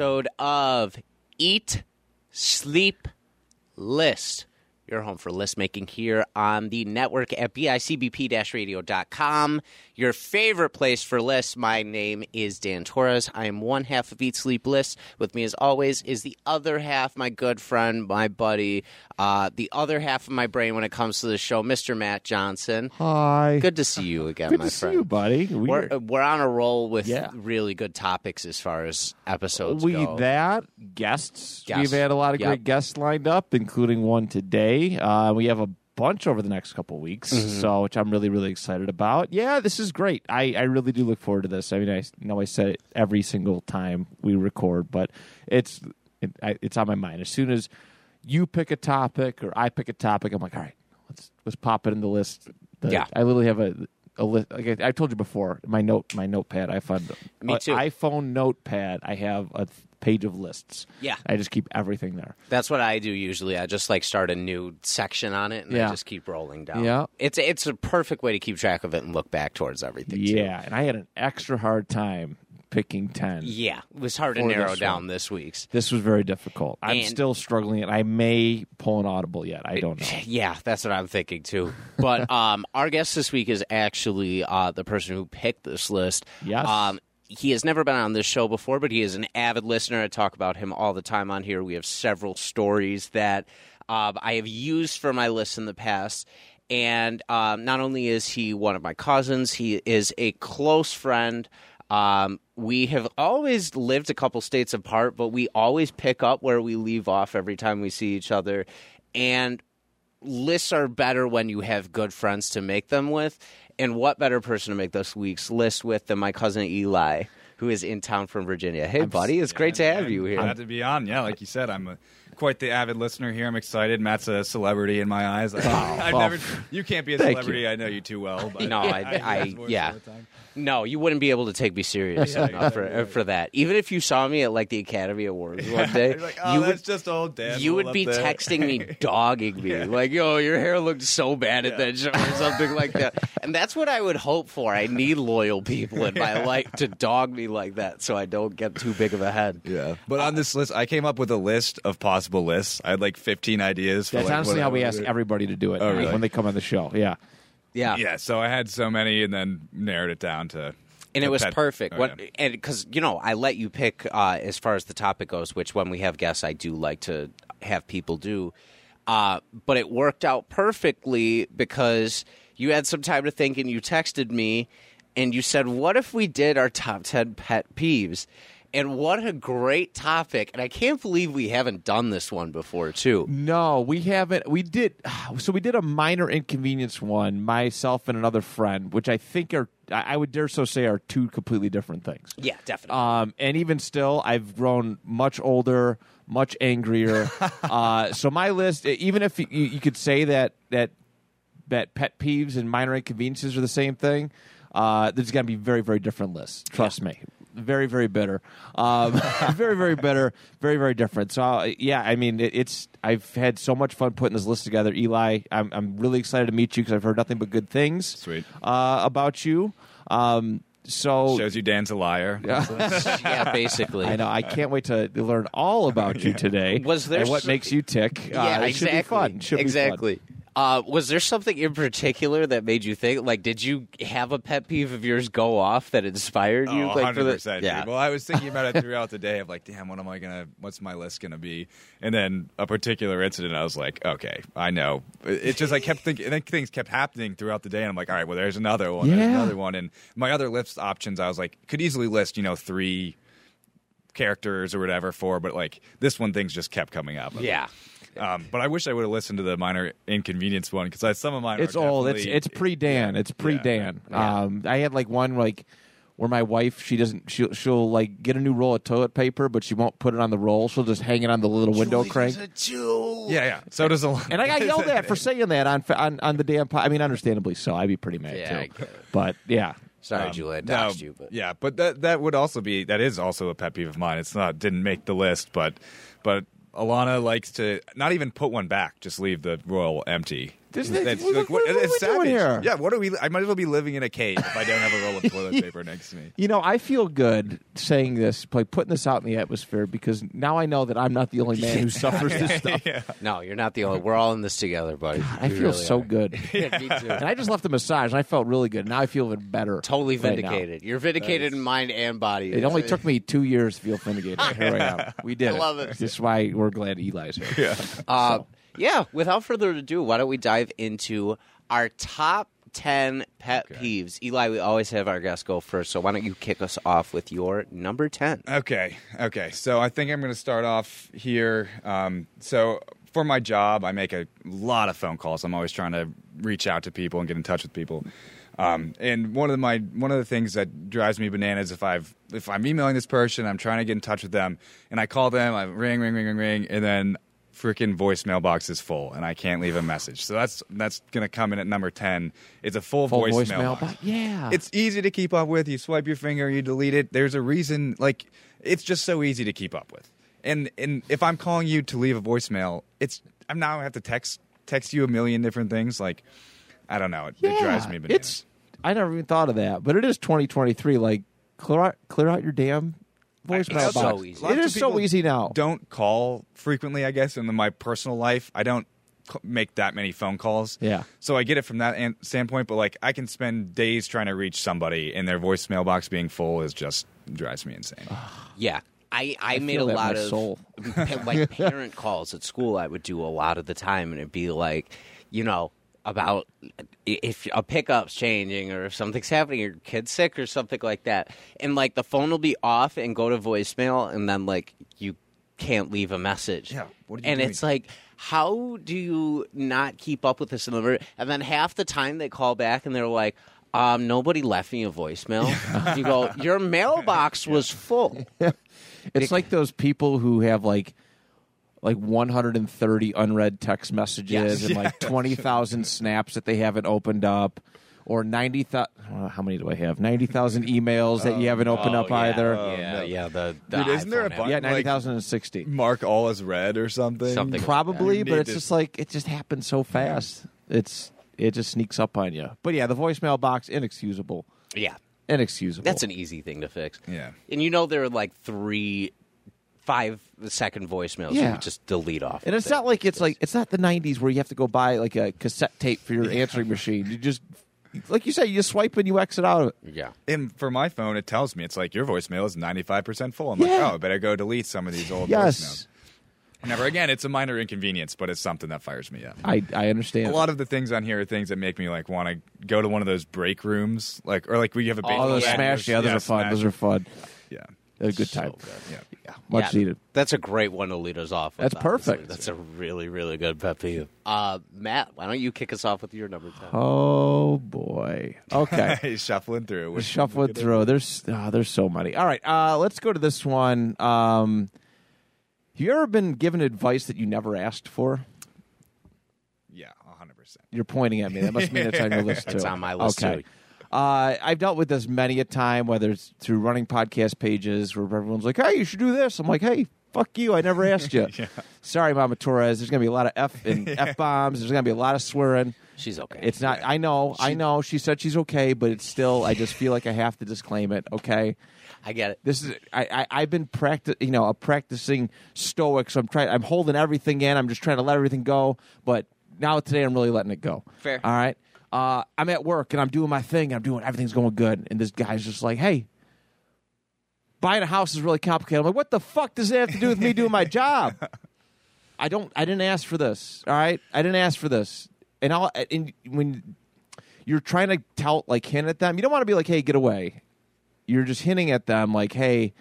Episode of Eat, Sleep, List. Your home for list making here on the network at bicbp radio.com. Your favorite place for lists. My name is Dan Torres. I am one half of Eat, Sleep, List. With me, as always, is the other half, my good friend, my buddy, uh, the other half of my brain when it comes to the show, Mr. Matt Johnson. Hi. Good to see you again, Good my to friend. see you, buddy. We, We're, we're on a roll with Yeah. really good topics as far as episodes we go. that guests. Guests. We've had a lot of Yep. great guests lined up, including one today. Uh, we have a bunch over the next couple of weeks, Mm-hmm. so which I'm really really excited about. Yeah, this is great. I, I really do look forward to this. I mean, I know I said it every single time we record, but it's it, I, it's on my mind. As soon as you pick a topic or I pick a topic, I'm like, all right, let's let's pop it in the list. The- Yeah. I literally have a. A list, like I, I told you before, my note, my notepad. I found Me too. iPhone notepad. I have a page of lists. Yeah. I just keep everything there. That's what I do usually. I just like start a new section on it and Yeah. I just keep rolling down. Yeah. It's it's a perfect way to keep track of it and look back towards everything. too. Yeah, and I had an extra hard time picking ten. Yeah. It was hard to narrow this down one. this week's. This was very difficult. I'm And- still struggling, and I may pull an audible yet. I don't know. Yeah, that's what I'm thinking too. But um, our guest this week is actually uh, the person who picked this list. Yes. Um, he has never been on this show before, but he is an avid listener. I talk about him all the time on here. We have several stories that um, I have used for my list in the past. And um, not only is he one of my cousins, he is a close friend. Um, we have always lived a couple states apart, but we always pick up where we leave off every time we see each other. And lists are better when you have good friends to make them with. And what better person to make this week's list with than my cousin Eli, who is in town from Virginia? Hey, buddy, it's great to have you here. Glad to be on. Yeah, like you said, I'm a, quite the avid listener here. I'm excited. Matt's a celebrity in my eyes. I've well, never. Oh. You can't be a celebrity. I know you too well. But No, I- I- yeah. All the time. No, you wouldn't be able to take me serious Yeah, enough for, exactly. for that. Even if you saw me at like the Academy Awards one day, You're like, oh, you that's would just old Dan. you would be there." texting me, dogging me, like, "Yo, your hair looked so bad at that show," or something like that. And that's what I would hope for. I need loyal people in my life to dog me like that, so I don't get too big of a head. Yeah, but on this list, I came up with a list of possible lists. I had like 15 ideas. For That's like, honestly what how I we ask everybody to do it Oh, now, really? when they come on the show. Yeah. Yeah, Yeah, so I had so many, and then narrowed it down to. and it was pet- perfect. Oh, what, yeah. and because you know, I let you pick uh, as far as the topic goes, which when we have guests, I do like to have people do. Uh, but it worked out perfectly because you had some time to think, and you texted me, and you said, "What if we did our top ten pet peeves?" And what a great topic! And I can't believe we haven't done this one before, too. No, we haven't. We did. So we did a minor inconvenience one, myself and another friend, which I think are, I would dare so say, are two completely different things. Yeah, definitely. Um, and even still, I've grown much older, much angrier. uh, so my list, even if you, you could say that that that pet peeves and minor inconveniences are the same thing, uh, there's going to be very, very different lists. Trust me. Very, very bitter. Um, very, very bitter. Very, very different. So, uh, yeah, I mean, it, it's. I've had so much fun putting this list together. Eli, I'm, I'm really excited to meet you because I've heard nothing but good things. Sweet. Uh, about you. Um, so Shows you Dan's a liar. yeah, basically. I know. I can't wait to learn all about you today. Was there and what s- makes you tick? Yeah, uh, it exactly. Should be fun. Should be fun. Uh, was there something in particular that made you think? Like, did you have a pet peeve of yours go off that inspired you? Oh, like, for the- 100%. yeah. Well, I was thinking about it throughout the day of like, damn, what am I gonna? What's my list gonna be? And then a particular incident, I was like, okay, I know. It just I kept thinking, and then things kept happening throughout the day, and I'm like, all right, well, there's another one, there's Yeah. another one, and my other list options, I was like, could easily list, you know, three characters or whatever for, but like this one, things just kept coming up. Yeah. Um, but I wish I would have listened to the minor inconvenience one because some of mine. It's are old. It's it's pre Dan. It's pre Dan. Yeah. Um, I had like one like where my wife she doesn't she'll she'll like get a new roll of toilet paper, but she won't put it on the roll. She'll just hang it on the little window crank. Yeah, yeah. So does a lot. And I got yelled at for saying that on on on the damn. Po- I mean, understandably so. I'd be pretty mad Yeah, too. But yeah, Sorry, Um, Julia, I no, you. But yeah, but that that would also be that is also a pet peeve of mine. It's not didn't make the list, but but Alana likes to not even put one back, just leave the roll empty. This- That's what- like, what- what are it's we doing savage. here? Yeah, what are we? I might as well be living in a cave if I don't have a roll of toilet paper next to me. you know, I feel good saying this, like putting this out in the atmosphere because now I know that I'm not the only man who suffers this stuff. no, you're not the only. We're all in this together, buddy. I We feel really so are. good. Me too. And I just left the massage, and I felt really good. Now I feel even better. Totally right vindicated. You're vindicated in mind and body. It only took me two years to feel vindicated. Here I am. We did I love it. This is why we're glad Eli's here. Yeah. Uh, yeah, without further ado, why don't we dive into our top 10 pet peeves? Eli, we always have our guests go first, so why don't you kick us off with your number 10? Okay, okay. So I think I'm going to start off here. Um, so for my job, I make a lot of phone calls. I'm always trying to reach out to people and get in touch with people. Um, and one of my one of the things that drives me bananas if I've if I'm emailing this person, I'm trying to get in touch with them, and I call them, I ring, ring, ring, ring, ring, and then freaking voicemail box is full, and I can't leave a message. So that's that's going to come in at number ten. It's a full, Full voicemail, voicemail box. box. Yeah. It's easy to keep up with. You swipe your finger, you delete it. There's a reason. Like it's just so easy to keep up with. And and if I'm calling you to leave a voicemail, it's I'm now I have to text text you a million different things. Like I don't know. It, it drives me bananas. It's I never even thought of that, but it is 2023. Like clear out, clear out your damn voicemail It's so box. easy. Lots It of is so easy now. Don't call frequently. I guess in my personal life, I don't c- make that many phone calls. Yeah. So I get it from that an- standpoint, but like I can spend days trying to reach somebody, and their voicemail box being full is just drives me insane. Yeah. I, I, made a lot of soul. like parent calls at school. I would do a lot of the time, and it'd be like, you know, about if a pickup's changing or if something's happening, your kid's sick or something like that, and like the phone will be off and go to voicemail, and then like you can't leave a message. Yeah, what are you and doing? it's like. How do you not keep up with this number? And then half the time they call back and they're like, um, nobody left me a voicemail. you go, your mailbox was full. It's like those people who have like like 130 unread text messages Yes. and like 20,000 snaps that they haven't opened up or 90,000 how many do I have? 90,000 emails that you haven't oh, opened Oh, up yeah, either. Oh, yeah, yeah. The, the Dude, isn't there a iPhone button- Yeah, app. like- 90,060. Mark all as read or something. Something. Probably, You but it's to- just like it just happens so fast. It's it just sneaks up on you. But yeah, the voicemail box inexcusable. Yeah, Inexcusable. that's an easy thing to fix. Yeah. and you know there are like three, five second voicemails. Yeah. you would just delete off. And it's not like it's like it's not the '90s where you have to go buy like a cassette tape for your answering machine. You just, like you said, you swipe and you exit out of it. yeah. And for my phone, it tells me it's like your voicemail is ninety five percent full. I'm Yeah. like, oh, I better go delete some of these old Yes, voicemails. Never again. It's a minor inconvenience, but it's something that fires me up. I I understand. a lot of the things on here are things that make me like want to go to one of those break rooms, like or like we have a Oh, Oh, those smash, yeah, those are fun. Those are fun. yeah, A good time. yeah. Yeah, much Yeah, needed. That's a great one to lead us off. with, That's honestly. perfect. That's a really, really good pet peeve. Uh, Matt, why don't you kick us off with your number ten? Oh boy. Okay. He's shuffling through. We're shuffling through. There's oh, there's so many. All right, uh, let's go to this one. Um, have you ever been given advice that you never asked for? Yeah, hundred percent. You're pointing at me. That must mean it's on your list too. It's on my list, okay. too. Uh, I've dealt with this many a time, whether it's through running podcast pages where everyone's like, "Hey, you should do this." I'm like, "Hey, fuck you! I never asked you." Sorry, Mama Torres. There's gonna be a lot of f and f bombs. There's gonna be a lot of swearing. She's okay. It's not. I know. I know. She said she's okay, but it's still. I just feel like I have to disclaim it. Okay. I get it. This is. I. I I've been practice. You know, a practicing stoic. So I'm trying. I'm holding everything in. I'm just trying to let everything go. But now today I'm really letting it go. Fair. All right. Uh, I'm at work and I'm doing my thing and I'm doing everything's going good. And this guy's just like, hey, buying a house is really complicated. I'm like, what the fuck does that have to do with me doing my job? I don't. I didn't ask for this. All right. I didn't ask for this. And I'll. And when you're trying to tell, like, hint at them, you don't want to be like, hey, get away. You're just hinting at them, like, hey.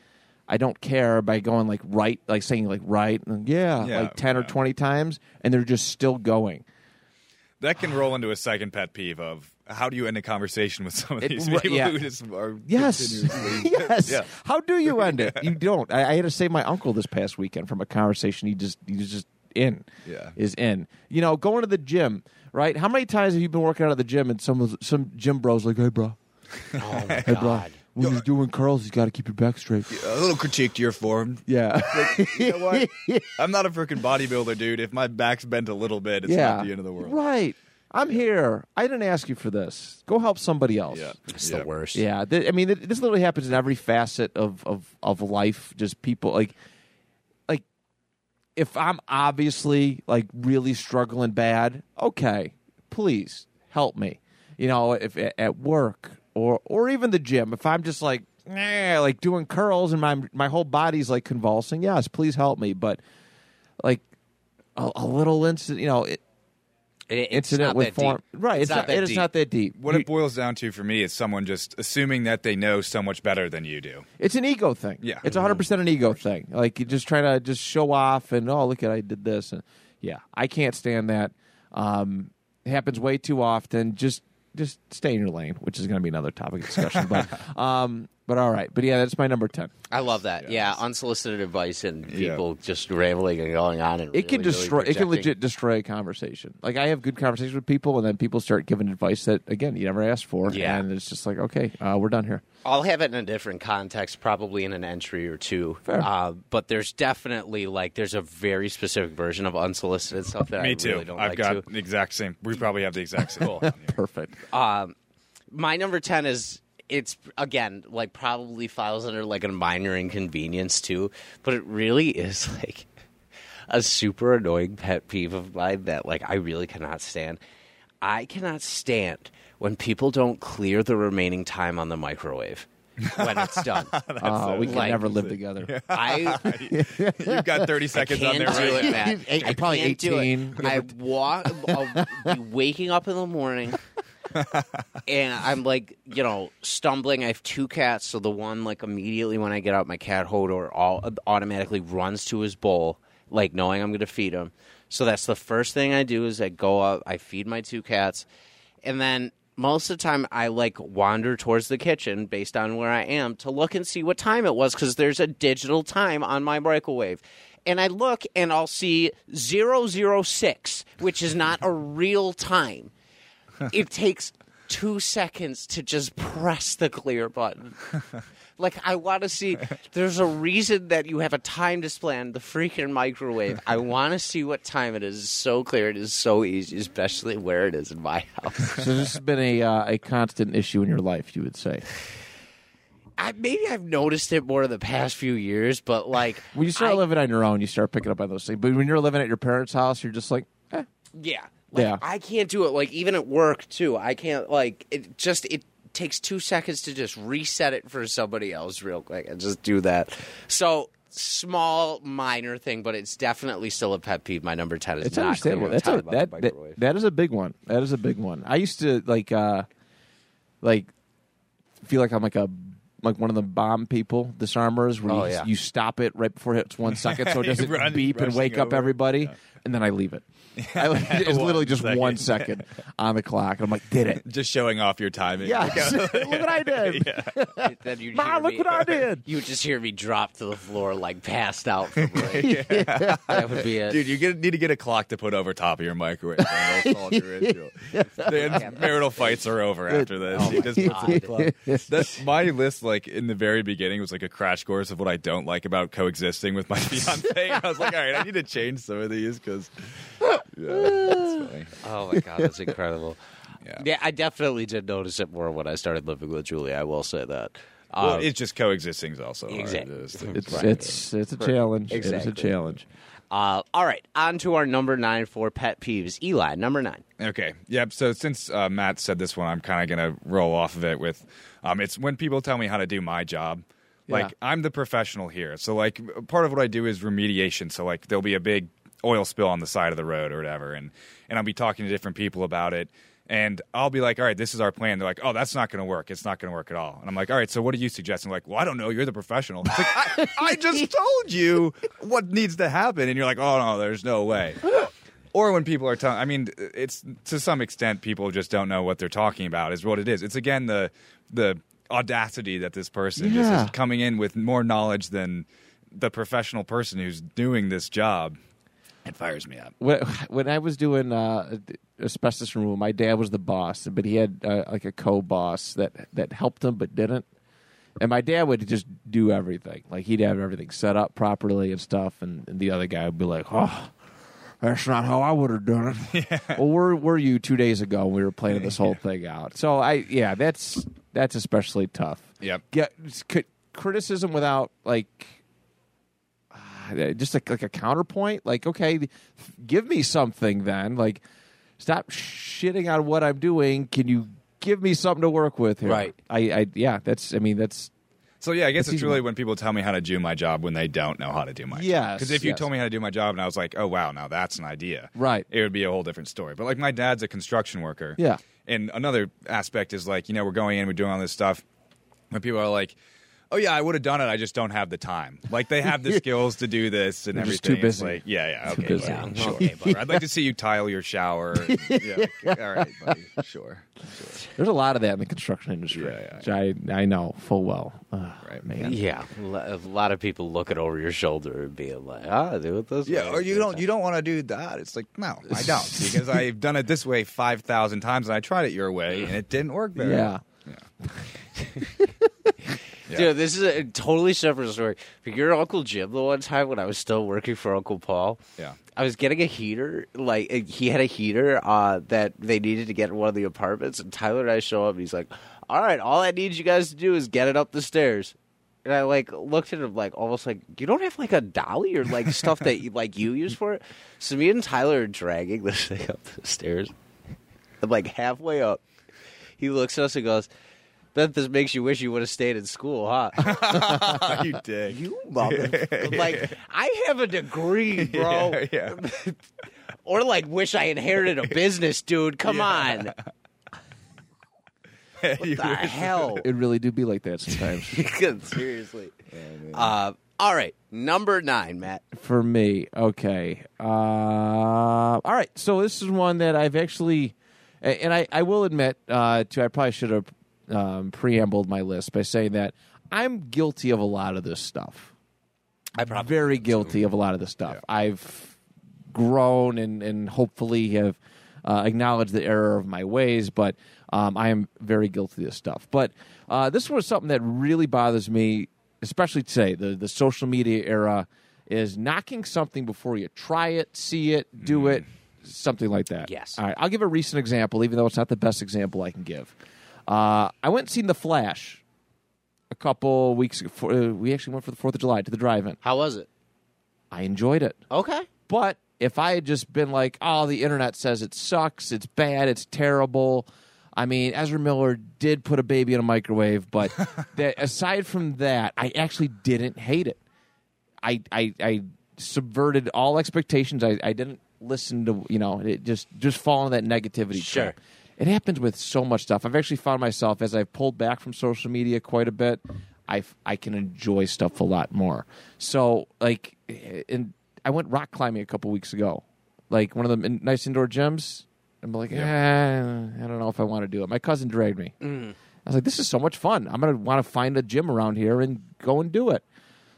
I don't care by going like right, like saying like right, and yeah, Yeah, like ten or twenty times, and they're just still going. That can roll into a second pet peeve of how do you end a conversation with some of these right, people yeah. who just are Yes, yes. Yeah. How do you end it? You don't. I, I had to save my uncle this past weekend from a conversation. He just he was just in. Yeah. is in. You know, going to the gym. Right? How many times have you been working out at the gym and some some gym bros like, hey, bro, Oh my hey, bro, god. when you're doing curls, you got to keep your back straight. A little critique to your form. Yeah. You know what? I'm not a freaking bodybuilder, dude. If my back's bent a little bit, it's yeah. not the end of the world. Right. I'm here. I didn't ask you for this. Go help somebody else. Yeah. It's Yeah. the worst. Yeah, th- I mean, th- this literally happens in every facet of, of, of life. Just people like, like, if I'm obviously like really struggling bad, okay, please help me. You know, if at work or or even the gym, if I'm just like, nah, like doing curls and my my whole body's like convulsing, yes, please help me. But like a, a little incident, you know, it, It- it's incident not with that form, deep. right? It's, not not. that it is deep. not that deep. What You- it boils down to for me is someone just assuming that they know so much better than you do. It's an ego thing. Yeah. it's hundred percent an ego thing. Like you just trying to just show off and oh look at I did this and yeah I can't stand that. Um, happens way too often. Just just stay in your lane, which is going to be another topic of discussion. but um, but all right. But yeah, that's my number ten. I love that. Yeah, Yes. unsolicited advice and Yeah. people just rambling and going on and It can really, really destroy. it can projecting. legit destroy a conversation. Like I have good conversations with people, and then people start giving advice that again you never asked for. Yeah. and it's just like okay, uh, we're done here. I'll have it in a different context, probably in an entry or two. Fair. Uh, but there's definitely like there's a very specific version of unsolicited stuff that me I too. really don't I've like got too. the exact same. We probably have the exact same. Cool. Perfect. Um, my number ten is it's again like probably files under like a minor inconvenience too, but it really is like a super annoying pet peeve of mine that like I really cannot stand. I cannot stand when people don't clear the remaining time on the microwave when it's done. Uh, we can like- never live together. I You've got 30 seconds on there do right it, now. Matt. Eight- I probably can't do it. 18. I walk. I'll be waking up in the morning, and I'm like, you know, stumbling. I have two cats, so the one like immediately when I get out my cat hodor, all automatically runs to his bowl, like knowing I'm going to feed him. So that's the first thing I do is I go up, I feed my two cats, and then most of the time I like wander towards the kitchen based on where I am to look and see what time it was because there's a digital time on my microwave. And I look and I'll see 006, which is not a real time. It takes two seconds to just press the clear button. Like, I want to see. There's a reason that you have a time display on the freaking microwave. I want to see what time it is. It's so clear. It is so easy, especially where it is in my house. so this has been a uh, a constant issue in your life, you would say. I, maybe I've noticed it more in the past few years, but like, When you start I- living on your own, you start picking up on those things. But when you're living at your parents' house, you're just like, eh. Yeah. Like, Yeah. I can't do it. Like even at work too. I can't like it. Just it takes two seconds to just reset it for somebody else real quick and just do that. So small, minor thing, but it's definitely still a pet peeve. My number ten is It's not understandable. That's a, time on the that, that that is a big one. That is a big one. I used to like uh like feel like I'm like a like one of the bomb people, disarmers, where Oh, you, yeah. you stop it right before it hits one second, so it doesn't run- beep and wake up over. everybody, Yeah. And then I leave it. I, it's literally just second. one second on the clock, and I'm like, did it? Just showing off your timing. Yes, look what I did. then you'd Ma, look me- what I did. You would just hear me drop to the floor like passed out from rage. That would be it. Dude, you get, need to get a clock to put over top of your microwave. man. It'll your issue. The marital fights are over after this. Oh my just God. clock. That's my list. Like in the very beginning, was like a crash course of what I don't like about coexisting with my fiance. I was like, all right, I need to change some of these because yeah, that's funny. Oh my god, that's incredible. Yeah. yeah, I definitely did notice it more when I started living with Julie. I will say that. Well, Um, it's just coexisting is also hard. Exactly. It's- It's Right. it's it's a challenge. It's a challenge. Uh, all right, on to our number nine for pet peeves. Eli, number nine. Okay. Yep. So since uh, Matt said this one, I'm kind of gonna roll off of it with, um, it's when people tell me how to do my job. Like Yeah. I'm the professional here, so like part of what I do is remediation. So like there'll be a big oil spill on the side of the road or whatever, and and I'll be talking to different people about it. And I'll be like, all right, this is our plan. They're like, oh, that's not going to work. It's not going to work at all. And I'm like, all right, so what are you suggesting? Like, well, I don't know. You're the professional. It's like, I, I just told you what needs to happen. And you're like, oh, no, there's no way. Or when people are telling, I mean, it's to some extent people just don't know what they're talking about. Is what it is. It's again the the audacity that this person just Yeah. is coming in with more knowledge than the professional person who's doing this job. It fires me up. when, when I was doing uh, asbestos removal, my dad was the boss, but he had uh, like a co-boss that that helped him but didn't. And my dad would just do everything. Like he'd have everything set up properly and stuff, and, and the other guy would be like, "Oh, that's not how I would have done it." Well, where were you two days ago when we were planning this whole thing out? So I, yeah, that's that's especially tough. Yep. C- criticism without like Uh, just like, like a counterpoint like okay give me something then like stop shitting on what i'm doing can you give me something to work with here Right. i, I yeah that's i mean that's So yeah, I guess It's really when people tell me how to do my job when they don't know how to do my job. Yes, Because if you yes. told me how to do my job and I was like, oh wow, now that's an idea, Right. It would be a whole different story. But like my dad's a construction worker, Yeah. And another aspect is like you know we're going in, we're doing all this stuff. When people are like, oh yeah, I would have done it, I just don't have the time. Like they have the skills to do this and They're everything. just too busy. like, yeah, yeah, Too okay, busy. buddy, Yeah, sure. okay, buddy. I'd like to see you tile your shower. yeah, all right, buddy, sure. sure. there's a lot of that in the construction industry Yeah, yeah. which i i know full well Ugh, Right. man Yeah, a lot of people looking over your shoulder and being like, "Ah, do it this way." Yeah, or you don't you don't want to do that. It's like no, I don't because I've done it this way five thousand times and I tried it your way and it didn't work very yeah well. Dude, this is a totally separate story. But your Uncle Jim, the one time when I was still working for Uncle Paul, Yeah. I was getting a heater. Like he had a heater uh, that they needed to get in one of the apartments, and Tyler and I show up, and he's like, "All right, all I need you guys to do is get it up the stairs." And I like looked at him like almost like you don't have like a dolly or like stuff that you, like you use for it. So me and Tyler are dragging this thing up the stairs. I'm like halfway up. He looks at us and goes, "Bet this makes you wish you would have stayed in school, huh?" you did. you mother. like I have a degree, bro. Yeah, Or like wish I inherited a business, dude. Come on. yeah. What the hell? it really do be like that sometimes Seriously. Uh, all right, number nine, Matt. for me. Okay. Uh, all right. So this is one that I've actually, and I, I will admit uh, to, I probably should have um, preambled my list by saying that I'm guilty of a lot of this stuff. I am Very guilty of a lot of this stuff. I've grown and, and hopefully have uh, acknowledged the error of my ways, but um, I am very guilty of this stuff. But uh, this was something that really bothers me, especially today, the, the social media era, is knocking something before you try it, see it, do it, something like that. Yes. All right. I'll give a recent example, even though it's not the best example I can give. Uh, I went and seen The Flash a couple weeks ago. Uh, we actually went for the 4th of July to the drive-in. How was it? I enjoyed it. Okay. But if I had just been like, oh, the internet says it sucks, it's bad, it's terrible. I mean, Ezra Miller did put a baby in a microwave, but that, aside from that, I actually didn't hate it. I, I, I subverted all expectations. I, I didn't listen to, you know, it just, just fall into that negativity Sure. trap. It happens with so much stuff. I've actually found myself, as I've pulled back from social media quite a bit, I, I can enjoy stuff a lot more. So, like, and I went rock climbing a couple weeks ago, like one of the nice indoor gyms. I'm like, eh, I don't know if I want to do it. My cousin dragged me. I was like, this is so much fun. I'm gonna want to find a gym around here and go and do it.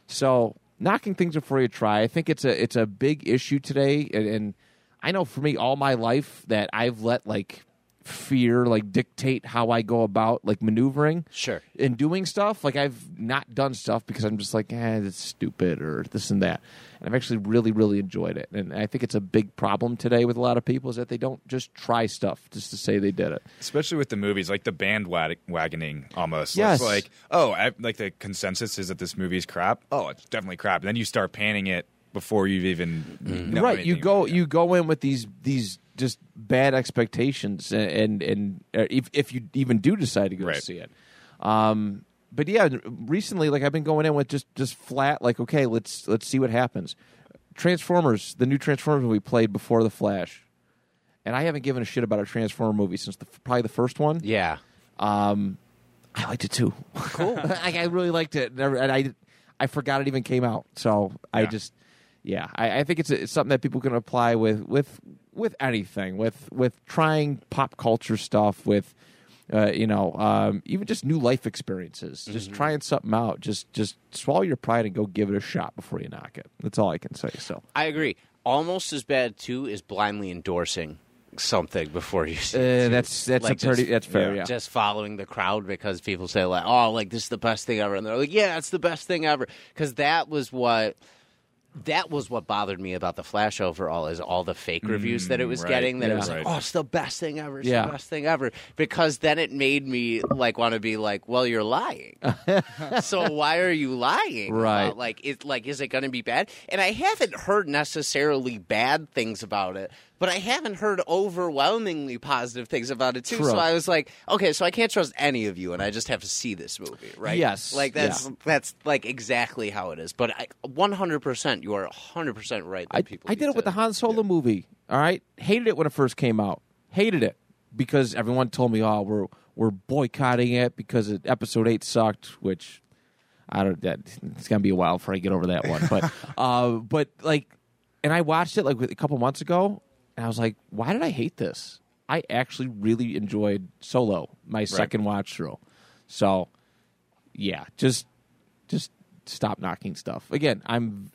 So knocking things before you try, I think it's a it's a big issue today, and, and I know for me all my life that I've let like fear like dictate how I go about like maneuvering Sure. in doing stuff. Like I've not done stuff because I'm just like, eh, it's stupid or this and that. And I've actually really, really enjoyed it. And I think it's a big problem today with a lot of people is that they don't just try stuff just to say they did it. Especially with the movies, like the bandwagoning almost. Yes. It's like, oh, I, like the consensus is that this movie's crap. Oh, it's definitely crap. And then you start panning it before you've even know right you go you go in with these these just bad expectations and and, and uh, if if you even do decide to go Right. see it um but yeah recently like i've been going in with just just flat like okay let's let's see what happens transformers the new transformers movie played before the flash and i haven't given a shit about a transformer movie since the probably the first one Yeah. um, I liked it too. Cool. I, I really liked it, Never- and I I forgot it even came out. So I Yeah. just yeah, I, I think it's, it's something that people can apply with with with anything, with with trying pop culture stuff, with uh, you know um, even just new life experiences, just trying something out. Just just swallow your pride and go give it a shot before you knock it. That's all I can say. So. I agree. Almost as bad too is blindly endorsing something before you see Uh, it. that's that's Like a pretty just- that's fair yeah. yeah. Just following the crowd because people say like, "Oh, like this is the best thing ever," and they're like, "Yeah, it's the best thing ever." Because that was what that was what bothered me about the Flash overall is all the fake reviews that it mm, was right. getting. That it was like, "Oh, it's the best thing ever. It's Yeah. the best thing ever." Because then it made me like want to be like, "Well, you're lying." so why are you lying? Right. about, like, it like is it going to be bad? And I haven't heard necessarily bad things about it, but I haven't heard overwhelmingly positive things about it too. True. So I was like, okay, so I can't trust any of you, and I just have to see this movie, right? Yes. like that's Yeah. that's like exactly how it is. But 100%, you are 100% right. That I, people I did it with the Han Solo movie. All right, hated it when it first came out. Hated it because everyone told me, "Oh, we're we're boycotting it because it, Episode Eight sucked." Which I don't. That, it's gonna be a while before I get over that one. But uh, but like, and I watched it like a couple months ago, and I was like, "Why did I hate this?" I actually really enjoyed Solo, my second watch through. So, yeah, just just stop knocking stuff. Again, I'm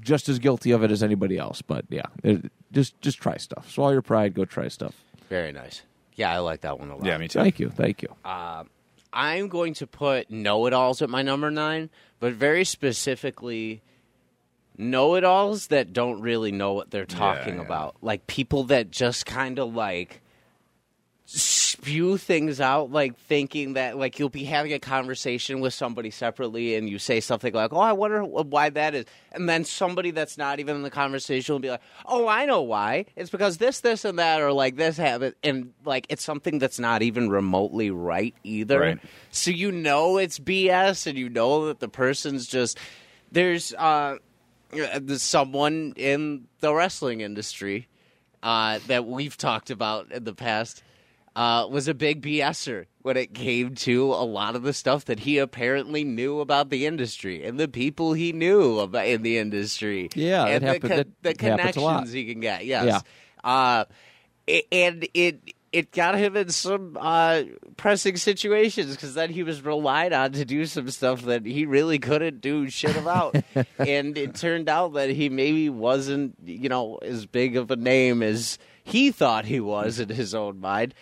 just as guilty of it as anybody else, but yeah, it- just just try stuff. Swallow your pride, go try stuff. Very nice. Yeah, I like that one a lot. yeah, me too. Thank you, thank you. Uh, I'm going to put know it alls at my number nine, but very specifically know it alls that don't really know what they're talking yeah. about. Like people that just kind of like spew things out, like thinking that like you'll be having a conversation with somebody separately and you say something like, Oh, I wonder why that is. And then somebody that's not even in the conversation will be like, Oh, I know why. It's because this, this, and that, or like this happened. And like it's something that's not even remotely right either. Right. So you know it's BS and you know that the person's just there's uh someone in the wrestling industry uh that we've talked about in the past uh was a big BSer when it came to a lot of the stuff that he apparently knew about the industry and the people he knew about in the industry. Yeah, and the, happen- that the connections he can get. Yes. Yeah. Uh and it it got him in some uh, pressing situations because then he was relied on to do some stuff that he really couldn't do shit about, and it turned out that he maybe wasn't, you know, as big of a name as he thought he was in his own mind.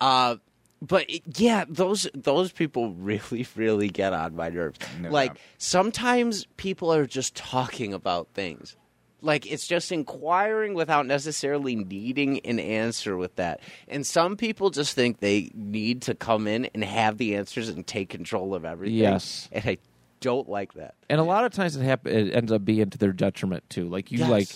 Uh, but it- yeah, those those people really, really get on my nerves. No like doubt. sometimes people are just talking about things. Like it's just inquiring without necessarily needing an answer with that. And some people just think they need to come in and have the answers and take control of everything. Yes. And I don't like that. And a lot of times it happen. It ends up being to their detriment too. Like you Yes. like.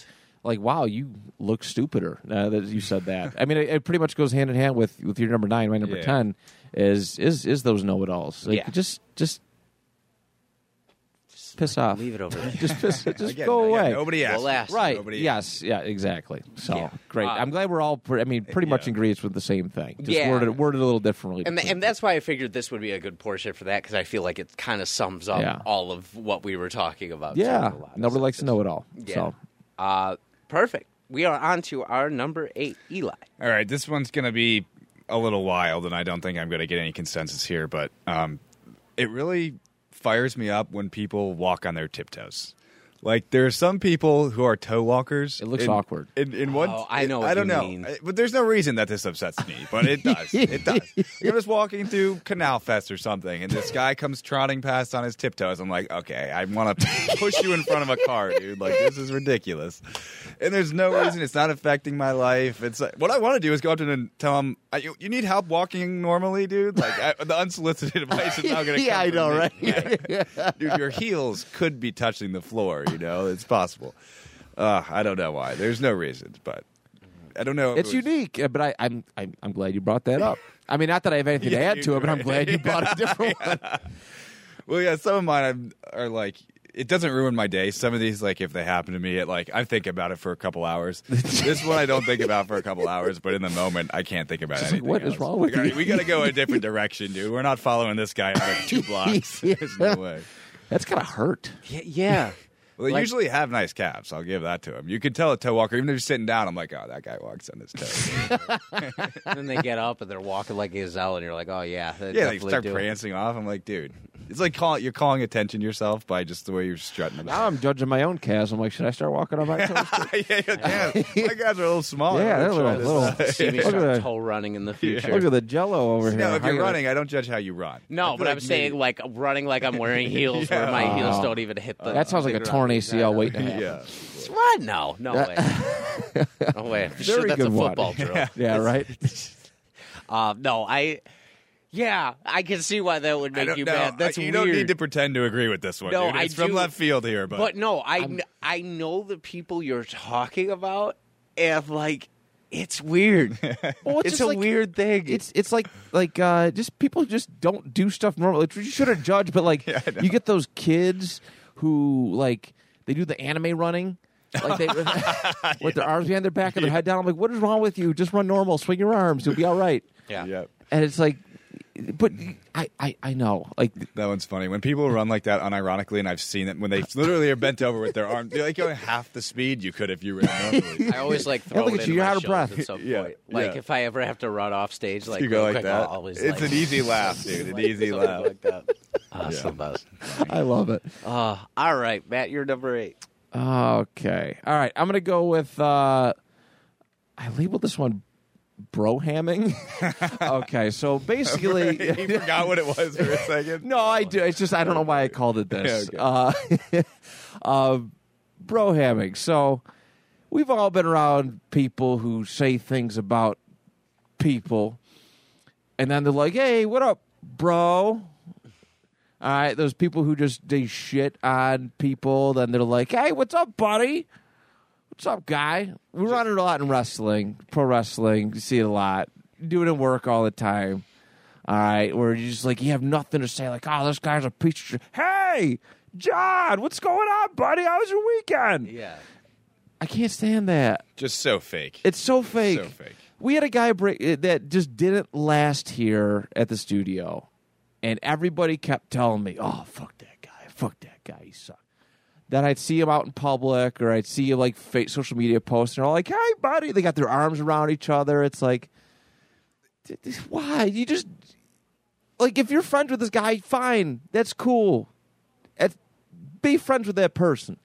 Like wow, you look stupider. Uh, that you said that. I mean, it, it pretty much goes hand in hand with, with your number nine. My number Yeah. ten is is is those know it alls. Like Yeah. just just piss off. Leave it over there. Just piss. Just Again, go again, away. Nobody asked. We'll ask. Right. Nobody yes. Yeah. Exactly. So Yeah. great. Uh, I'm glad we're all. Pre- I mean, pretty much yeah. in agreement with the same thing. Just Yeah. worded worded a little differently. And, and that's why I figured this would be a good portion for that because I feel like it kind of sums up Yeah. all of what we were talking about. yeah. in a lot Nobody likes to know it all. Yeah. So Uh, perfect. We are on to our number eight, Eli. All right, this one's going to be a little wild, and I don't think I'm going to get any consensus here, but um, it really fires me up when people walk on their tiptoes. Like there are some people who are toe walkers. It looks in- awkward. In, in one, Oh, I know what I don't you know, mean. But there's no reason that this upsets me. But it does. it does. You're just walking through Canal Fest or something, and this guy comes trotting past on his tiptoes. I'm like, okay, I want to push you in front of a car, dude. Like this is ridiculous. And there's no reason. It's not affecting my life. It's like, what I want to do is go up to him and tell him, "I- you, you need help walking normally, dude. Like I, the unsolicited advice is not going to. Come. Yeah, I know, right? dude, your heels could be touching the floor. You know, it's possible. Uh, I don't know why. There's no reasons, but I don't know. It's it was- unique, uh, but I, I'm, I'm I'm glad you brought that up. I mean, not that I have anything to add to you're it, but I'm glad you brought a different one. Well, yeah, some of mine I'm- are like it doesn't ruin my day. Some of these, like if they happen to me, it like I think about it for a couple hours. this one I don't think about for a couple hours, but in the moment I can't think about like, anything. what is else. wrong with we gotta, you? We got to go a different direction, dude. We're not following this guy out of two blocks. There's no way. That's gonna hurt. Yeah, yeah. Well, they Like- usually have nice calves. I'll give that to him. You can tell a toe walker, even if you're sitting down. I'm like, oh, that guy walks on his toes. then they get up and they're walking like a gazelle, and you're like, oh yeah, they yeah, they definitely start do. prancing off. I'm like, dude, it's like calling you're calling attention to yourself by just the way you're strutting. about. Now I'm judging my own calves. I'm like, should I start walking on my toes? too? yeah, you can. My guys are a little smaller. Yeah, I'm they're gonna little- little- See me Look at start toe running in the future. Look at the Jello over here. No, if you're you- running, I don't judge how you run. No, but like I'm saying like running like I'm wearing heels Yeah. where my heels Oh. don't even hit the. That sounds like a torn ground. ACL waiting to happen. yeah. What? No, no way. no way. I'm sure that's good a football drill. Yeah, right. Um, no, I. Yeah, I can see why that would I make don't you know. mad. That's you weird. don't need to pretend to agree with this one. No, dude. I It's from do. left field here, but, But no, I kn- I know the people you're talking about, and like, it's weird. Well, it's just a like- weird thing. It's it's like like uh, just people just don't do stuff normally. You shouldn't judge, but like Yeah, you get those kids who like they do the anime running. Like they with their arms behind their back and their head down. I'm like, what is wrong with you? Just run normal, swing your arms, you'll be all right. yeah. Yep. And it's like, but I I, I know like That one's funny. When people run like that unironically, and I've seen it when they literally are bent over with their arms, they're like going half the speed you could if you ran normally. I always like Yeah, throw look it at you, you're out of breath. at some Yeah, point. Like yeah. if I ever have to run off stage, like you go real like quick, that. I'll always it's like, an easy laugh, dude. An easy laugh. like that. It's Yeah. I love it. Uh, all right, Matt, you're number eight. Okay. All right. I'm gonna go with. uh I labeled this one brohamming. okay. So basically, you forgot what it was for a second. no, I do. It's just I don't know why I called it this. Yeah, uh, uh, brohamming. So we've all been around people who say things about people, and then they're like, "Hey, what up, bro?" All right, those people who just they shit on people, then they're like, "Hey, what's up, buddy? What's up, guy?" We run it a lot in wrestling, pro wrestling. You see it a lot. You do it in work all the time. All right, where you just like you have nothing to say, like, "Oh, this guy's a shit." Hey, John, what's going on, buddy? How was your weekend? Yeah. I can't stand that. Just so fake. It's so fake. So fake. We had a guy break eh, that just didn't last here at the studio, and everybody kept telling me, "Oh, fuck that guy! Fuck that guy! He sucked." Then I'd see him out in public, or I'd see like social media posts, and they're all like, "Hey, buddy!" They got their arms around each other. It's like, why? You just like if you're friends with this guy, fine, that's cool. Be friends with that person.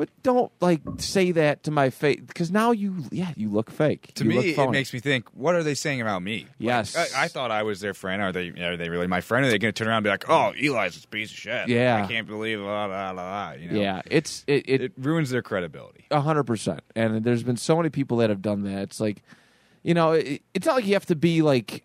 But don't like say that to my face because now you, yeah, you look fake. To You me, it makes me think: What are they saying about me? Like, Yes. I, I thought I was their friend. Are they? Are they really my friend? Are they going to turn around and be like, "Oh, Eli's a piece of shit"? Yeah. I can't believe blah blah blah. You know? Yeah, it's it it it ruins their credibility. a hundred percent. And there's been so many people that have done that. It's like, you know, it, it's not like you have to be like,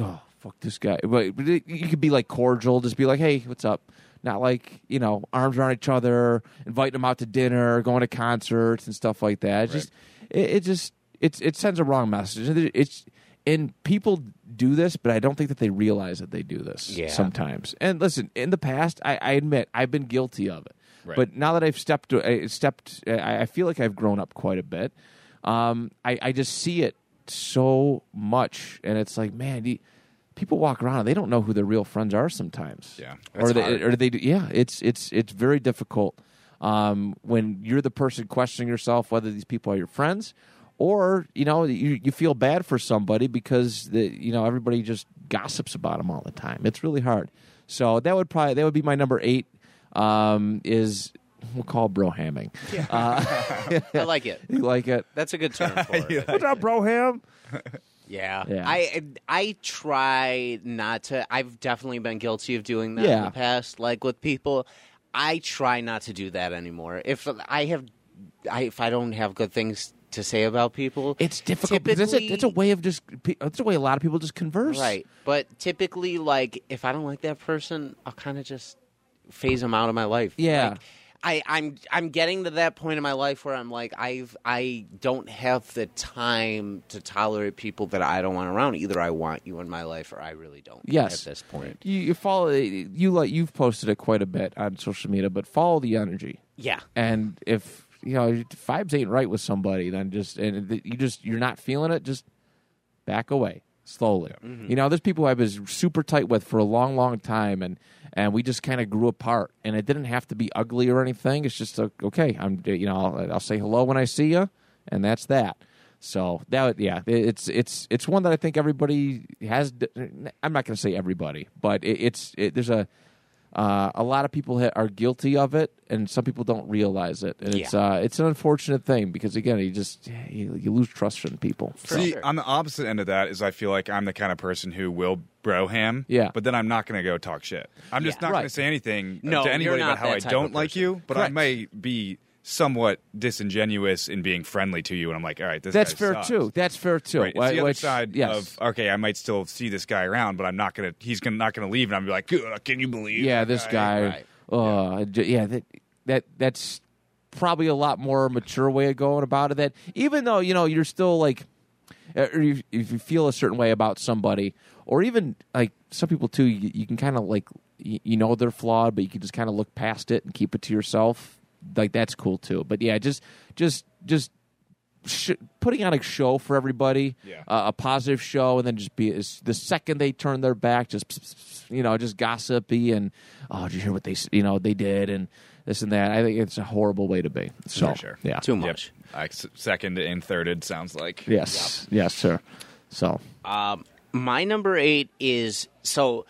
oh fuck this guy, but, but it, you could be like cordial, just be like, hey, what's up? Not like you know, arms around each other, inviting them out to dinner, going to concerts and stuff like that. It's Just it, it just it's it sends a wrong message. It's and people do this, but I don't think that they realize that they do this Yeah. sometimes. And listen, in the past, I, I admit I've been guilty of it. Right. But now that I've stepped, I stepped, I I feel like I've grown up quite a bit. Um, I, I just see it so much, and it's like, man, the, people walk around and they don't know who their real friends are sometimes. Yeah, or they, hard. or they, do- yeah, it's it's it's very difficult um, when you're the person questioning yourself whether these people are your friends, or you know you you feel bad for somebody because the you know everybody just gossips about them all the time. It's really hard. So that would probably that would be my number eight. Um, is we'll call it brohamming. I like it. You like it? That's a good term for it. What's up, broham? Yeah. Yeah. I I try not to I've definitely been guilty of doing that in the past like with people. I try not to do that anymore. If I have I if I don't have good things to say about people, It's difficult because it's a, it's a way of just it's a way a lot of people just converse. right. But typically like if I don't like that person, I'll kind of just phase them out of my life. Yeah. Like, I, I'm I'm getting to that point in my life where I'm like I've I don't have the time to tolerate people that I don't want around. Either I want you in my life or I really don't. Yes. At this point. You, you follow you like you've posted it quite a bit on social media, but follow the energy. Yeah. And if you know vibes ain't right with somebody, then just and you just you're not feeling it, just back away slowly. You know, there's people I was super tight with for a long, long time, and and we just kind of grew apart. And it didn't have to be ugly or anything. It's just uh, okay. I'm you know I'll, I'll say hello when I see you, and that's that. So that yeah, it's it's it's one that I think everybody has. I'm not going to say everybody, but it, it's it, there's a uh, a lot of people ha- are guilty of it, and some people don't realize it. And it's uh, it's an unfortunate thing because again, you just you, you lose trust in people. So, See, sure. on the opposite end of that is I feel like I'm the kind of person who will bro ham, Yeah. but then I'm not going to go talk shit. I'm just Yeah. not going to say anything No, to you're anybody not about how that I type don't like person. you, but I Correct. may be somewhat disingenuous in being friendly to you, and I'm like, all right, this that's guy fair sucks. too. That's fair too. Right. It's the other Which- side yes. of okay, I might still see this guy around, but I'm not gonna. He's gonna not gonna leave, and I'm gonna be like, can you believe? yeah, this guy. Right. Uh, yeah, that that that's probably a lot more mature way of going about it. That even though you know you're still like, uh, or you, if you feel a certain way about somebody, or even like some people too, you, you can kind of like you, you know they're flawed, but you can just kind of look past it and keep it to yourself. Like that's cool too. But yeah, just just just sh- putting on a show for everybody, Yeah. uh, a positive show, and then just be as, the second they turn their back, just you know, just gossipy and oh, did you hear what they you know they did and this and that. I think it's a horrible way to be. So For sure. yeah, Too Yep. much. I, s- second and thirded sounds like yes, yes, sir. So Um, my number eight is so.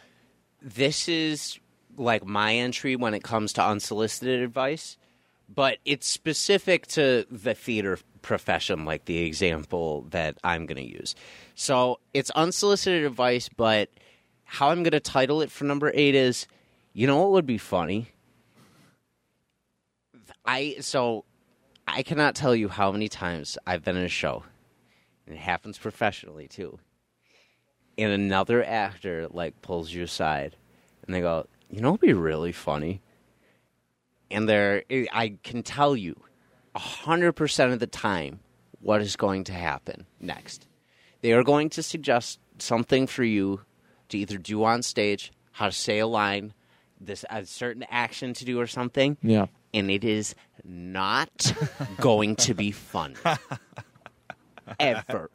This is like my entry when it comes to unsolicited advice, but it's specific to the theater profession, like the example that I'm going to use. So it's unsolicited advice, but how I'm going to title it for number eight is, you know what would be funny? I so I cannot tell you how many times I've been in a show, and it happens professionally too. And another actor like pulls you aside, and they go, "You know, what'd be really funny." And they're, I can tell you, hundred percent of the time, what is going to happen next. They are going to suggest something for you to either do on stage, how to say a line, this a certain action to do or something yeah, and it is not going to be fun. Ever.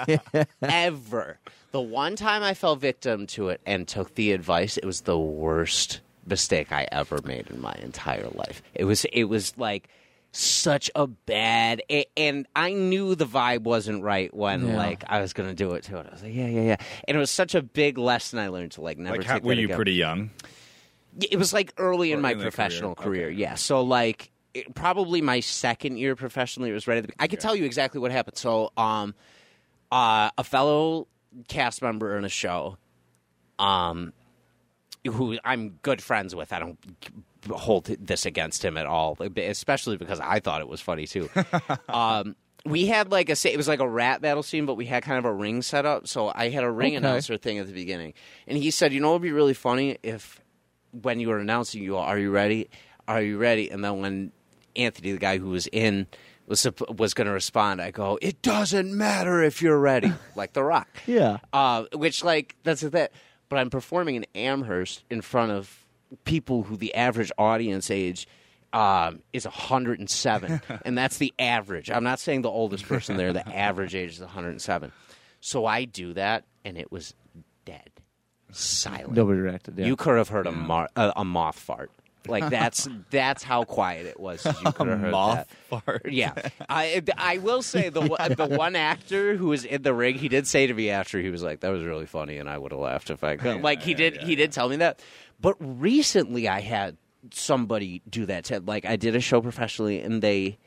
Ever. The one time I fell victim to it and took the advice, it was the worst mistake I ever made in my entire life. It was it was like such a bad and I knew the vibe wasn't right when Yeah. like I was gonna do it to it. I was like, yeah, yeah, yeah. And it was such a big lesson I learned to like never Like, how, were you pretty young? It was like early in my in professional career. career. Okay. Yeah. So like it, probably my second year professionally it was right at the I could tell you exactly what happened. So um uh a fellow cast member in a show um who I'm good friends with. I don't hold this against him at all, especially because I thought it was funny too. um we had like a it was like a rat battle scene, but we had kind of a ring set up. So I had a ring Okay. announcer thing at the beginning, and he said, "You know, it'd be really funny if when you were announcing, you go, are you ready? Are you ready?" And then when Anthony, the guy who was in, was was going to respond, I go, "It doesn't matter if you're ready," like The Rock. yeah, Uh, which like that's that. But I'm performing in Amherst in front of people who the average audience age um, is 107, and that's the average. I'm not saying the oldest person there. The average age is 107. So I do that, and it was dead, silent. nobody reacted. Yeah. You could have heard a, mar- a, a moth fart. Like that's that's how quiet it was. You could have heard moth that. fart. Yeah, I I will say the one- the one actor who was in the ring, he did say to me after he was like, "That was really funny," and I would have laughed if I could. Like he did, he did tell me that. But recently, I had somebody do that. To, like I did a show professionally, and they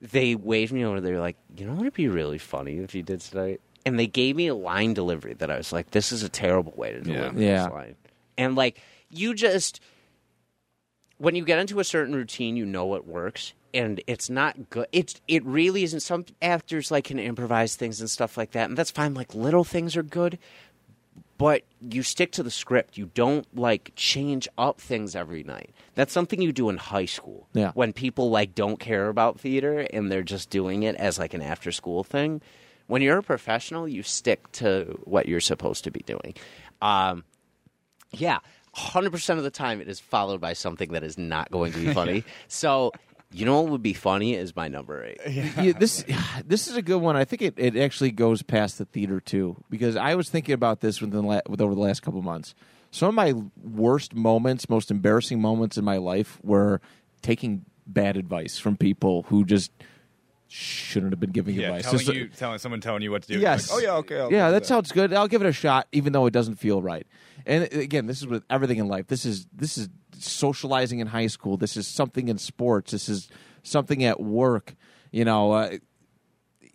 they waved me over. They were like, "You know, what it'd be really funny if you did tonight." And they gave me a line delivery that I was like, "This is a terrible way to deliver Yeah. this line." And like you just when you get into a certain routine, you know what works, and it's not good. It's it really isn't. Some actors like can improvise things and stuff like that, and that's fine. Like little things are good, but you stick to the script. You don't like change up things every night. That's something you do in high school. Yeah. When people like don't care about theater and they're just doing it as like an after school thing. When you're a professional, you stick to what you're supposed to be doing. Um, yeah, hundred percent of the time it is followed by something that is not going to be funny. so, you know what would be funny is my number eight. Yeah, this this is a good one. I think it, it actually goes past the theater too because I was thinking about this within la- with over the last couple months. Some of my worst moments, most embarrassing moments in my life were taking bad advice from people who just shouldn't have been giving Yeah, advice. telling Just- uh, you, telling someone telling you what to do. Yes. Like, oh yeah, okay. I'll yeah, do that sounds good. I'll give it a shot, even though it doesn't feel right. And again, this is with everything in life. This is this is socializing in high school. This is something in sports. This is something at work. You know, uh,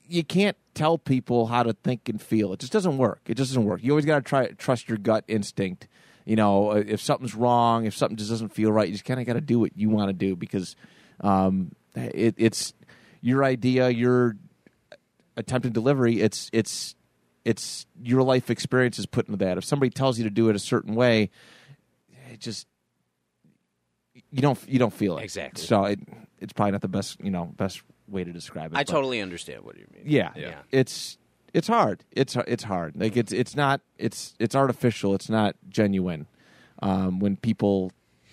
you can't tell people how to think and feel. It just doesn't work. It just doesn't work. You always got to try trust your gut instinct. You know, uh, if something's wrong, if something just doesn't feel right, you just kind of got to do what you want to do because um, it, it's your idea, your attempted delivery. It's it's it's your life experience is put into that. If somebody tells you to do it a certain way, it just you don't you don't feel it Exactly. So it it's probably not the best you know best way to describe it. I totally understand what you mean. yeah, Yeah. It's it's hard. It's it's hard. Like it's it's not it's it's artificial. It's not genuine. Um, when people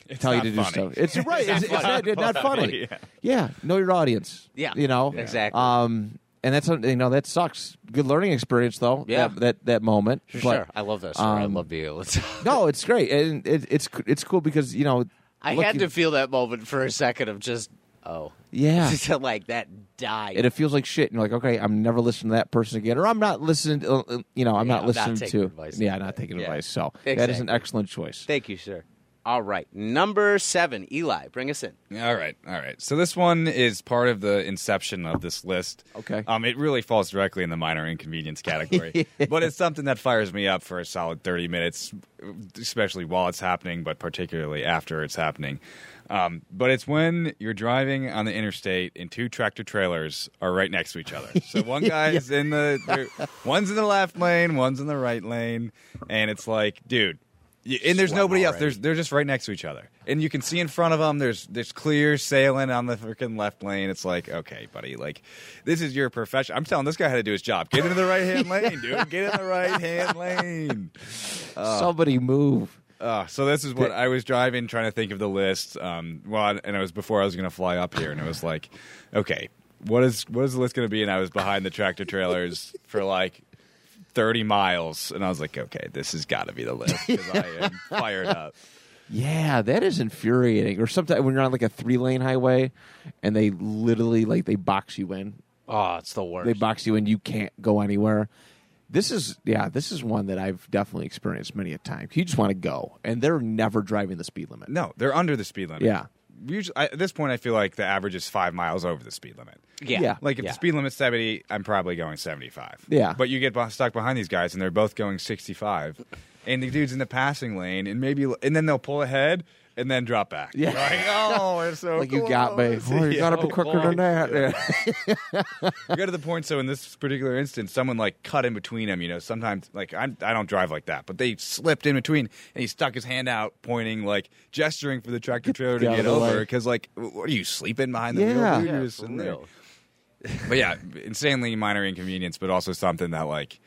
It's tell you to do stuff, it's right. It's, it's not, it's not funny. Yeah. Yeah, know your audience. Yeah, you know exactly. Um, and that's you know that sucks. Good learning experience though. Yeah. that that, that moment. For But, sure. I love that story. I um, love being able to. No, it's great, and it, it's it's cool because you know I look, had to feel that moment for a second of just, oh. Yeah. like that died. and it feels like shit. And you're like, okay, I'm never listening to that person again, or I'm not listening. To, uh, you know, I'm Yeah, not I'm not listening taking to. advice yeah, like not taking advice. So that is an excellent choice. Thank you, sir. All right. Number seven, Eli, bring us in. All right, all right. So this one is part of the inception of this list. Okay. Um, it really falls directly in the minor inconvenience category, but it's something that fires me up for a solid thirty minutes, especially while it's happening, but particularly after it's happening. Um, but it's when you're driving on the interstate and two tractor trailers are right next to each other. So one guy's in the, one's in the left lane, one's in the right lane, and it's like, dude. And there's nobody else. There's they're just right next to each other, and you can see in front of them. There's there's clear sailing on the freaking left lane. It's like, okay, buddy, like this is your profession. I'm telling this guy how to do his job. Get into the right hand lane, dude. Get in the right hand lane. Somebody move. Uh, so this is what I was driving, trying to think of the list. Um, well, and it was before I was going to fly up here, and it was like, okay, what is what is the list going to be? And I was behind the tractor trailers for like. 30 miles and I was like okay this has got to be the list because I am fired up Yeah, that is infuriating. Or sometimes when you're on like a three lane highway, and they literally like they box you in. Oh, it's the worst. They box you in. You can't go anywhere. This is yeah. This is one that I've definitely experienced many a time. You just want to go, and they're never driving the speed limit. No, they're under the speed limit. Yeah. Usually, I, at this point, I feel like the average is five miles over the speed limit. yeah. Yeah. Like if Yeah. the speed limit's seventy, I'm probably going seventy-five. Yeah. But you get beh- stuck behind these guys, and they're both going sixty-five, and the dude's in the passing lane, and maybe, and then they'll pull ahead and then drop back. Yeah. You're like oh, it's so Like you got me. Oh, you Yeah, gotta be quicker boy. than that. Yeah. You get to the point. So in this particular instance, someone like cut in between them. You know, sometimes like I'm, I don't drive like that, but they slipped in between, and he stuck his hand out, pointing like gesturing for the tractor trailer to Get get of the way. over. Because like, what are you sleeping behind the Yeah. wheel? dude? Yeah, You're just for there. real. But yeah, insanely minor inconvenience, but also something that like.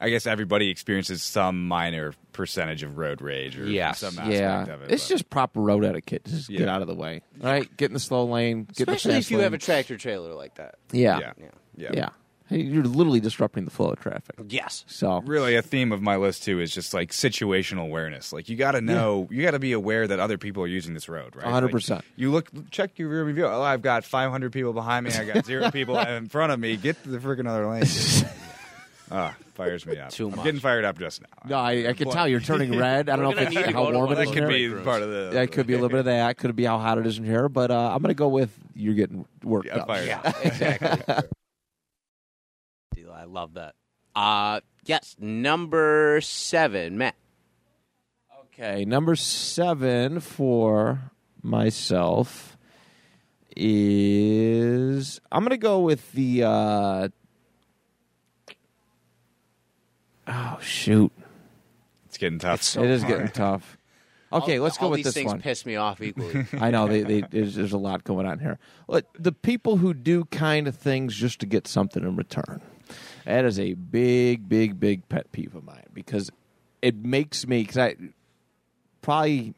I guess everybody experiences some minor percentage of road rage or Yes. some aspect yeah. of it. It's but- just proper road etiquette. Just get out of the way. right? get in the slow lane. Get in the Especially if you lane. have a tractor trailer like that. Yeah. yeah, Yeah. yeah, Yeah. Hey, you're literally disrupting the flow of traffic. Yes. So really a theme of my list too is just like situational awareness like you got to know you got to be aware that other people are using this road right 100%. You look check your rear view oh i've got 500 people behind me i got zero people in front of me get to the freaking other lane ah fires me up Too i'm much. getting fired up just now no, I, I can tell you're turning red. I don't know We're if gonna need it's to how go to warm one it of is that in could here. be part of the That could be a little bit of that. Could be how hot it is in here. But uh, I'm going to go with you're getting worked Yeah, up. fired Yeah, up. exactly. Deal, I love that. Uh yes, number seven, Matt. Okay, number seven for myself is I'm gonna go with the uh oh shoot. It's getting tough. it is getting tough. Okay, All- let's go all with these this things one. piss me off equally. I know they, they there's, there's a lot going on here. But the people who do kind of things just to get something in return, that is a big, big, big pet peeve of mine because it makes me because I probably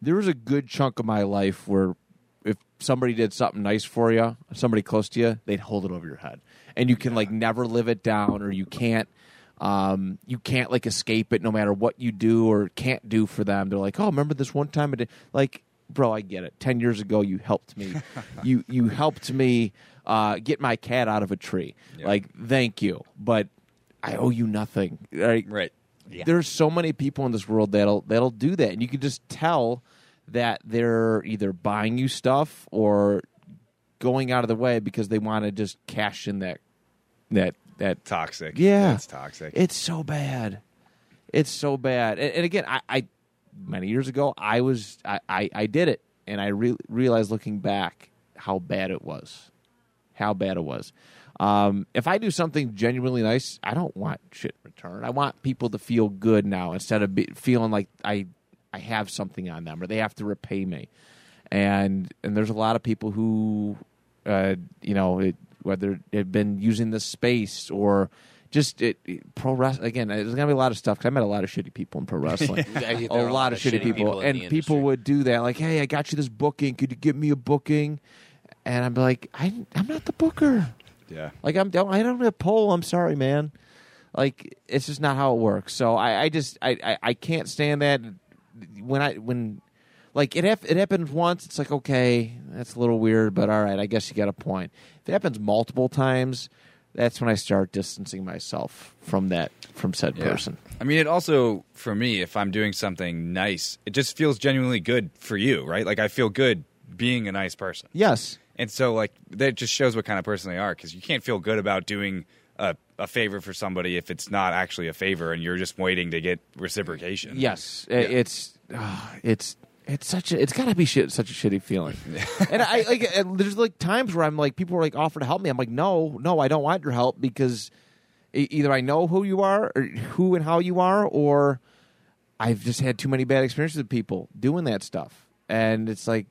there was a good chunk of my life where if somebody did something nice for you, somebody close to you, they'd hold it over your head, and you can like never live it down, or you can't. Um, you can't like escape it no matter what you do or can't do for them. They're like, oh, remember this one time I did like, bro, I get it. Ten years ago, you helped me. you you helped me uh, get my cat out of a tree. Yeah. Like, thank you, but I owe you nothing. Right? right. Yeah. There's so many people in this world that'll that'll do that, and you can just tell that they're either buying you stuff or going out of the way because they want to just cash in that that that Toxic. Yeah. It's toxic. it's so bad. It's so bad. And, and again, I, I many years ago I was I, I, I did it, and I re- realized looking back how bad it was, how bad it was. Um, if I do something genuinely nice, I don't want shit returned. I want people to feel good now instead of be, feeling like I I have something on them or they have to repay me. And and there's a lot of people who, uh, you know, it, whether they've been using the space or just it, it- pro wrestling again. There's gonna be a lot of stuff. 'cause I met a lot of shitty people in pro wrestling. Yeah, there a lot of shitty people, in and people industry. would do that. Like, hey, I got you this booking. Could you give me a booking? And I'm like, I, I'm not the booker. yeah. Like, I'm don't I don't have a poll. I'm sorry, man. Like, it's just not how it works. So I, I just I, I, I can't stand that. When I when like it hap- it happens once, it's like okay, that's a little weird, but all right, I guess you got a point. If it happens multiple times, that's when I start distancing myself from that from said Yeah. person. I mean, it also for me, if I'm doing something nice, it just feels genuinely good for you, right? Like I feel good being a nice person, Yes. and so like that just shows what kind of person they are because you can't feel good about doing a, a favor for somebody if it's not actually a favor and you're just waiting to get reciprocation. Yes, I- it's ah, it's it's such a it's got to be shit, such a shitty feeling. and I like and there's like times where I'm like people are like offer to help me. I'm like no, no, I don't want your help because e- either I know who you are or who and how you are, or I've just had too many bad experiences with people doing that stuff, and it's like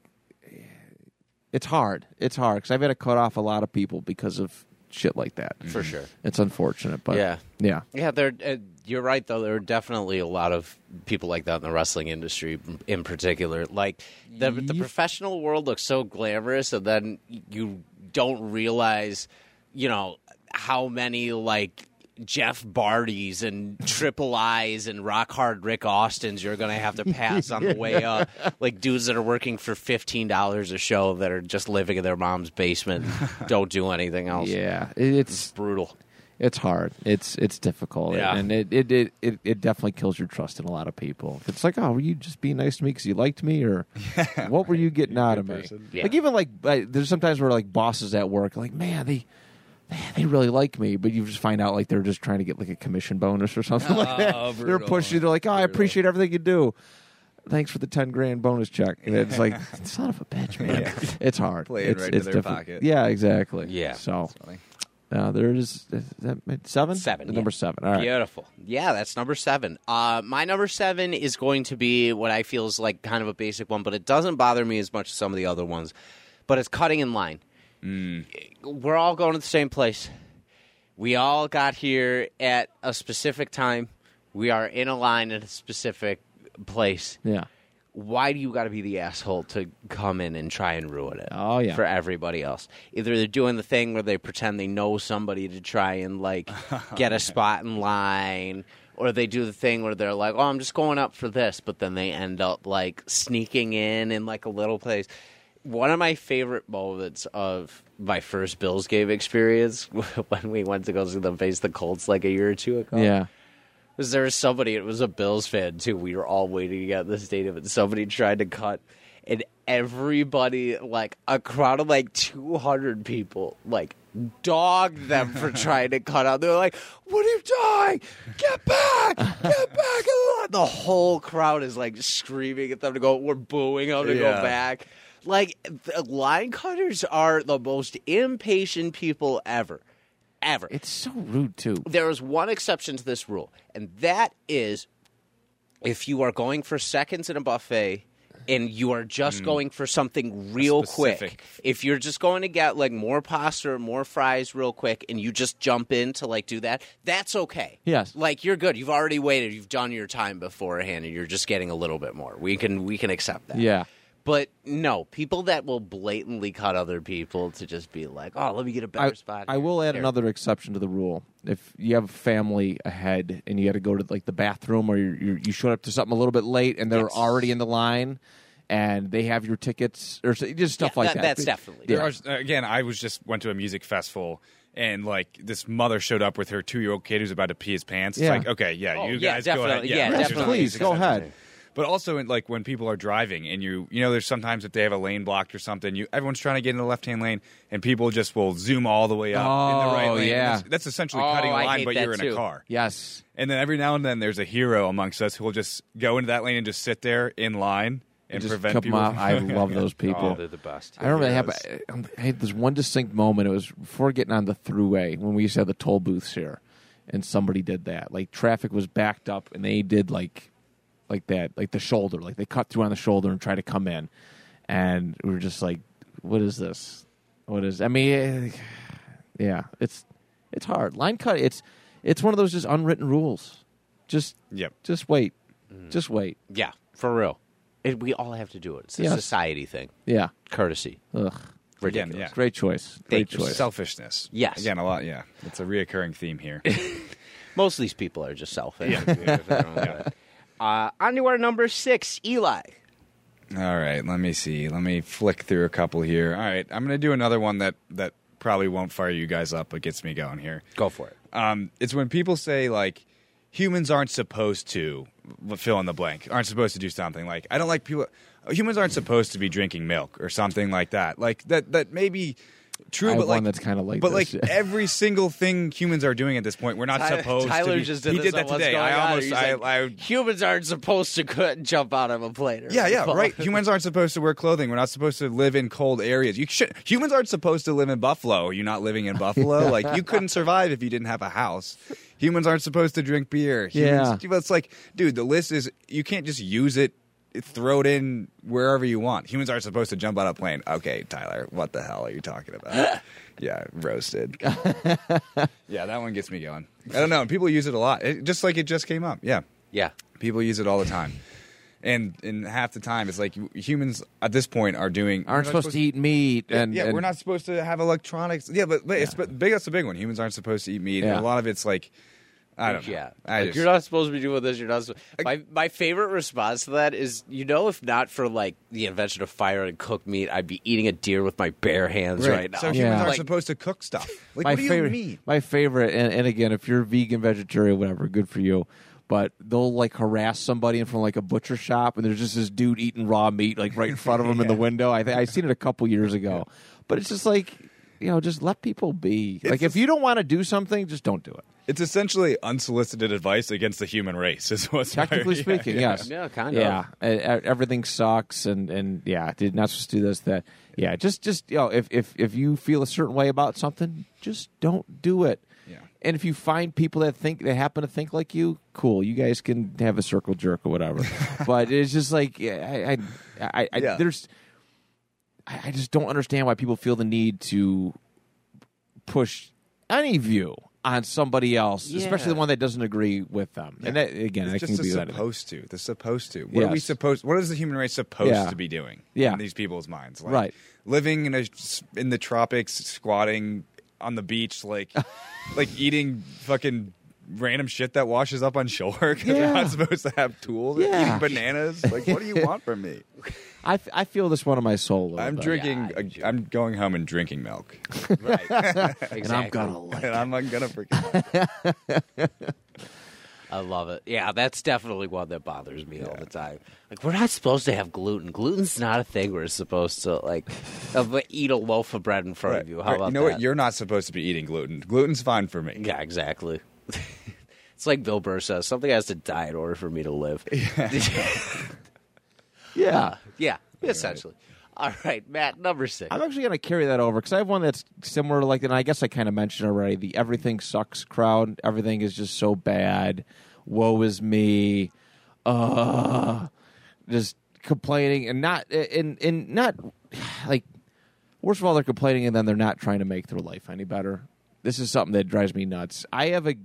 it's hard. It's hard because I've had to cut off a lot of people because of shit like that. for sure. It's unfortunate, but Yeah. yeah. Yeah, there. Uh, you're right, though. There are definitely a lot of people like that in the wrestling industry, in particular. Like the the professional world looks so glamorous, and then you don't realize, you know, how many like Jeff Bardys and Triple I's and Rock Hard Rick Austins you're going to have to pass on the way up. Like dudes that are working for fifteen dollars a show that are just living in their mom's basement, don't do anything else. Yeah, it- it's brutal. It's hard. It's it's difficult, Yeah. and it it, it it it definitely kills your trust in a lot of people. It's like, oh, were you just being nice to me because you liked me, or yeah, what were you getting out of me? Yeah. Like even like there's sometimes where like bosses at work, like man, they. Man, they really like me, but you just find out like they're just trying to get like a commission bonus or something like that. Oh, They're pushing you. They're like, "Oh, I appreciate everything you do. Thanks for the ten grand bonus check." And it's like, son of a bitch, man. Yeah. It's hard. Play it it's, right it's their pocket. Yeah, exactly. Yeah. So. Uh, there it is. Is that seven? Seven, yeah. number seven. All right. Beautiful. Yeah, that's number seven. Uh, my number seven is going to be what I feel is like kind of a basic one, but it doesn't bother me as much as some of the other ones. But it's cutting in line. We're all going to the same place. We all got here at a specific time. We are in a line at a specific place. Yeah. Why do you got to be the asshole to come in and try and ruin it? Oh, yeah. for everybody else. Either they're doing the thing where they pretend they know somebody to try and like oh, get a spot in line, or they do the thing where they're like, "Oh, I'm just going up for this," but then they end up like sneaking in in like a little place. One of my favorite moments of my first Bills game experience when we went to go see them face the Colts like a year or two ago Yeah. Was there was somebody, it was a Bills fan too. We were all waiting to get in the stadium, and somebody tried to cut, and everybody, like a crowd of like 200 people, like dogged them for trying to cut out. They were like, What are you doing? Get back! Get back! And the whole crowd is like screaming at them to go, We're booing them to go back. Like, the line cutters are the most impatient people ever. Ever It's so rude too. there is one exception to this rule, and that is if you are going for seconds in a buffet and you are just mm. going for something real quick, if you're just going to get like more pasta or more fries real quick and you just jump in to like do that, that's okay. Yes. Like you're good. You've already waited. You've done your time beforehand and you're just getting a little bit more. We can we can accept that. Yeah. But no, people that will blatantly cut other people to just be like, "Oh, let me get a better I, spot." I will add Here. another exception to the rule. If you have a family ahead and you got to go to like the bathroom or you're, you're, you showed up to something a little bit late and they're Yes. already in the line and they have your tickets or just stuff Yeah, like that- that. that's definitely There Yeah. Uh, are, again, I was just went to a music festival and like this mother showed up with her two year old kid who's about to pee his pants. Yeah. It's like, okay, yeah, Oh, you yeah, guys go ahead. definitely. Yeah, right, definitely. Please go ahead. But also, in, like when people are driving and you, you know, there's sometimes if they have a lane blocked or something, you everyone's trying to get in the left hand lane and people just will zoom all the way up in the right Oh, lane. yeah. that's, that's essentially Oh, cutting a I line, but you're in too. a car. Yes. And then every now and then there's a hero amongst us who will just go into that lane and just sit there in line and just prevent cut 'em people. off. from- I love those people. Oh, they're the best. I remember I had, heroes. I had this one distinct moment. It was before getting on the throughway when we used to have the toll booths here, and somebody did that. Like traffic was backed up, and they did like, like that, like the shoulder, like they cut through on the shoulder and try to come in, and we were just like, "What is this? What is?" I mean, yeah, it's it's hard. Line cut. It's it's one of those just unwritten rules. Just Yep. just wait, Mm. just wait. Yeah, for real. It, we all have to do it. It's a Yes. society thing. Yeah. Courtesy. Ugh. Again, Ridiculous. yeah. Great choice. Great Thank you. choice. Selfishness. Yes. Again, a lot. Yeah, it's a reoccurring theme here. Most of these people are just selfish. Yeah. uh, on to our number six, Eli. All right, let me see. Let me flick through a couple here. All right, I'm going to do another one that that probably won't fire you guys up, but gets me going here. Go for it. Um, it's when people say like humans aren't supposed to fill in the blank, aren't supposed to do something. Like I don't like people. Humans aren't supposed to be drinking milk or something like that. Like that. That may be true, I have but like that's kinda like But this, like yeah. every single thing humans are doing at this point, we're not Tyler, supposed Tyler to. Be, just did he this did on that today. I almost. I, like, I humans aren't supposed to jump out of a plane. or Yeah, yeah, fall. right. Humans aren't supposed to wear clothing. We're not supposed to live in cold areas. You should. Humans aren't supposed to live in Buffalo. You're you not living in Buffalo? like you couldn't survive if you didn't have a house. Humans aren't supposed to drink beer. Humans, It's like, dude, the list is you can't just use it, throw it in wherever you want. Humans aren't supposed to jump on a plane. Okay, Tyler, what the hell are you talking about? yeah, roasted. yeah, that one gets me going. I don't know. People use it a lot. It, just like it just came up. Yeah. Yeah. People use it all the time. And and half the time, it's like humans at this point are doing aren't we're supposed to eat meat Yeah, and yeah, and- we're not supposed to have electronics. Yeah, but, but it's but big. That's the big one. Humans aren't supposed to eat meat. Yeah. And a lot of it's like I don't know. Yeah, I like, just- you're not supposed to be doing this. You're not. Supposed- my my favorite response to that is, you know, if not for like the invention of fire and cooked meat, I'd be eating a deer with my bare hands Right. right, now. So Yeah. humans aren't Like- supposed to cook stuff. Like my what do favorite, you mean? my favorite, and, and again, if you're vegan, vegetarian, whatever, good for you. But they'll like harass somebody in front of like a butcher shop, and there's just this dude eating raw meat like right in front of them in the window. I think I seen it a couple years ago, but it's just like you know, just let people be. like if you don't want to do something, just don't do it. It's essentially unsolicited advice against the human race. Is what's Technically yeah, speaking, yeah. yes, Yeah, kind of. Yeah, everything sucks, and and yeah, did not supposed to do this. That yeah, just just you know, if if if you feel a certain way about something, just don't do it. Yeah. And if you find people that think that happen to think like you, cool. You guys can have a circle jerk or whatever. but it's just like I, I, I, I Yeah. there's, I, I just don't understand why people feel the need to push any view on somebody else, especially the one that doesn't agree with them. And that, again, that It's can just that. supposed to. They're supposed to. What are we supposed? What is the human race supposed Yeah. to be doing? Yeah. in these people's minds, like, Right. Living in a in the tropics, squatting on the beach, like like eating fucking random shit that washes up on shore because they're not supposed to have tools. Yeah. Eating bananas. Like, what do you want from me? I, f- I feel this one of my soul. a I'm bit. drinking. Yeah, a, I'm going home and drinking milk, right. exactly. and I'm gonna like. and I'm not gonna freaking. I love it. Yeah, that's definitely one that bothers me all the time. Like, we're not supposed to have gluten. Gluten's not a thing. We're supposed to like eat a loaf of bread in front of you. How Right. about you know that? what? You're not supposed to be eating gluten. Gluten's fine for me. Yeah, exactly. it's like Bill Burr says, something has to die in order for me to live. Yeah. yeah, essentially. All right, Matt, number six. I'm actually going to carry that over because I have one that's similar to like, and I guess I kind of mentioned already the everything sucks crowd. Everything is just so bad. Woe is me. uh, just complaining and not and and not like worst of all they're complaining and then they're not trying to make their life any better. This is something that drives me nuts. I have a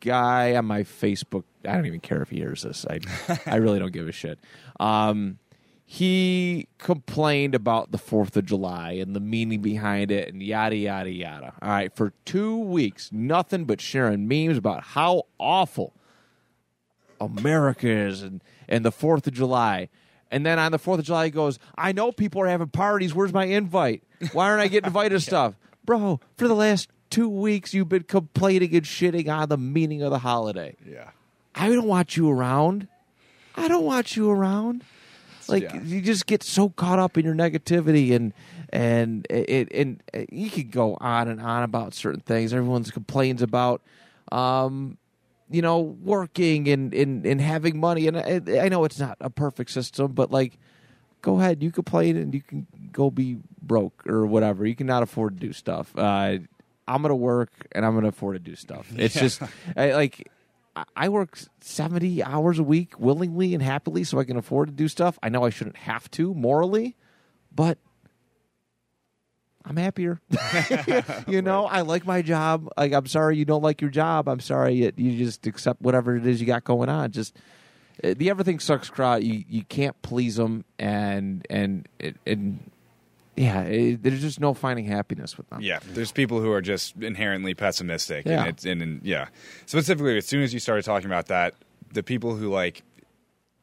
guy on my Facebook. I don't even care if he hears this. I I really don't give a shit. Um, he complained about the Fourth of July and the meaning behind it and yada yada yada. All right, for two weeks, nothing but sharing memes about how awful America is and, and the Fourth of July. And then on the Fourth of July, he goes, "I know people are having parties. Where's my invite? Why aren't I getting invited to stuff, bro? For the last two weeks, you've been complaining and shitting on the meaning of the holiday. Yeah. I don't want you around. I don't want you around. Like Yeah. you just get so caught up in your negativity and and it and you could go on and on about certain things. Everyone's complains about um you know working and and, and having money and I, I know it's not a perfect system but like go ahead you complain and you can go be broke or whatever. You cannot afford to do stuff. Uh I'm going to work and I'm going to afford to do stuff. It's just I, like I- work 70 hours a week willingly and happily so I can afford to do stuff. I know I shouldn't have to morally, but I'm happier. you know, I like my job. Like I'm sorry you don't like your job. I'm sorry you, you just accept whatever it is you got going on. Just uh, the everything sucks crowd. You you can't please them and and and, and yeah, it, there's just no finding happiness with them. Yeah, there's people who are just inherently pessimistic, Yeah. and and, and yeah. Specifically, as soon as you started talking about that, the people who like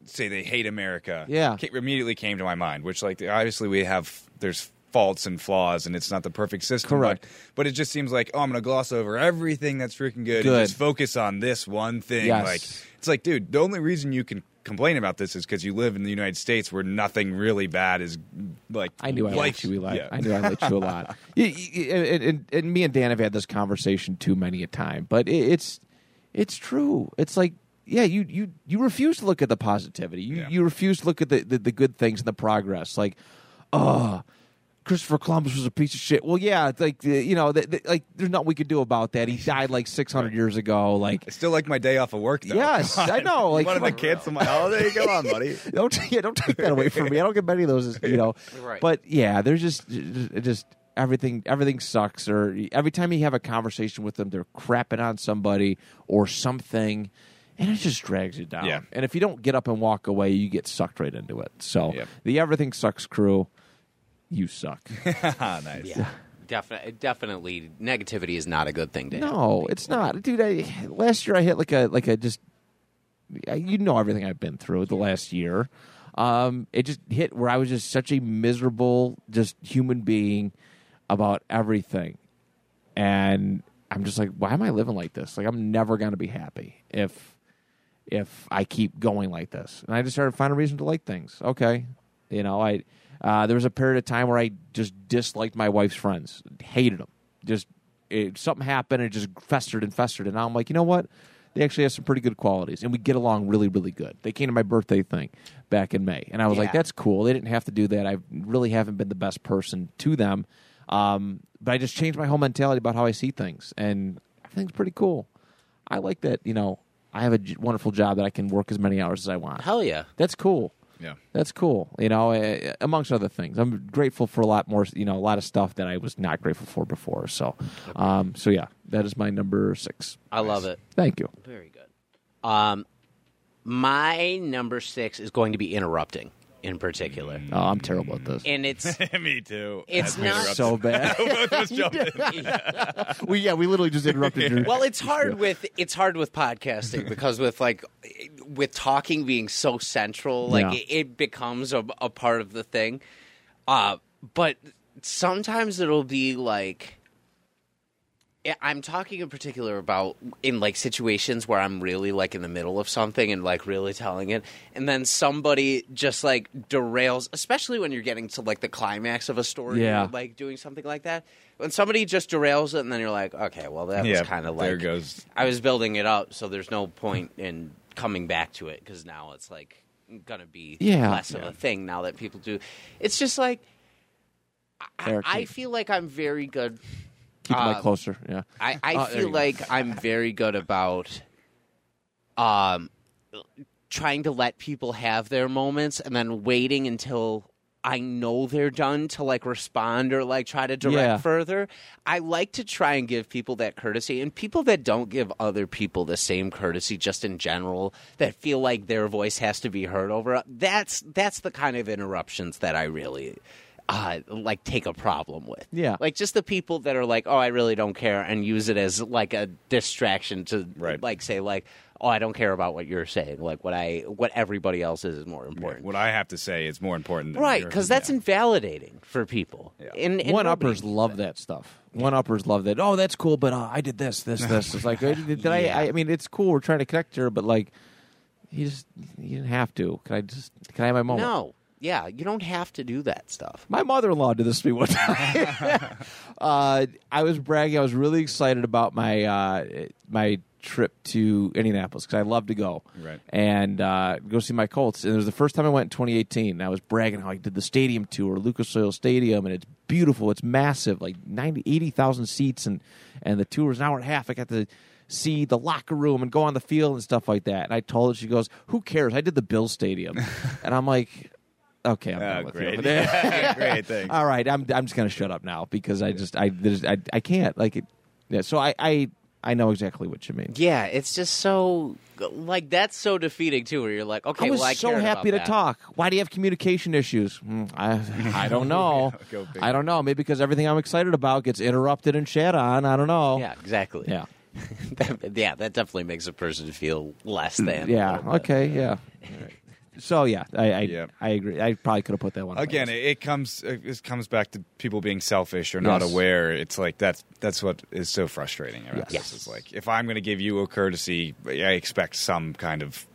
say they hate America, Yeah. immediately came to my mind. Which like obviously we have there's faults and flaws, and it's not the perfect system. Correct. But, but it just seems like oh, I'm going to gloss over everything that's freaking good, Good. and just focus on this one thing. Yes. Like it's like, dude, the only reason you can complain about this is because you live in the United States where nothing really bad is like I knew I liked you a lot. yeah. I knew I liked you a lot. And, and, and me and Dan have had this conversation too many a time, but it's it's true. It's like yeah, you you you refuse to look at the positivity. You Yeah. you refuse to look at the, the the good things and the progress. Like, oh. Christopher Columbus was a piece of shit. Well, yeah, it's like you know, th- th- like there's nothing we could do about that. He died like 600 years ago. Like, I still like my day off of work though. Yes, I know, like, one of the on. kids my holiday. Come on, buddy. don't yeah, don't take that away from me. I don't get many of those, you know. Right. But yeah, there's just just everything everything sucks. Or every time you have a conversation with them, they're crapping on somebody or something, and it just drags you down. Yeah. And if you don't get up and walk away, you get sucked right into it. So the everything sucks crew, you suck. nice. Yeah, definitely. Definitely, negativity is not a good thing to have. No, it's not, dude. I, last year I hit like a like a just you know everything I've been through the last year. Um, it just hit where I was just such a miserable, just human being about everything, and I'm just like, why am I living like this? Like I'm never gonna be happy if if I keep going like this. And I just started finding a reason to like things. Okay, you know, I uh, there was a period of time where I just disliked my wife's friends, hated them. Just it, something happened and it just festered and festered. And now I'm like, you know what? They actually have some pretty good qualities, and we get along really, really good. They came to my birthday thing back in May, and I was like, that's cool. They didn't have to do that. I really haven't been the best person to them, um, but I just changed my whole mentality about how I see things, and everything's pretty cool. I like that. You know, I have a j- wonderful job that I can work as many hours as I want. Hell yeah. That's cool. Yeah. That's cool. You know, uh, amongst other things, I'm grateful for a lot more. You know, a lot of stuff that I was not grateful for before. So, um, so yeah, that is my number six. I love it. Thank you. Very good. Um, my number six is going to be interrupting in particular, Oh, I'm terrible at this. and it's Me too. It's That's not- interrupting. so bad. Both of us jumped in. we yeah, we literally just interrupted your. well, it's hard with it's hard with podcasting because with like with talking being so central, like Yeah. it, it becomes a, a part of the thing. Uh, but sometimes it'll be like I- I'm talking in particular about in like situations where I'm really like in the middle of something and like really telling it, and then somebody just like derails, especially when you're getting to like the climax of a story, Yeah. or, like doing something like that. When somebody just derails it, and then you're like, okay, well that Yeah, was kind of like there goes. I was building it up, so there's no point in coming back to it because now it's like gonna be Yeah. less of a thing now that people do. It's just like I, I feel like I'm very good. Keep the mic uh, closer. Yeah. I, I Oh, feel go. like I'm very good about um trying to let people have their moments and then waiting until I know they're done to like respond or like try to direct Yeah. further. I like to try and give people that courtesy and people that don't give other people the same courtesy just in general that feel like their voice has to be heard over that's that's the kind of interruptions that I really uh, like take a problem with. Yeah. Like just the people that are like, "Oh, I really don't care," and use it as like a distraction to Right. like say like, "Oh, I don't care about what you're saying. Like what I what everybody else is is more important." What I have to say is more important. Than Right, because that's yeah. invalidating for people. Yeah. And, and One uppers love that stuff. One uppers love that. Oh, that's cool, but uh, I did this, this, this. It's like, uh, did Yeah. I, I? I mean, it's cool. We're trying to connect here, but like, you just you didn't have to. Can I just? Can I have my moment? No, yeah, you don't have to do that stuff. My mother-in-law did this to me one time. uh, I was bragging. I was really excited about my uh, my trip to Indianapolis because I love to go. Right. And uh, go see my Colts. And it was the first time I went in 2018. And I was bragging how I did the stadium tour, Lucas Oil Stadium, and it's beautiful. It's massive, like 90, 80,000 seats, and and the tour was an hour and a half. I got to see the locker room and go on the field and stuff like that. And I told her, she goes, "Who cares? I did the Bill Stadium." and I'm like. Okay, I'm done Oh, with great. you. great. Thanks. All right, I'm I'm just gonna shut up now because I just I there's, I I can't like it. Yeah, so I I I know exactly what you mean. Yeah, it's just so like that's so defeating too. Where you're like, okay, I was well, I so happy to that. talk. Why do you have communication issues? Hmm, I I don't know. Go. I don't know. Maybe because everything I'm excited about gets interrupted and shat on. I don't know. Yeah, exactly. Yeah. That- yeah, that definitely makes a person feel less than. Yeah. Okay. Yeah. So yeah, I I, Yeah. I agree. I probably could have put that one on Again, it, it comes it comes back to people being selfish or not aware. It's like that's that's what is so frustrating. About Yes. this. It's like if I'm going to give you a courtesy, I expect some kind of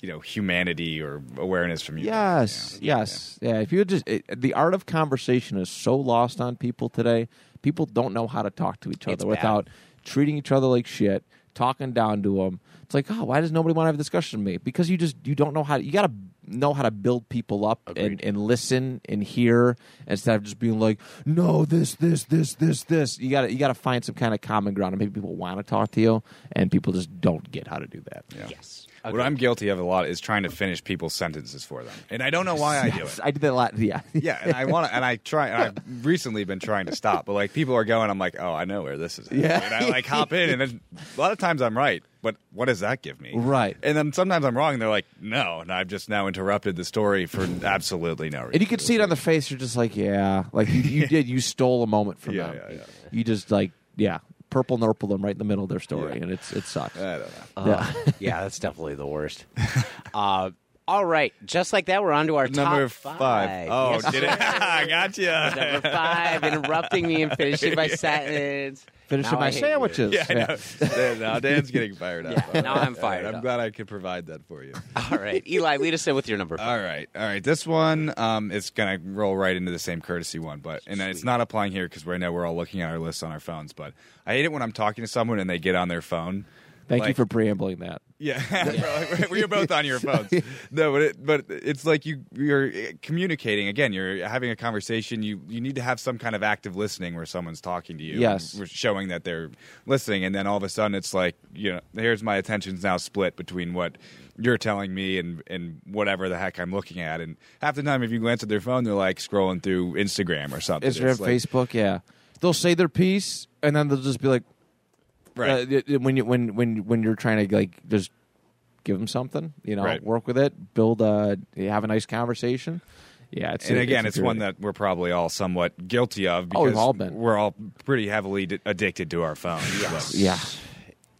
you know humanity or awareness from you. Yes, Yeah. yes, yeah. If you just it, the art of conversation is so lost on people today. People don't know how to talk to each It's other bad. without treating each other like shit, talking down to them. It's like, oh, why does nobody want to have a discussion with me? Because you just you don't know how. You got to know how to build people up and, and listen and hear instead of just being like, no, this, this, this, this, this. You got to you got to find some kind of common ground, and maybe people want to talk to you, and people just don't get how to do that. Yeah. Yes. What I'm guilty of a lot is trying to finish people's sentences for them, and I don't know why I do it. I did that a lot. Yeah, Yeah, and I want to, and I try, and I've recently been trying to stop, but like people are going, I'm like, oh, I know where this is. Yeah. and I like hop in, and then a lot of times I'm right, but what does that give me? Right. and then sometimes I'm wrong, and they're like, no, and I've just now interrupted the story for absolutely no reason. And you could see it on the face. You're just like, yeah, like you, you did. You stole a moment from Yeah, them. yeah, yeah. You just like, yeah, purple nurple them right in the middle of their story, Yeah. and it's it sucks. I don't know. Uh, Yeah. yeah, that's definitely the worst. uh, all right, just like that, we're on to our Number top five. Oh, Yes, did it? I got you. Number five, interrupting me and finishing my sentence. Finishing Now my I you. sandwiches. Yeah, I. Dan- now Dan's getting fired up. Yeah, now I'm All right, fired I'm up. glad I could provide that for you. All right, Eli, lead us in with your number five. All right, all right. This one um, is gonna roll right into the same courtesy one, but and it's not applying here because right now we're all looking at our lists on our phones. But I hate it when I'm talking to someone and they get on their phone. Thank you for preambling that. Yeah, we are both on your phones. No, but it, but it's like you you're eh, communicating again. You're having a conversation. You you need to have some kind of active listening where someone's talking to you. Yes. we're showing that they're listening, and then all of a sudden it's like you know, here's my attention's now split between what you're telling me and and whatever the heck I'm looking at. And half the time, if you glance at their phone, they're like scrolling through Instagram or something. Instagram, It's like- Facebook, yeah. They'll say their piece, and then they'll just be like, right? uh, when you when when when you're trying to like just give them something, you know, Right. work with it, build a have a nice conversation. Yeah, it's and again, it's, one that we're probably all somewhat guilty of because Oh, we've all been. we're all pretty heavily d- addicted to our phones. So- Yeah,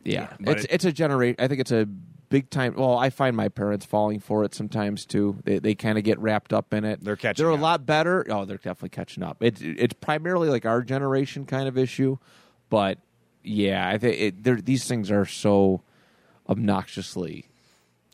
yeah. but it's it- it's a generate. I think it's a big time. Well, I find my parents falling for it sometimes too. They they kind of get wrapped up in it. They're catching They're a lot better. Oh, they're definitely catching up. It's it's primarily like our generation kind of issue, but yeah, I think these things are so obnoxiously.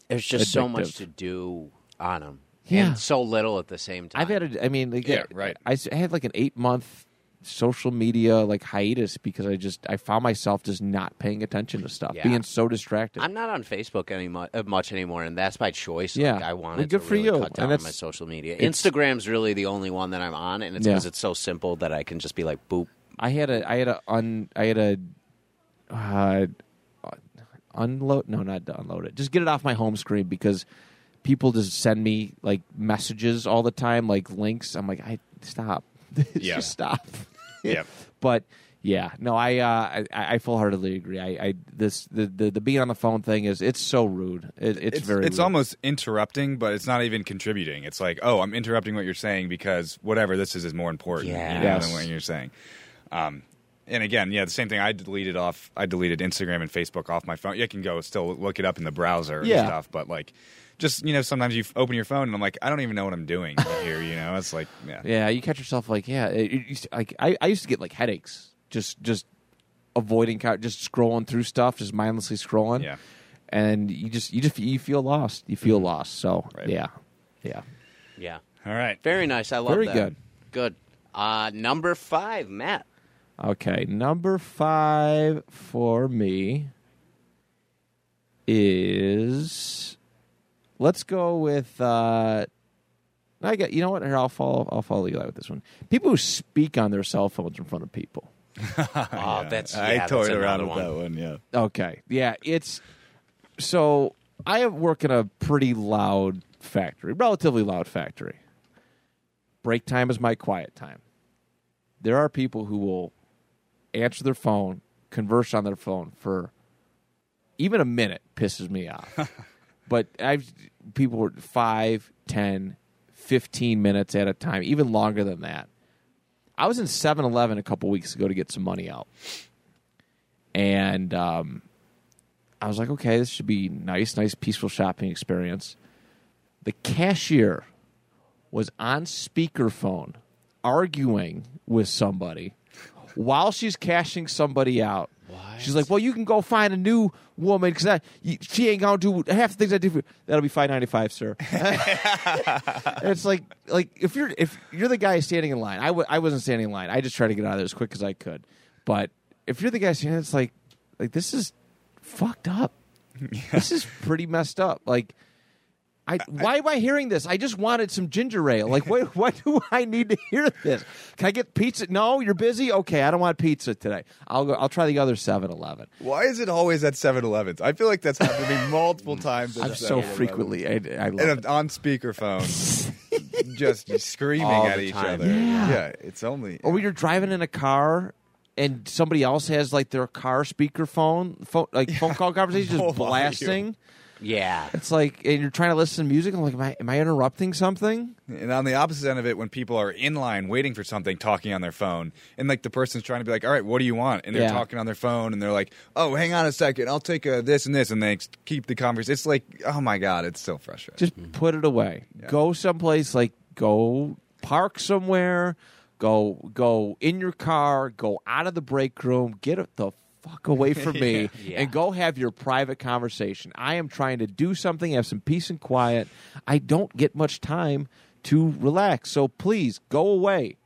There's just so much to do on them, Yeah. and so little at the same time. I've had a, I mean, like, Yeah, right. I had like an eight month social media like hiatus because I just I found myself just not paying attention to stuff, Yeah. being so distracted. I'm not on Facebook any mu- uh, much anymore, and that's by choice. Yeah. Like, I Well, wanted good to for really you. cut And down on my social media. Instagram's really the only one that I'm on, and it's Yeah. because it's so simple that I can just be like, boop. I had a I had a un I had a uh, unload. No, not to unload it. Just get it off my home screen because people just send me like messages all the time, like links. I'm like, I stop. Yeah. just stop. Yep. But yeah, no, I uh, I, I full heartedly agree. I, I this the, the the being on the phone thing is it's so rude. It, it's, it's very it's rude. almost interrupting, but it's not even contributing. It's like, oh, I'm interrupting what you're saying because whatever this is is more important Yeah. you know, than what you're saying. Um, and again, yeah, the same thing. I deleted off. I deleted Instagram and Facebook off my phone. You can go still look it up in the browser Yeah. and stuff, but like, just you know, sometimes you open your phone and I'm like, I don't even know what I'm doing here. You know, it's like, yeah, Yeah, you catch yourself like yeah. It, it used to- like I, I used to get like headaches just just avoiding just scrolling through stuff, just mindlessly scrolling. Yeah. and you just you just you feel lost. You feel lost. So Right. yeah, yeah. Yeah. All right. Very nice. I love Very that. good. Good. Uh, number five, Matt. Okay, number five for me is let's go with uh I get you know what here I'll follow I'll follow Eli with this one. People who speak on their cell phones in front of people. Oh, that's I yeah, that's toyed around with one. that one. Yeah. Okay. Yeah, it's so I work in a pretty loud factory, relatively loud factory. Break time is my quiet time. There are people who will answer their phone, converse on their phone for even a minute pisses me off. but I've people were five, ten, fifteen minutes at a time, even longer than that. I was in 7 Eleven a couple weeks ago to get some money out. And um, I was like, okay, this should be nice, nice, peaceful shopping experience. The cashier was on speakerphone arguing with somebody while she's cashing somebody out. She's like, "Well, you can go find a new woman because she ain't gonna do half the things I do. For, that'll be five ninety five, sir." It's like, like if you're if you're the guy standing in line, I w- I wasn't standing in line. I just tried to get out of there as quick as I could. But if you're the guy standing, it's like, like this is fucked up. This is pretty messed up. Like, I, why am I hearing this? I just wanted some ginger ale. Like, wait, why do I need to hear this? Can I get pizza? No, you're busy. Okay, I don't want pizza today. I'll go. I'll try the other 7-Eleven. Why is it always at 7-Elevens? I feel like that's happened to me multiple mm. times. I'm so frequently. I, I love and it. on speakerphone, just screaming All at each time. other. Yeah. it's only. Or when you're driving in a car and somebody else has like their car speakerphone, phone, like phone call conversation just blasting. Yeah. It's like, and you're trying to listen to music. I'm like, am I, am I interrupting something? And on the opposite end of it, when people are in line waiting for something, talking on their phone, and like the person's trying to be like, "All right, what do you want?" and they're Yeah. talking on their phone, and they're like, "Oh, hang on a second, I'll take a this and this," and they keep the conversation. It's like, oh my god, it's so frustrating. Just mm-hmm. put it away. Go someplace like go park somewhere. Go go in your car. Go out of the break room. Get it the fuck away from me Yeah. and go have your private conversation. I am trying to do something. Have some peace and quiet. I don't get much time to relax. So please go away.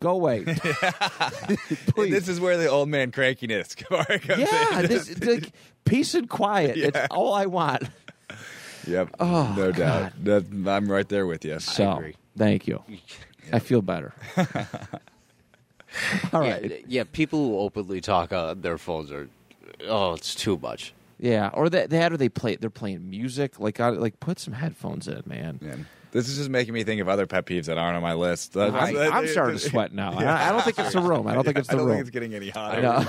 Go away. please. this is where the old man crankiness comes yeah, in. this, peace and quiet. It's all I want. Yep, Oh, no doubt. That, I'm right there with you. So, agree. thank you. I feel better. All Yeah. Yeah, people who openly talk on their phones are, oh, it's too much. Yeah, or that that or they play they're playing music like uh, like put some headphones in, man. Man, this is just making me think of other pet peeves that aren't on my list. I, I'm starting to sweat now. I, I don't think it's the room. I don't think it's the I don't room. think it's getting any hotter.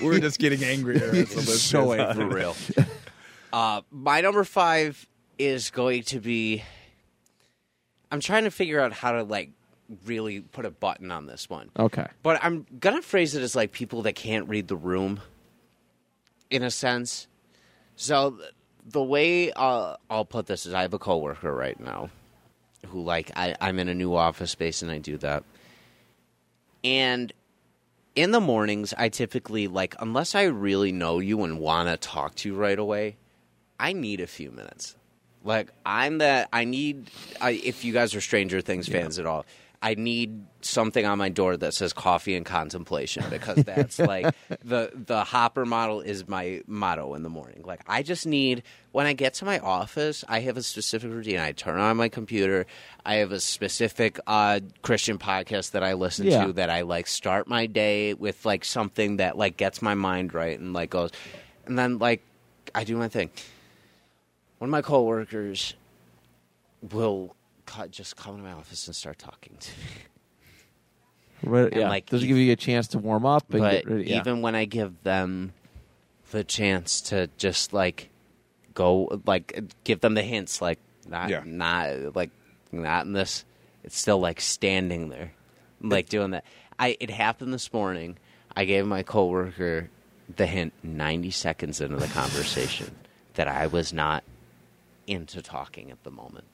We're just getting angrier. as so goes angry. For real. uh, my number five is going to be. I'm trying to figure out how to like really put a button on this one. Okay. But I'm gonna phrase it as like people that can't read the room, in a sense. So the way uh, I'll put this is, I have a coworker right now, who like I, I'm in a new office space and I do that, and in the mornings I typically like unless I really know you and want to talk to you right away, I need a few minutes. Like I'm that I need. I, if you guys are Stranger Things fans at all, I need something on my door that says coffee and contemplation because that's like the the Hopper model is my motto in the morning. Like I just need when I get to my office, I have a specific routine. I turn on my computer. I have a specific uh, Christian podcast that I listen Yeah. to that I like start my day with like something that like gets my mind right and like goes and then like I do my thing. One of my coworkers will just come to my office and start talking to me. Right, And, yeah, like, doesn't give you a chance to warm up. And but get ready, yeah. even when I give them the chance to just like go, like give them the hints, like not, Yeah. not like not in this, it's still like standing there, like doing that. I it happened this morning. I gave my coworker the hint 90 seconds into the conversation that I was not into talking at the moment.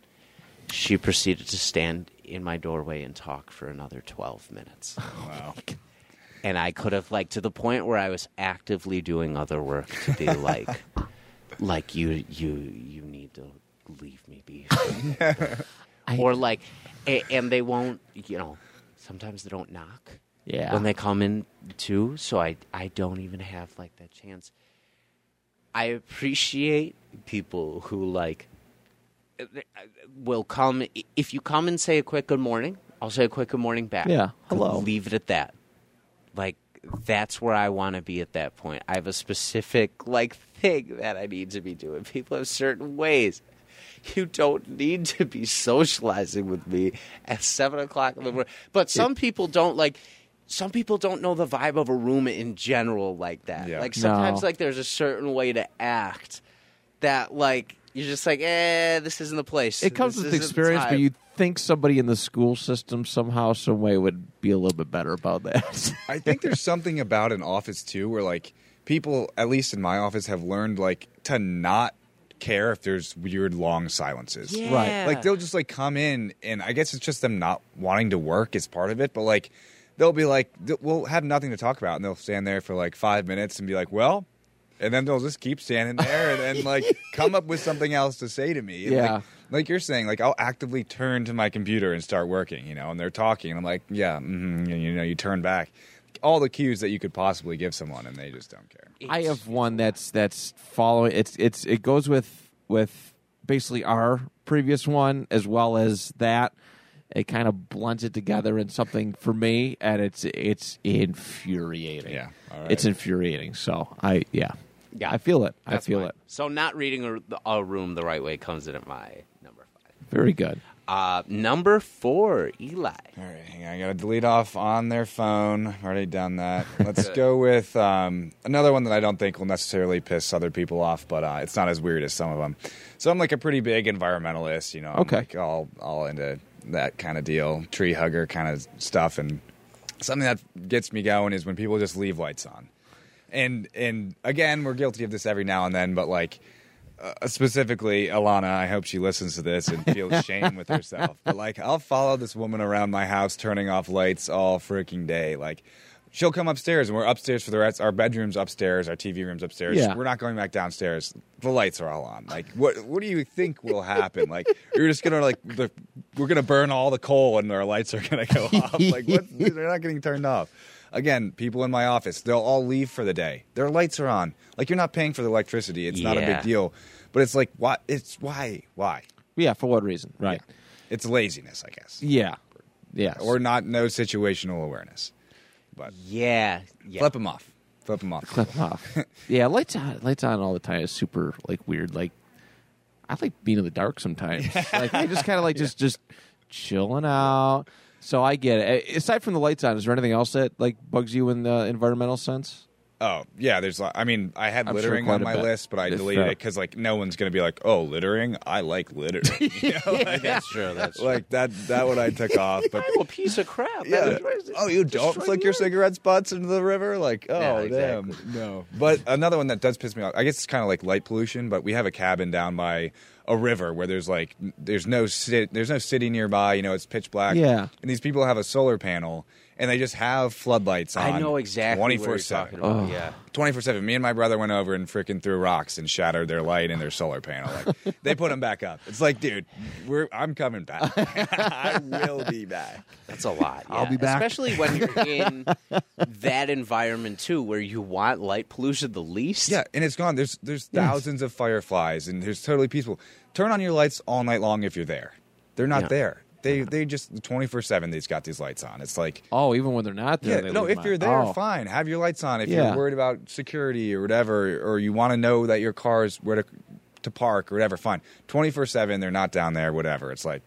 She proceeded to stand in my doorway and talk for another 12 minutes. Wow. and I could have like to the point where I was actively doing other work to be like, like you you you need to leave me be, or like, a, and they won't, you know, sometimes they don't knock yeah, when they come in too, so I I don't even have like that chance. I appreciate people who like will come if you come and say a quick good morning. I'll say a quick good morning back. Yeah, hello. Leave it at that. Like that's where I want to be at that point. I have a specific like thing that I need to be doing. People have certain ways. You don't need to be socializing with me at seven o'clock in the morning. But some people don't like. Some people don't know the vibe of a room in general like that. Yeah. Like sometimes, No. like there's a certain way to act that like you're just like, eh, this isn't the place. it comes This with isn't the experience, but time. you'd think somebody in the school system somehow, some way would be a little bit better about that. I think there's something about an office too where like people, at least in my office, have learned like to not care if there's weird long silences. yeah. Right. Like they'll just like come in and I guess it's just them not wanting to work is part of it, but like they'll be like th- we'll have nothing to talk about and they'll stand there for like 5 minutes and be like, "Well," and then they'll just keep standing there and then like come up with something else to say to me. And, Yeah. Like, like you're saying, like I'll actively turn to my computer and start working, you know, and they're talking, and I'm like, yeah, mm-hmm, and, you know, you turn back, all the cues that you could possibly give someone, and they just don't care. I have one that's that's following. It's it's it goes with with basically our previous one as well as that. It kind of blends it together in something for me, and it's it's infuriating. Yeah, all right. it's infuriating. So I yeah, Yeah. I feel it. I feel mine. it. So not reading a, a room the right way comes in at my number five. Very good. Uh, number four, Eli. All right, hang on. I got to delete off on their phone. I've already done that. Let's go with um, another one that I don't think will necessarily piss other people off, but uh, it's not as weird as some of them. So I'm like a pretty big environmentalist, you know. I'm Okay. like all all into that kind of deal, tree hugger kind of stuff, and something that gets me going is when people just leave lights on. And and again, we're guilty of this every now and then, but like uh, specifically Alana, I hope she listens to this and feels shame with herself. But like, I'll follow this woman around my house, turning off lights all freaking day. Like, she'll come upstairs, and we're upstairs for the rest. Our bedrooms upstairs, our TV rooms upstairs. Yeah. We're not going back downstairs. The lights are all on. Like, what what do you think will happen? Like, you're just gonna like the, we're gonna burn all the coal, and our lights are gonna go off. Like, what? they're not getting turned off. Again, people in my office, they'll all leave for the day. Their lights are on. Like you're not paying for the electricity. It's not a Yeah. big deal. But it's like, why? It's why? Why? Yeah, for what reason? Right. It's laziness, I guess, Yeah. Yeah. or not no situational awareness. But Yeah, yeah. flip them off. Flip them off. Flip them off. yeah, lights on, lights on all the time is super like weird. Like I like being in the dark sometimes. like I just kind of like just just chilling out. So I get it. Aside from the lights on, is there anything else that like bugs you in the environmental sense? Oh yeah, there's. I mean, I had I'm littering quite on my list, but I deleted it because like no one's gonna be like, oh, littering. I like littering. You know, like, That's true. That's true. like that. That one I took off. But I'm oh, a piece of crap. yeah. Oh, you don't flick your cigarette butts into the river? Like, oh, Yeah, damn. No. But another one that does piss me off, I guess it's kind of like light pollution, but we have a cabin down by a river where there's like, there's no, ci- there's no city nearby, you know, it's pitch black. Yeah. And these people have a solar panel and they just have floodlights on. I know exactly 24/7. talking. Yeah. 24 7. Me and my brother went over and freaking threw rocks and shattered their light and their solar panel. Like, they put them back up. It's like, dude, we're, I'm coming back. I will be back. That's a lot. I'll be back. Especially when you're in that environment too, where you want light pollution the least. Yeah, and it's gone. There's there's thousands of fireflies, and there's totally peaceful. Turn on your lights all night long if you're there. They're not Yeah. there. They they just twenty four seven. They've got these lights on. It's like Oh, even when they're not there. yeah, they no. If you're there, Oh. fine. Have your lights on. If Yeah. you're worried about security or whatever, or you want to know that your car is where to to park or whatever, fine. Twenty four seven. They're not down there. Whatever. It's like,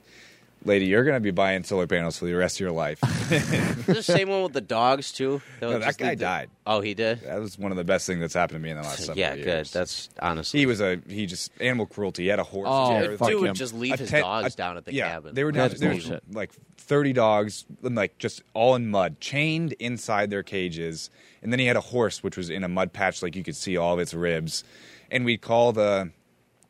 lady, you're gonna be buying solar panels for the rest of your life. The same one with the dogs too? They'll No, that guy the- died. Oh, he did. that was one of the best things that's happened to me in the last several yeah, years. good. That's honestly. he was a he just animal cruelty. He had a horse. Oh, Jared, fuck dude him. would just leave a his ten- dogs a- down at the yeah, cabin. They were down. That's There was like thirty dogs, like just all in mud, chained inside their cages. And then he had a horse, which was in a mud patch, like you could see all of its ribs. And we'd call the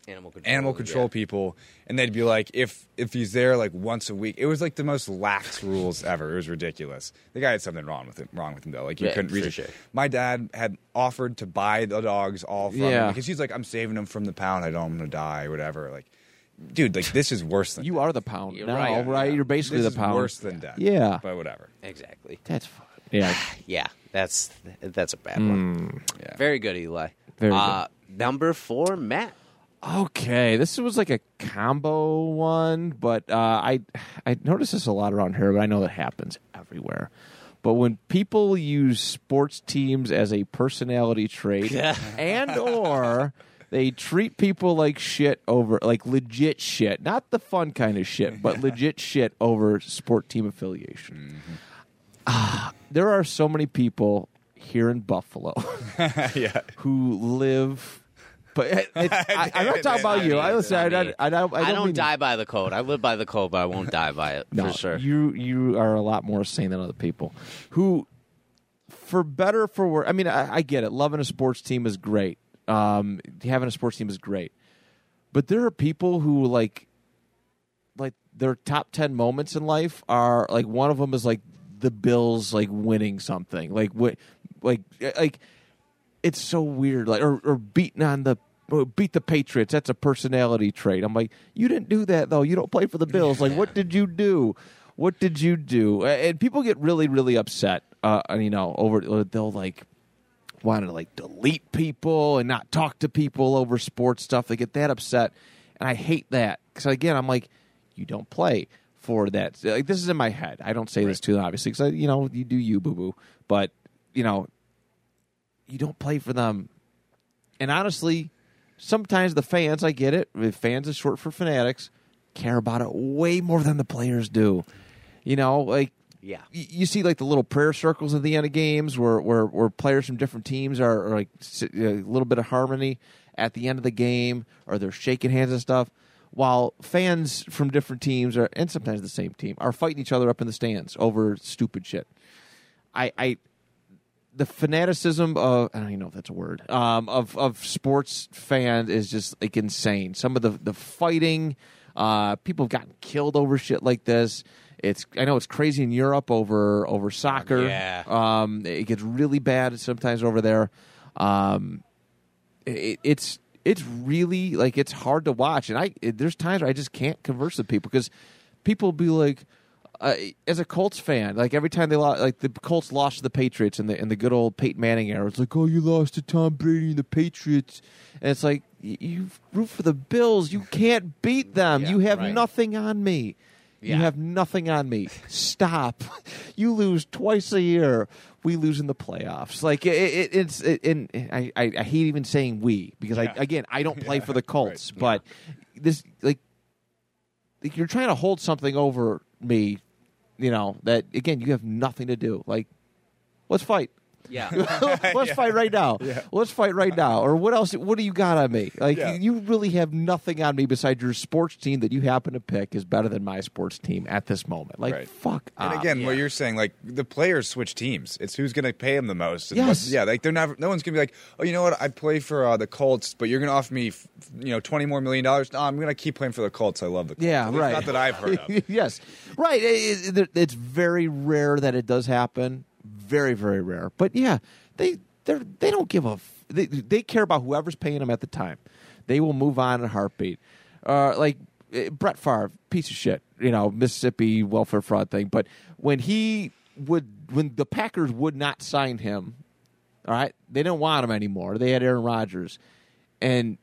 animal control. animal control yeah. people, and they'd be like, if if he's there like once a week, it was like the most lax rules ever. It was ridiculous. The guy had something wrong with him. Wrong with him though. Like you Yeah, couldn't read for it. sure. My dad had offered to buy the dogs all from Yeah. him because he's like, I'm saving them from the pound. I don't want them to die or whatever. Like, dude, like this is worse than You are the pound You're now, right, right? Yeah. You're basically This the is pound. worse than death. Yeah. but whatever. Exactly. That's fine. Yeah. Yeah, that's that's a bad one. Yeah. Very good, Eli. Very uh, Number four, Matt. Okay, this was like a combo one, but uh, I I notice this a lot around here, but I know that happens everywhere. But when people use sports teams as a personality trait, and or they treat people like shit over like legit shit, not the fun kind of shit, but legit shit over sport team affiliation. Ah, there are so many people here in Buffalo yeah. who live. But it, it, I, I'm not talking about you. I listen. I, don't- I I don't, don't mean- die by the code. I live by the code, but I won't die by it No, for sure. You you are a lot more sane than other people, who, for better or for worse. I mean, I, I get it. Loving a sports team is great. Um, having a sports team is great, but there are people who like, like their top ten moments in life are like one of them is like the Bills like winning something, like what, like like it's so weird. Like or, or beating on the beat the Patriots. That's a personality trait. I'm like, you didn't do that though. You don't play for the Bills. Like, what did you do? What did you do? And people get really, really upset. Uh, and, you know, over they'll like want to like delete people and not talk to people over sports stuff. They get that upset, and I hate that because again, I'm like, you don't play for that. Like this is in my head. I don't say this too obviously because you know you do you boo boo, but you know you don't play for them. And honestly, sometimes the fans, I get it. Fans is short for fanatics. Care about it way more than the players do. You know, like Yeah. y- you see like the little prayer circles at the end of games where where, where players from different teams are, are like uh, a little bit of harmony at the end of the game, or they're shaking hands and stuff. While fans from different teams are, and sometimes the same team, are fighting each other up in the stands over stupid shit. I, I the fanaticism of I don't even know if that's a word um, of of sports fans is just like insane. Some of the the fighting, uh, people have gotten killed over shit like this. It's I know it's crazy in Europe over over soccer. Yeah. um, it gets really bad sometimes over there. Um, it, it's it's really like it's hard to watch, and I it, there's times where I just can't converse with people because people be like, uh, as a Colts fan, like every time they lost, like the Colts lost to the Patriots in the in the good old Peyton Manning era, it's like, oh, you lost to Tom Brady and the Patriots, and it's like you root for the Bills, you can't beat them, Yeah, you have right. nothing on me. You have nothing on me. Stop. You lose twice a year. We lose in the playoffs. Like it, it, it's. It, and I, I, I hate even saying we because Yeah. I again I don't play Yeah, for the Colts, right. but this like, like you're trying to hold something over me. You know that again. You have nothing to do. Like, let's fight. Yeah. let's fight right now. Let's fight right now. Or what else? What do you got on me? Like Yeah. you really have nothing on me besides your sports team that you happen to pick is better than my sports team at this moment. Like Right. fuck. And off. again, yeah. what you're saying, like the players switch teams. It's who's going to pay them the most. And Yes. what- yeah, like they're never. No one's going to be like, oh, you know what? I play for uh, the Colts, but you're going to offer me, you know, twenty more million dollars. No, I'm going to keep playing for the Colts. I love the Colts. Yeah, At least right. Not that I've heard of. yes, right. It- it- it's very rare that it does happen. Very, very rare. But yeah, they they they don't give a. f- They they care about whoever's paying them at the time. They will move on in a heartbeat. Uh, like eh, Brett Favre, piece of shit. You know, Mississippi welfare fraud thing. But when he would, when the Packers would not sign him, all right, they didn't want him anymore. They had Aaron Rodgers, and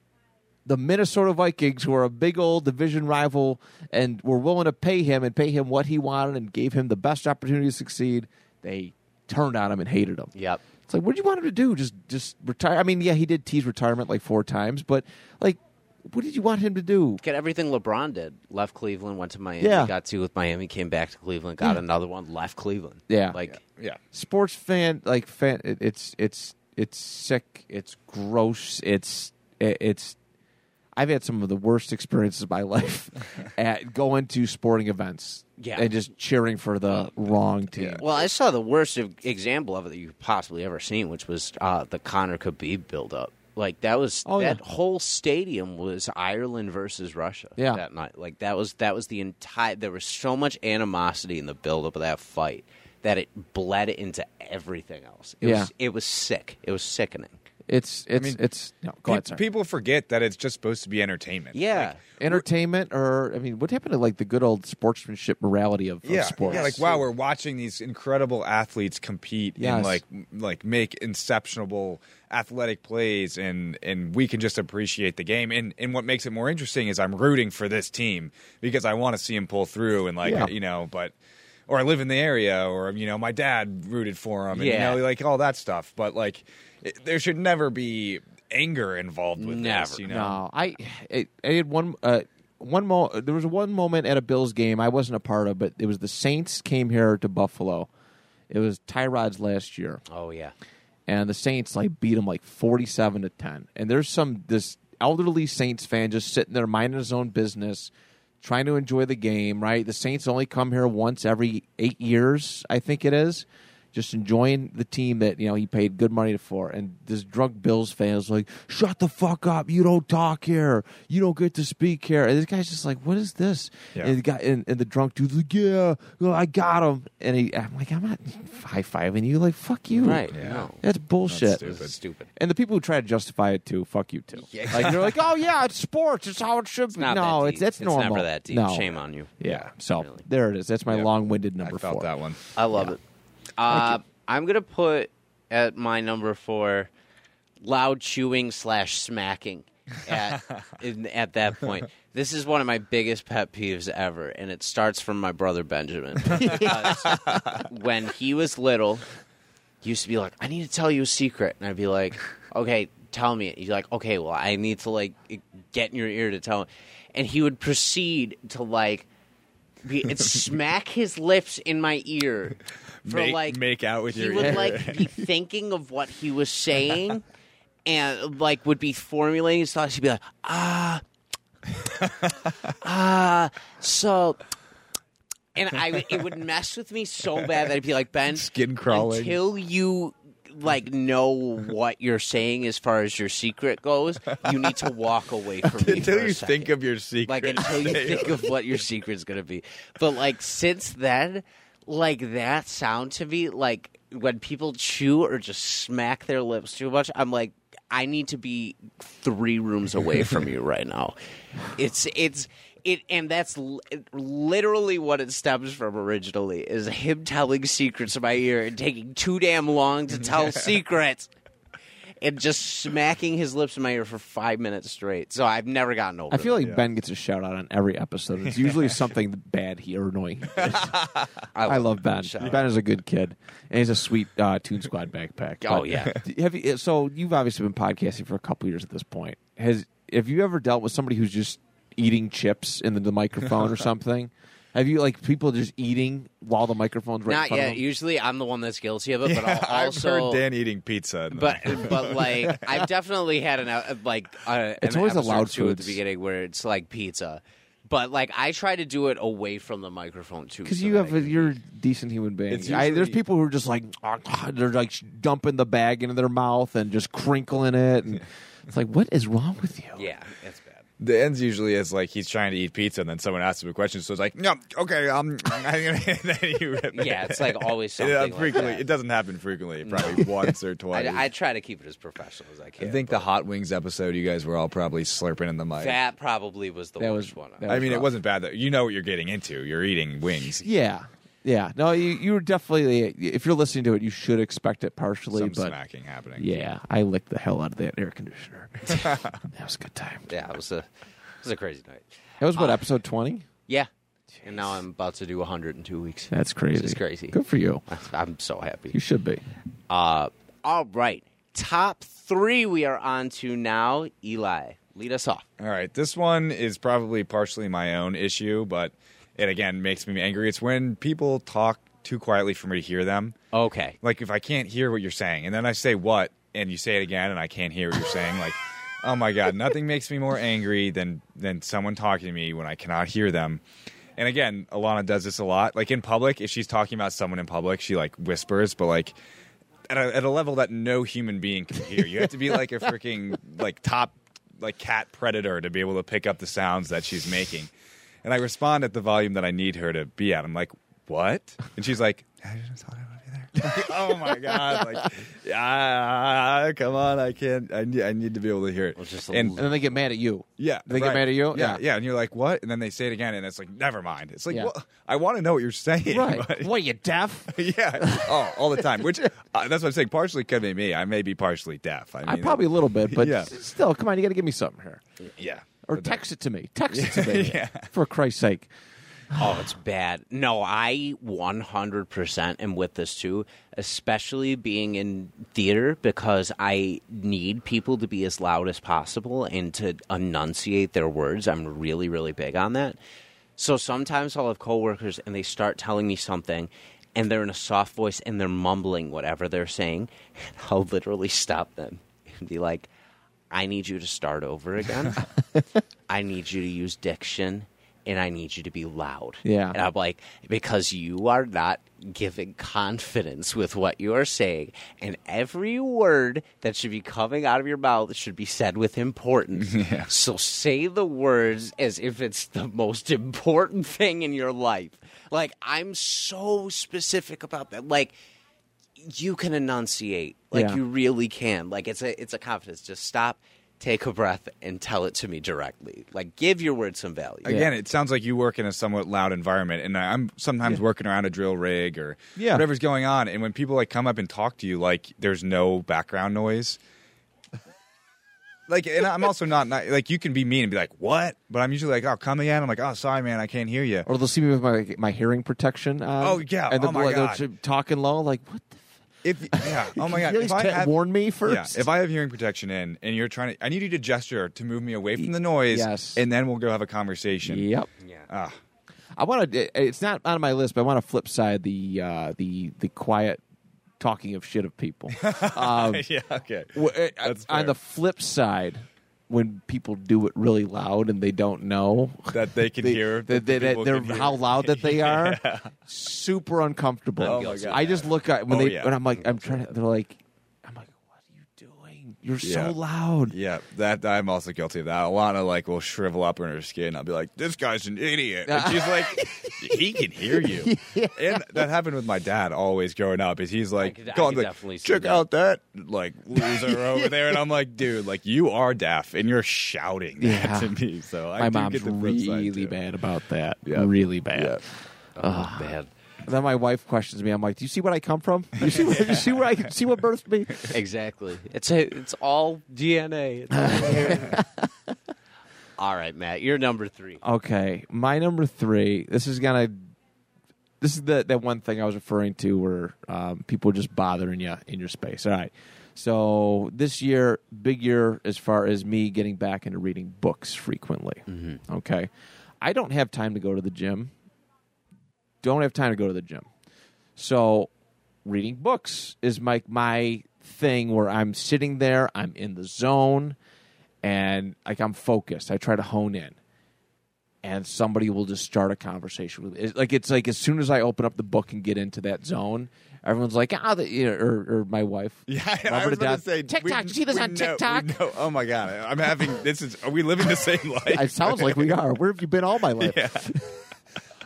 the Minnesota Vikings, who are a big old division rival, and were willing to pay him and pay him what he wanted and gave him the best opportunity to succeed, they turned on him and hated him. Yep. It's like, what did you want him to do? Just just retire? I mean, yeah, he did tease retirement like four times, but like, what did you want him to do? Get everything LeBron did. Left Cleveland, went to Miami, Yeah. got two with Miami, came back to Cleveland, got Yeah. another one, left Cleveland. Yeah. Like Yeah. Sports fan, like fan, it, it's it's it's sick. It's gross. It's it, it's. I've had some of the worst experiences of my life at going to sporting events, Yeah. and just cheering for the wrong team. Yeah. Well, I saw the worst example of it that you've possibly ever seen, which was uh, the Conor Khabib build-up. Like that was Oh, that yeah. whole stadium was Ireland versus Russia. Yeah. that night. Like that was that was the entire. There was so much animosity in the build-up of that fight that it bled into everything else. It Yeah. was it was sick. It was sickening. It's it's mean, it's no. Go Pe- ahead, sorry. people forget that it's just supposed to be entertainment. Yeah. entertainment or I mean, what happened to like the good old sportsmanship morality of, of sports? yeah, like wow, we're watching these incredible athletes compete Yes. and like like make inceptionable athletic plays, and and we can just appreciate the game. And and what makes it more interesting is I'm rooting for this team because I want to see him pull through, and like Yeah. you know, but or I live in the area, or you know, my dad rooted for him, and Yeah. you know, like all that stuff. But like, it, there should never be anger involved with this. You know, No, I I, I had one uh, one mo- There was one moment at a Bills game I wasn't a part of, but it was the Saints came here to Buffalo. It was Tyrod's last year, Oh yeah. and the Saints like beat him like forty-seven to ten. And there's some this elderly Saints fan just sitting there minding his own business, trying to enjoy the game. Right, the Saints only come here once every eight years, I think it is. Just enjoying the team that you know he paid good money for, and this drunk Bills fan is like, "Shut the fuck up! You don't talk here. You don't get to speak here." And this guy's just like, "What is this?" Yeah. And the guy and, and the drunk dude's like, "Yeah, well, I got him." And he, I'm like, "I'm not high fiving you. Like, fuck you." Right. Yeah. No. That's bullshit. That's This is stupid. And the people who try to justify it too, fuck you too. Like they're like, "Oh yeah, it's sports. It's how it should be." Not no, that it's deep. that's It's normal. never that deep. No. Shame on you. Yeah. So Really. there it is. That's my Yeah. long-winded number I number felt four. that one. I love it. Uh, I'm gonna put at my number four loud chewing slash smacking at in, at that point. This is one of my biggest pet peeves ever, and it starts from my brother Benjamin. When he was little, he used to be like, "I need to tell you a secret," and I'd be like, "Okay, tell me." it." He's like, "Okay, well, I need to like get in your ear to tell," Him. and he would proceed to like. Be, smack his lips in my ear for make, like make out with he your would ear. like be thinking of what he was saying and like would be formulating his thoughts. He'd be like, ah, ah, so. And I, it would mess with me so bad that I'd be like, Ben, Skin crawling. until you like know what you're saying as far as your secret goes, you need to walk away from me until you second think of your secret. like until you think of what your secret's gonna be. But like since then, like that sound to me, like when people chew or just smack their lips too much, I'm like, I need to be three rooms away from you right now. It's it's it, and that's li- literally what it stems from originally is him telling secrets in my ear and taking too damn long to tell secrets. And just smacking his lips in my ear for five minutes straight. So I've never gotten over I feel it. like Yeah. Ben gets a shout out on every episode. It's usually something bad he or annoying. he does. I love Ben. Shout Ben is a good kid, and he's a sweet uh, Toon Squad backpack. Oh, But yeah. Have you? So you've obviously been podcasting for a couple years at this point. Has have you ever dealt with somebody who's just eating chips in the, the microphone or something? Have you like people just eating while the microphone's right in Not front yet. of them? Usually, I'm the one that's guilty of it, but Yeah, I'll I've also. heard Dan eating pizza. but but like I've definitely had an uh, like uh, It's an always the episode loud or at the beginning where it's like pizza, but like I try to do it away from the microphone too. Because so you have I a, can- you're a decent human being. It's I, there's people who are just like they're like dumping the bag into their mouth and just crinkling it, and it's like, what is wrong with you? yeah, it's bad. The ends usually is like he's trying to eat pizza, and then someone asks him a question, so it's like, no, okay, um, and then you rip it. Yeah, it's like always It, something like frequently, that. it doesn't happen frequently, probably once or twice. I, I try to keep it as professional as I can. I can. think the hot wings episode, you guys were all probably slurping in the mic. that probably was the That worst was- one. that I was mean, it wasn't bad. Though. You know what you're getting into. You're eating wings. Yeah, Yeah, no, you you were definitely if you're listening to it, you should expect it partially, Some but smacking happening. yeah, I licked the hell out of that air conditioner. that was a good time. Yeah, it was a it was a crazy night. That was what Uh, episode twenty. Yeah, and now I'm about to do 100 in two weeks. That's crazy. This is crazy. Good for you. I'm so happy. You should be. Uh, all right, top three we are on to now. Eli, lead us off. All right, this one is probably partially my own issue, but it again makes me angry. It's when people talk too quietly for me to hear them. Okay. Like if I can't hear what you're saying, and then I say what, and you say it again, and I can't hear what you're saying, like, oh my god, nothing makes me more angry than than someone talking to me when I cannot hear them. And again, Alana does this a lot. Like in public, if she's talking about someone in public, she like whispers, but like at a, at a level that no human being can hear. You have to be like a freaking like top like cat predator to be able to pick up the sounds that she's making. And I respond at the volume that I need her to be at. I'm like, what? And she's like, I just thought I would be there. Like, oh my god! Like, yeah, come on, I can't. I need, I need to be able to hear it. Well, just and And then they get mad at you. yeah, They get mad at you? Yeah, Yeah. yeah, and you're like, what? And then they say it again, and it's like, never mind. It's like, Yeah. well, I want to know what you're saying. Right. but- what, you deaf? yeah. Oh, all the time. Which uh, that's what I'm saying. Partially could be me. I may be partially deaf. I mean, I probably a little bit, but Yeah. still, come on, you got to give me something here. yeah. Or text it to me. Text it to me. Yeah. For Christ's sake. Oh, it's bad. No, I 100% am with this too, especially being in theater because I need people to be as loud as possible and to enunciate their words. I'm really, really big on that. So sometimes I'll have coworkers and they start telling me something and they're in a soft voice and they're mumbling whatever they're saying. And I'll literally stop them and be like, I need you to start over again. I need you to use diction and I need you to be loud. Yeah. And I'm like, because you are not giving confidence with what you are saying. And every word that should be coming out of your mouth should be said with importance. Yeah. So say the words as if it's the most important thing in your life. Like, I'm so specific about that. Like, you can enunciate like Yeah. you really can like it's a it's a confidence just stop take a breath and tell it to me directly like give your words some value Again, it sounds like you work in a somewhat loud environment, and I'm sometimes working around a drill rig or Yeah. whatever's going on. And when people like come up and talk to you, like there's no background noise. Like, and I'm also not, not like you can be mean and be like, "What?" But I'm usually like, "Oh, come again." I'm like, "Oh, sorry, man, I can't hear you." Or they'll see me with my my hearing protection on. Oh, yeah. And Oh, my they're God. talking low, like, what the If yeah, oh my god, you if I have, warn me yeah, first? if I have hearing protection in, and you're trying to, I need you to gesture to move me away from the noise, Yes. and then we'll go have a conversation. Yep. yeah Ah, I want to. It's not on my list, but I want to flip side the uh, the the quiet talking of shit of people. Um, yeah, okay. w- uh, That's on the flip side, when people do it really loud and they don't know that they can they, hear that, that that- they're hear. how loud that they are, super uncomfortable. Oh. I just look at when Oh, they yeah. when I'm like I'm trying to. They're like, I'm like, what are you doing? You're Yeah. so loud. Yeah, that I'm also guilty of that. Alana like will shrivel up in her skin. I'll be like, "This guy's an idiot," and she's like, "He can hear you." And that happened with my dad always growing up. Is he's like, could- I like, definitely check that. out that like loser over there, and I'm like, dude, like you are deaf and you're shouting that Yeah. to me. So I My do mom's get the really bad about that. Yeah. Really bad. Yeah. oh, bad Then my wife questions me. I'm like, "Do you see where I come from? Do you see where, you see where I see what birthed me?" exactly it's a, it's all dna It's all all right matt you're number three Okay, my number three. This is gonna. This is the that one thing I was referring to where um, people just bothering you in your space. All right. So this year, big year as far as me getting back into reading books frequently. Okay, I don't have time to go to the gym. Don't have time to go to the gym. So reading books is my my thing where I'm sitting there, I'm in the zone, and like I'm focused. I try to hone in and somebody will just start a conversation with me. It's like it's like as soon as I open up the book and get into that zone, everyone's like, ah, the, you know, or, or my wife. Yeah, I was death. to say TikTok. we- you see this on know- TikTok? oh my god, I'm having this is. Are we living the same life? It sounds like we are. Where have you been all my life? Yeah.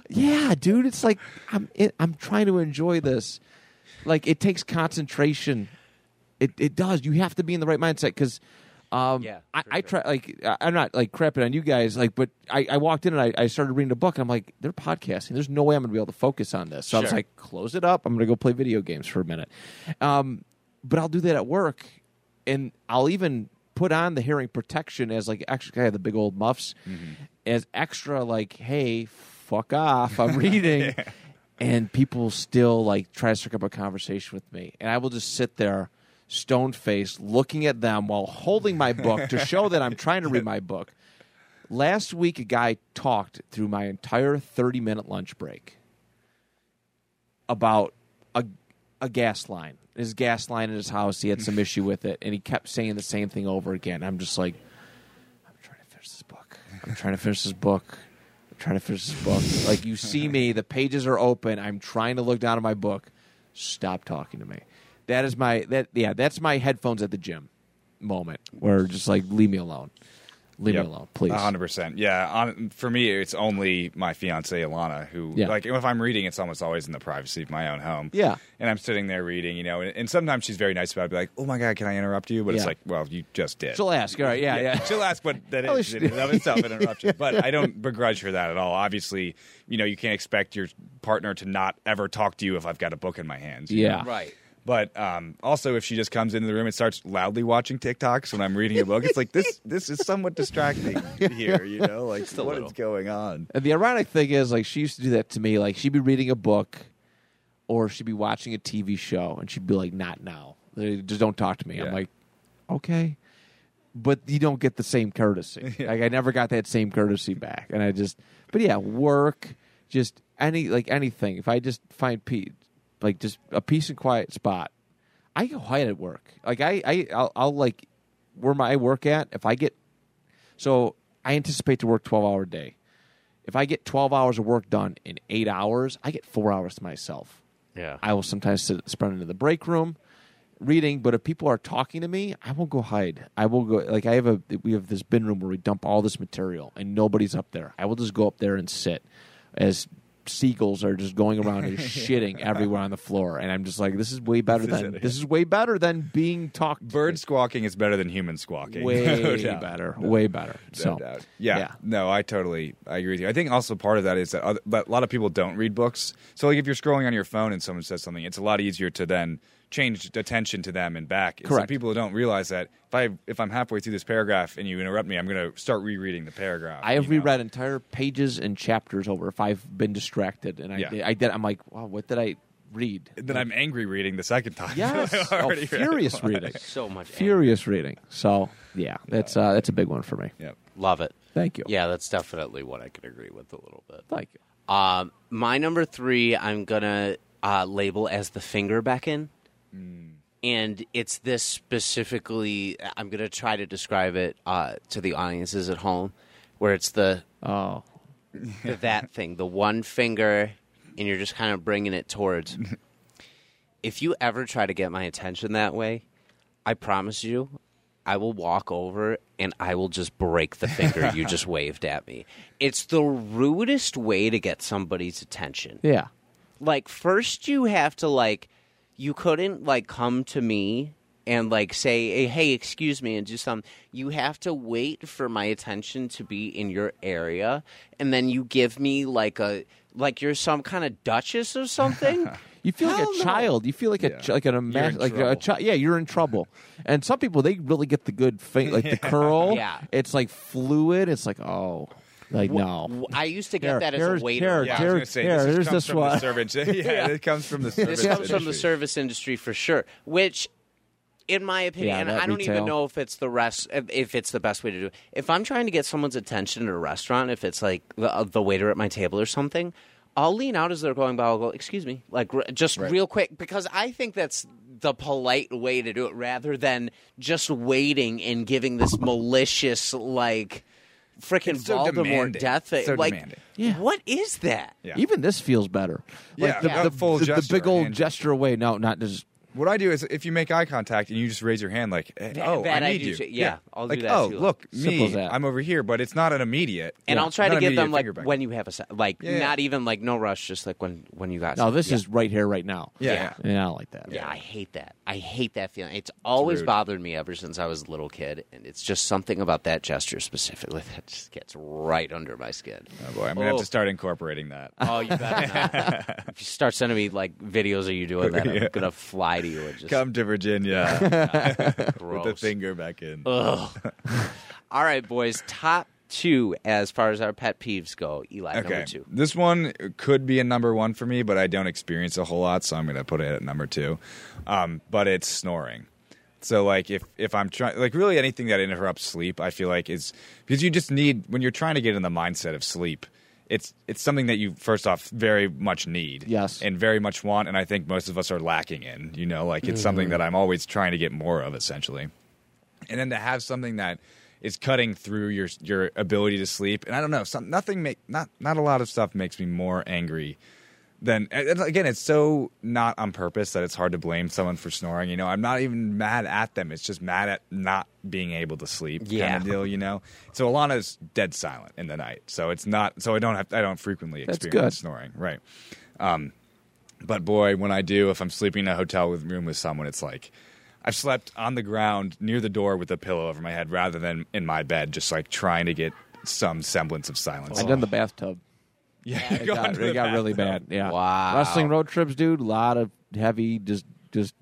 Yeah, dude. It's like I'm it, I'm trying to enjoy this. Like it takes concentration. It it does. You have to be in the right mindset because Um, Yeah, I, I try like I'm not like crapping on you guys, like, but I, I walked in and I, I started reading the book and I'm like, they're podcasting. There's no way I'm going to be able to focus on this. So I was Sure. like, close it up. I'm going to go play video games for a minute. Um, but I'll do that at work, and I'll even put on the hearing protection as like actually I have the big old muffs as extra like, hey, fuck off, I'm reading. And people still like try to strike up a conversation with me. And I will just sit there stone faced looking at them while holding my book to show that I'm trying to read my book. Last week a guy talked through my entire 30 minute lunch break about a a gas line. His gas line in his house, he had some issue with it, and he kept saying the same thing over again. I'm just like, I'm trying to finish this book. I'm trying to finish this book. Trying to finish this book. Like you see me, the pages are open. I'm trying to look down at my book. Stop talking to me. That is my that yeah. That's my headphones at the gym moment where just like leave me alone. Leave Yep. me alone, please. hundred percent. Yeah. On, for me, it's only my fiance Alana who, Yeah. like, if I'm reading, it's almost always in the privacy of my own home. Yeah. And I'm sitting there reading, you know, and, and sometimes she's very nice about it, be like, "Oh my god, can I interrupt you?" But it's like, well, you just did. She'll ask. All right, yeah, yeah. She'll ask what that At oh, is least- in and of itself an interruption. But I don't begrudge her that at all. Obviously, you know, you can't expect your partner to not ever talk to you if I've got a book in my hands. Yeah. know? Right. But um, also, if she just comes into the room and starts loudly watching TikToks when I'm reading a book, it's like this. This is somewhat distracting here. You know, like a what little. is going on? And the ironic thing is, like, she used to do that to me. Like, she'd be reading a book, or she'd be watching a TV show, and she'd be like, "Not now. Just don't talk to me." I'm Yeah. like, "Okay," but you don't get the same courtesy. Like, I never got that same courtesy back, and I just, but yeah, work, just any like anything. If I just find peace, like just a peace and quiet spot, I get quiet at work. Like I, I, I'll, I'll like where my work at. If I get, so I anticipate to work twelve hour day. If I get twelve hours of work done in eight hours, I get four hours to myself. Yeah. I will sometimes sit, sprint into the break room, reading. But if people are talking to me, I won't go hide. I will go like I have a we have this bin room where we dump all this material and nobody's up there. I will just go up there and sit as seagulls are just going around and shitting everywhere on the floor, and I'm just like, this is way better This is than it. this is way better than being talked. to. Bird squawking is better than human squawking. way no better, way better. No so doubt. Yeah, yeah. No, I totally I agree with you. I think also part of that is that other, but a lot of people don't read books. So like if you're scrolling on your phone and someone says something, it's a lot easier to then change attention to them and back. And So Correct. people don't realize that if I if I'm halfway through this paragraph and you interrupt me, I'm going to start rereading the paragraph. I have you know? reread entire pages and chapters over if I've been distracted, and I Yeah. did, I did. I'm like, wow, what did I read? Then I'm angry reading the second time. Yes, oh, already read furious reading, So much. furious reading. So yeah, that's uh, that's a big one for me. Yep. Love it. Thank you. Yeah, that's definitely what I could agree with a little bit. thank you. Um, my number three, I'm gonna uh, label as the finger beckon, and it's this specifically. I'm gonna try to describe it uh, to the audiences at home, where it's the, Oh, the that thing, the one finger, and you're just kind of bringing it towards. if you ever try to get my attention that way, I promise you, I will walk over and I will just break the finger you just waved at me. It's the rudest way to get somebody's attention. yeah. Like first you have to like you couldn't like come to me and like say hey excuse me and do something you have to wait for my attention to be in your area and then you give me like a like you're some kind of duchess or something You feel like a no. child. You feel like a Yeah. ch- like an You're ima- in like a trouble. child. Yeah, you're in trouble. And some people they really get the good thing, like the curl. Yeah. it's like fluid. It's like oh, like no. I used to get Here, that as here's- a waiter. here, Yeah, I was say here, this here's comes this from one. the servant. yeah, it comes from the service. This comes from the industry. service industry for sure. Which, in my opinion, Yeah, and I don't retail. even know if it's the rest, if- if it's the best way to do it. If I'm trying to get someone's attention at a restaurant, if it's like the, uh, the waiter at my table or something, I'll lean out as they're going by. I'll go, "Excuse me," like r- just real quick, because I think that's the polite way to do it, rather than just waiting and giving this malicious like. Freaking It's so Voldemort demanding. death thing. So like, demanding. Yeah. what is that? Yeah. Even this feels better. Like Yeah, the, yeah. the, Full the, the gesture, big old hand gesture away. No, not just what I do is if you make eye contact and you just raise your hand, like, eh, That- oh, that I I need do you. too. Yeah, I'll do like, that oh, too. look, Simple as me, that. I'm over here, but it's not an immediate. And Yeah. I'll try Not to give immediate them like finger bang. when you have a se- like Yeah. not even like no rush, just like when when you got. No, this yeah. is right here, right now. Yeah. Yeah. Yeah, I don't like that. Yeah, I hate that. I hate that feeling. It's always rude. bothered me ever since I was a little kid, and it's just something about that gesture specifically that just gets right under my skin. Oh boy, I'm gonna have Oh. to start incorporating that. Oh, you better not. if you start sending me like videos of you doing that, I'm gonna fly to you and just Come to Virginia, put the finger back in. All right, boys. Top two as far as our pet peeves go. Eli, Okay, number two. this one could be a number one for me, but I don't experience a whole lot, so I'm gonna put it at number two. Um, but it's snoring. So like if if I'm trying like really anything that interrupts sleep, I feel like is because you just need when you're trying to get in the mindset of sleep. It's it's something that you first off very much need, Yes. and very much want, and I think most of us are lacking in. You know, like it's something mm-hmm. that I'm always trying to get more of, essentially. And then to have something that is cutting through your your ability to sleep, and I don't know, some, nothing make not not a lot of stuff makes me more angry then again it's so not on purpose that it's hard to blame someone for snoring you know i'm not even mad at them it's just mad at not being able to sleep Yeah. kind of deal you know so alana's dead silent in the night so it's not so i don't have i don't frequently experience good. snoring right um but boy when i do if i'm sleeping in a hotel with room with someone it's like I've slept on the ground near the door with a pillow over my head rather than in my bed, just like trying to get some semblance of silence. I've done the bathtub. Yeah, It got, it got really bad. Yeah. Wow. Wrestling road trips, dude. A lot of heavy, just just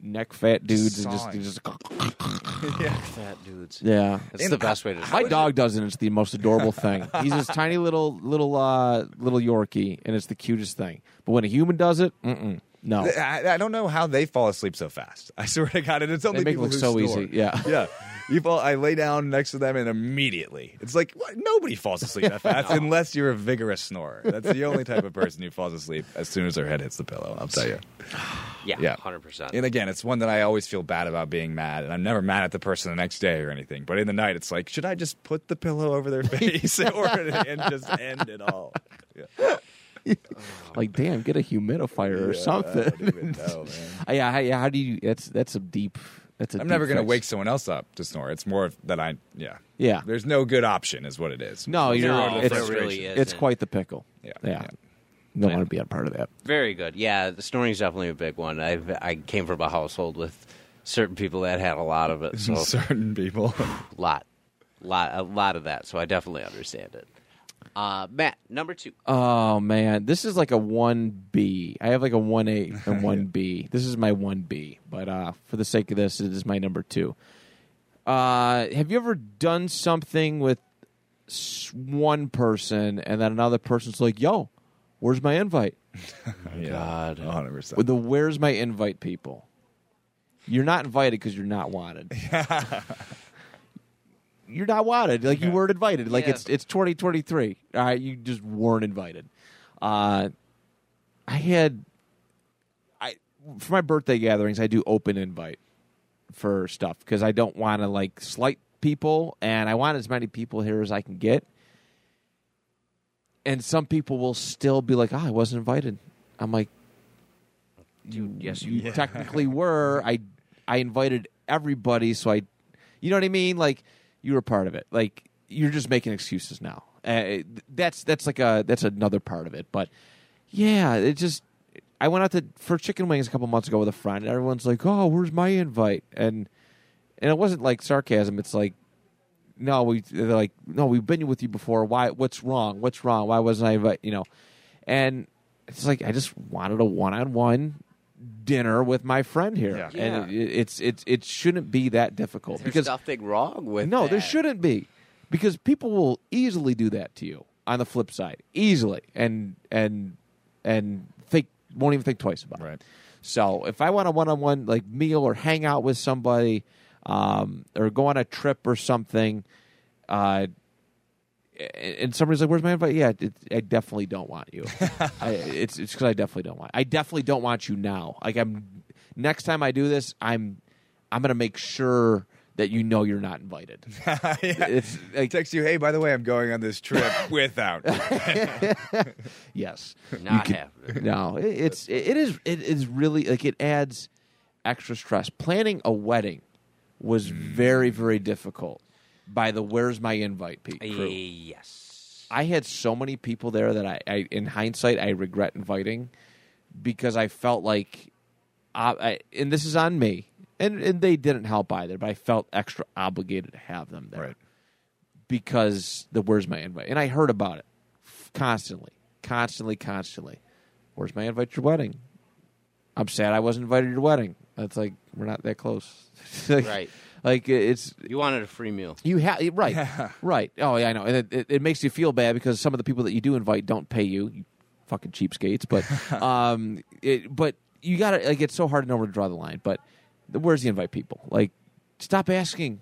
neck fat dudes, and just sawing. just Fat dudes. yeah. It's And the best way to. My dog does it. It's the most adorable thing. He's this tiny little little uh, little Yorkie, and it's the cutest thing. But when a human does it, mm-mm, no. I, I don't know how they fall asleep so fast. I swear to God, and it's only They make it people look who so snore. easy. Yeah. yeah. You fall, I lay down next to them, and immediately it's like what? nobody falls asleep that fast unless you're a vigorous snorer. That's the only type of person who falls asleep as soon as their head hits the pillow. I'll tell you. yeah, Yeah. hundred percent. And again, it's one that I always feel bad about being mad, and I'm never mad at the person the next day or anything. But in the night, it's like, should I just put the pillow over their face or and just end it all? Yeah. Like, damn, get a humidifier or something. I don't even know, man. Yeah, how, yeah. How do you? That's that's a deep. That's a. I'm never going to wake someone else up to snore. It's more of that I, yeah. Yeah. There's no good option, is what it is. No, you're. No, it's, there really is. It's quite the pickle. Yeah. Yeah. Yeah. Don't Yeah. want to be a part of that. Very good. Yeah, the snoring is definitely a big one. I I came from a household with certain people that had a lot of it, so Certain people. lot, lot, a lot of that. So I definitely understand it. Uh, Matt, number two. Oh man, this is like a one B. I have like a one A and one B. This is my one B, but uh, for the sake of this, it is my number two. Uh, have you ever done something with one person and then another person's like, "Yo, where's my invite?" God. 100%. With the "Where's my invite?" people, you're not invited because you're not wanted. you're not wanted. Like you weren't invited. Like Yeah. it's it's 2023. All right, you just weren't invited. Uh, I had I for my birthday gatherings. I do open invite for stuff because I don't want to like slight people, and I want as many people here as I can get. And some people will still be like, "Ah, I wasn't invited." I'm like, Dude, yes, you you technically were. I I invited everybody, so I, you know what I mean. Like you were part of it. Like you're just making excuses now. Uh, that's that's like a that's another part of it. But yeah, it just. I went out to for chicken wings a couple months ago with a friend, and everyone's like, "Oh, where's my invite?" And and it wasn't like sarcasm. It's like, no, we they're like, no, we've been with you before. Why? What's wrong? What's wrong? Why wasn't I invite? You know, and it's like I just wanted a one-on-one dinner with my friend here, Yeah. and Yeah. it, it's it's it shouldn't be that difficult There's because nothing wrong with no, that. there shouldn't be because people will easily do that to you. On the flip side, easily and and and think won't even think twice about it. Right. So if I want a one-on-one like meal or hang out with somebody, um, or go on a trip or something, uh, and somebody's like, "Where's my invite?" Yeah, it, I definitely don't want you. I, it's it's because I definitely don't want. I definitely don't want you now. Like I'm next time I do this, I'm I'm gonna make sure that you know you're not invited. yeah. It's like Text you, hey, by the way, I'm going on this trip without. you." yes, Not You could- happening. No, it, it's it is it is really like it adds extra stress. Planning a wedding was mm. very, very difficult by the "Where's my invite?" Pete crew. Yes. I had so many people there that I, I in hindsight, I regret inviting because I felt like, uh, I, and this is on me, and, and they didn't help either, but I felt extra obligated to have them there Right. because the "Where's my invite?" and I heard about it constantly, constantly, constantly. Where's my invite to your wedding? I'm sad I wasn't invited to your wedding. That's like we're not that close. Like- Right. Like it's You wanted a free meal. you have right, right. Oh yeah, I know. And it, it, it makes you feel bad because some of the people that you do invite don't pay you. You fucking cheapskates. But um, it, but you got to like it's so hard to know where to draw the line. But where's the invite people? Like, stop asking.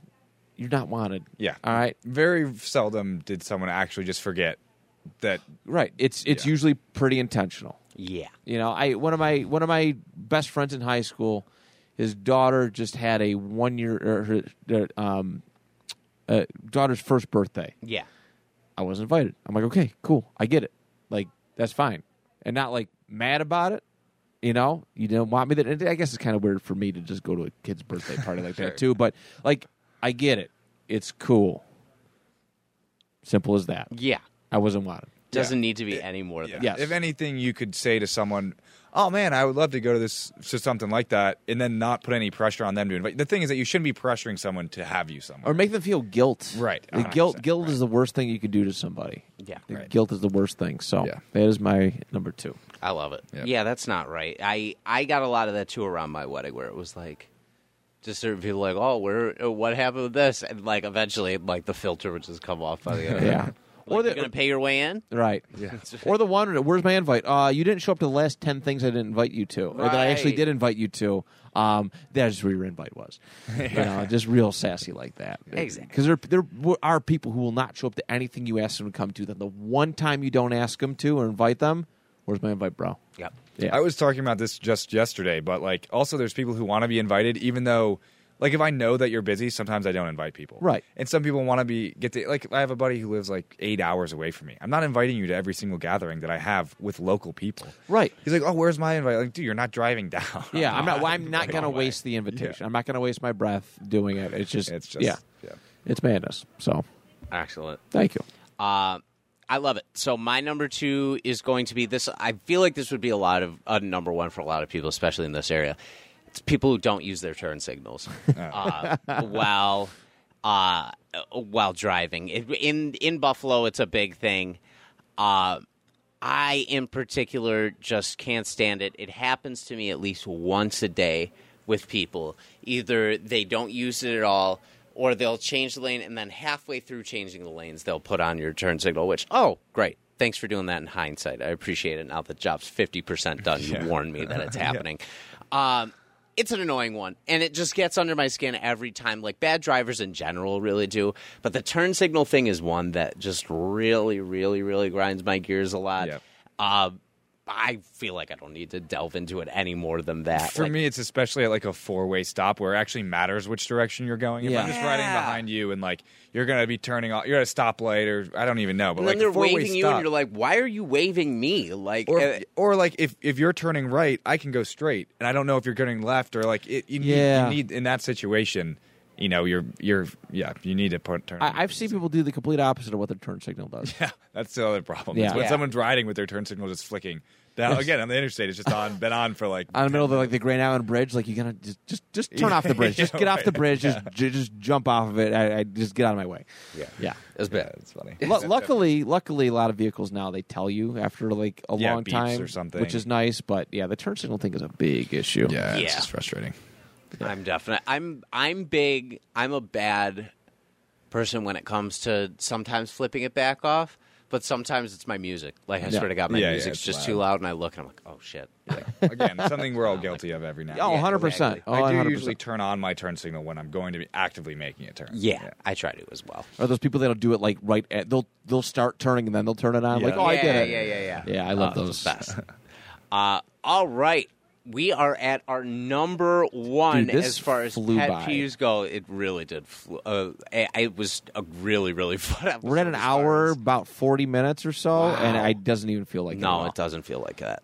You're not wanted. Yeah. All right. Very seldom did someone actually just forget that. Right. It's it's Yeah. usually pretty intentional. Yeah. You know, I one of my one of my best friends in high school, his daughter just had a one year or her, her, um, uh, daughter's first birthday. Yeah. I was invited. I'm like, okay, cool, I get it. Like that's fine, and not like mad about it. You know, you didn't want me to. I guess it's kind of weird for me to just go to a kid's birthday party like Sure. that too. But like, I get it. It's cool. Simple as that. Yeah. I wasn't wanted. Doesn't need to be any more Yeah. than Yes. If anything, you could say to someone, "Oh man, I would love to go to this to something like that," and then not put any pressure on them to invite. The thing is that you shouldn't be pressuring someone to have you somewhere. Or make them feel guilt. Right, The guilt. Guilt right. is the worst thing you could do to somebody. Yeah. The Right. Guilt is the worst thing. So Yeah. that is my number two. I love it. Yep. Yeah, that's not right. I I got a lot of that too around my wedding, where it was like, just certain people like, oh, where, uh, what happened with this, and like eventually, like the filter would just come off by the end. Yeah. Like, Or the- you're gonna pay your way in. Right. Yeah. Or the one, where's my invite? Uh, you didn't show up to the last 10 things I didn't invite you to, or that I actually did invite you to. Um, that's where your invite was. You know, just real sassy like that. Exactly. Because there, there are people who will not show up to anything you ask them to come to. Then the one time you don't ask them to or invite them, where's my invite, bro? Yep. Yeah. I was talking about this just yesterday, but like also there's people who want to be invited, even though like if I know that you're busy, sometimes I don't invite people. Right. And some people want to be get to like I have a buddy who lives like eight hours away from me. I'm not inviting you to every single gathering that I have with local people. right. He's like, oh, where's my invite? Like, dude, you're not driving down. Yeah, I'm not. Well, I'm not going to away. waste the invitation. Yeah. I'm not going to waste my breath doing it. It's just, It's just yeah, yeah. it's madness. So, Excellent. thank you. Uh, I love it. So my number two is going to be this. I feel like this would be a lot of a number one for a lot of people, especially in this area. It's people who don't use their turn signals uh, while uh, while driving. It, in in Buffalo, it's a big thing. Uh, I, in particular, just can't stand it. It happens to me at least once a day with people. Either they don't use it at all, or they'll change the lane, and then halfway through changing the lanes, they'll put on your turn signal, which, oh, great. Thanks for doing that in hindsight. I appreciate it. Now the job's 50% done. You Yeah. warned me that it's happening. Um, it's an annoying one, and it just gets under my skin every time. Like bad drivers in general really do, but the turn signal thing is one that just really, really, really grinds my gears a lot. Yep. Uh, I feel like I don't need to delve into it any more than that. For Like, me, it's especially at like a four way stop where it actually matters which direction you're going. If Yeah. I'm just riding behind you and like you're gonna be turning off, you're at a stoplight or I don't even know, but and like then they're four-way waving you, stop, and you're like, "Why are you waving me?" Like, or, uh, or like if, if you're turning right, I can go straight, and I don't know if you're turning left or like it, you, need, Yeah. you need in that situation. You know, you're you're yeah, you need to put turn. I, I've seen people do the complete opposite of what their turn signal does. Yeah, that's the other problem. Yeah. It's when Yeah. someone's riding with their turn signal just flicking. Now again on the interstate, it's just on, been on for like on the middle of the, like the Grand Island Bridge, like you gotta just just just turn off the bridge, just get off the bridge, just ju- just jump off of it. I, I just get out of my way. yeah, Yeah. it's yeah, bad. it's funny. Lu- luckily, luckily, a lot of vehicles now they tell you after like a Yeah, long beeps time or something. which is nice. But yeah, the turn signal thing is a big issue. Yeah, Yeah. it's just frustrating. I'm definitely. I'm. I'm big. I'm a bad person when it comes to sometimes flipping it back off. But sometimes it's my music. Like I Yeah. swear to God, my Yeah, yeah, music's it's just loud. too loud, and I look and I'm like, oh shit. Again, something we're all guilty of every now. and Oh, then. 100 percent. Oh, I do 100%. usually turn on my turn signal when I'm going to be actively making a turn. Yeah, I try to as well. Are those people that'll do it like right at they'll they'll start turning and then they'll turn it on? Yeah. Like, oh, I yeah, did it. Yeah, yeah, yeah. Yeah, I love Uh, those. Best. uh, all right. We are at our number one Dude, as far as pet by. peeves go. It really did. Fl- uh, it, it was a really, really fun episode. We're at an hour, as- about forty minutes or so, and it doesn't even feel like it. at No, all. it doesn't feel like that.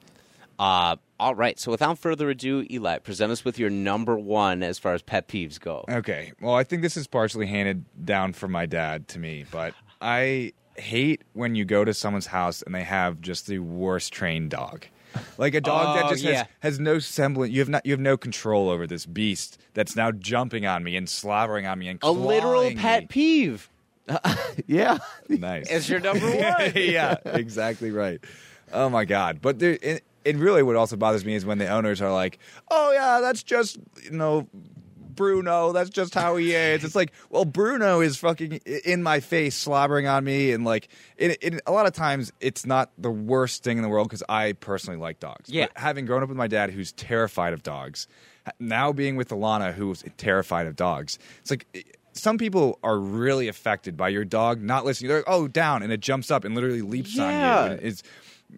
Uh, All right. So without further ado, Eli, present us with your number one as far as pet peeves go. Okay. Well, I think this is partially handed down from my dad to me, but I hate when you go to someone's house and they have just the worst trained dog. Like a dog Oh, that just yeah. has, has no semblance. You have not. You have no control over this beast that's now jumping on me and slobbering on me and A literal pet me. peeve Yeah. Nice. is your number one. yeah, exactly right. Oh my god! But there, it, it really what also bothers me is when the owners are like, "Oh yeah, that's just you know." Bruno, that's just how he is. It's like, well, Bruno is fucking in my face, slobbering on me, and like, it, it, a lot of times it's not the worst thing in the world because I personally like dogs. Yeah. But having grown up with my dad, who's terrified of dogs, now being with Alana, who's terrified of dogs, it's like i- some people are really affected by your dog not listening. They're like, oh, down, and it jumps up and literally leaps Yeah. on you. It's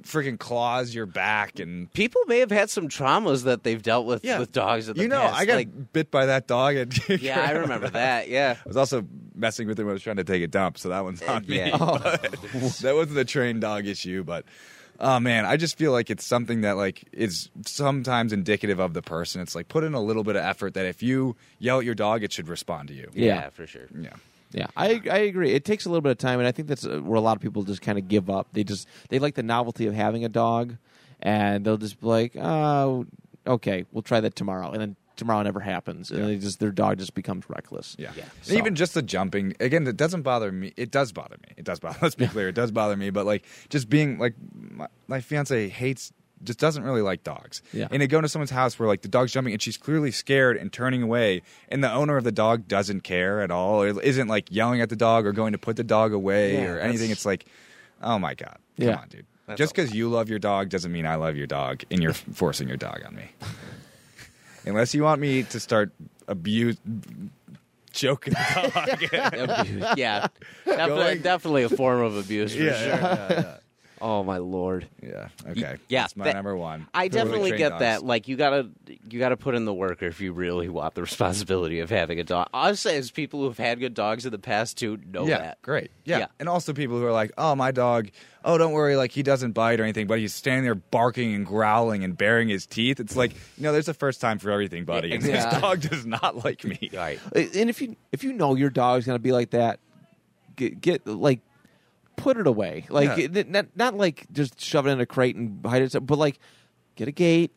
freaking claws your back and. People may have had some traumas that they've dealt with with dogs you know, past. I got like, bit by that dog. And yeah, I remember that. Yeah. I was also messing with him when I was trying to take a dump, so that one's uh, on me. Yeah. But that wasn't a trained dog issue, but oh man, I just feel like it's something that like is sometimes indicative of the person. It's like put in a little bit of effort that if you yell at your dog, it should respond to you. Yeah. for sure. Yeah. Yeah, I I agree. It takes a little bit of time, and I think that's uh, where a lot of people just kind of give up. They just they like the novelty of having a dog, and they'll just be like, "Oh, okay, we'll try that tomorrow," and then tomorrow never happens, and Yeah. they just their dog just becomes reckless. Yeah. Yeah. So- Even just the jumping again, it doesn't bother me. It does bother me. It does bother. Let's be clear. It does bother me. But like just being like my, my fiance hates. Just doesn't really like dogs. Yeah. And they go into someone's house where like the dog's jumping and she's clearly scared and turning away, and the owner of the dog doesn't care at all. It isn't like yelling at the dog or going to put the dog away Yeah, or that's- anything. It's like, oh my god, come Yeah. on, dude. That's Just because you love your dog doesn't mean I love your dog, and you're forcing your dog on me. Unless you want me to start abuse choking the dog. Yeah, definitely, Going- definitely a form of abuse for yeah, sure. yeah, yeah, Oh my lord. yeah. Yeah, Okay. Yeah, That's my that- number one. I Poorly definitely get dogs. that. Like you gotta you gotta put in the work if you really want the responsibility of having a dog. Us as people who've had good dogs in the past too know yeah, that. great. Yeah. Yeah. And also people who are like, oh, my dog, oh, don't worry, like he doesn't bite or anything, but he's standing there barking and growling and baring his teeth. It's like, you know, there's a first time for everything, buddy. And Yeah. this dog does not like me. Right. And if you if you know your dog's gonna be like that, get, get like put it away. Like Yeah. it- not not like just shove it in a crate and hide it, but like get a gate.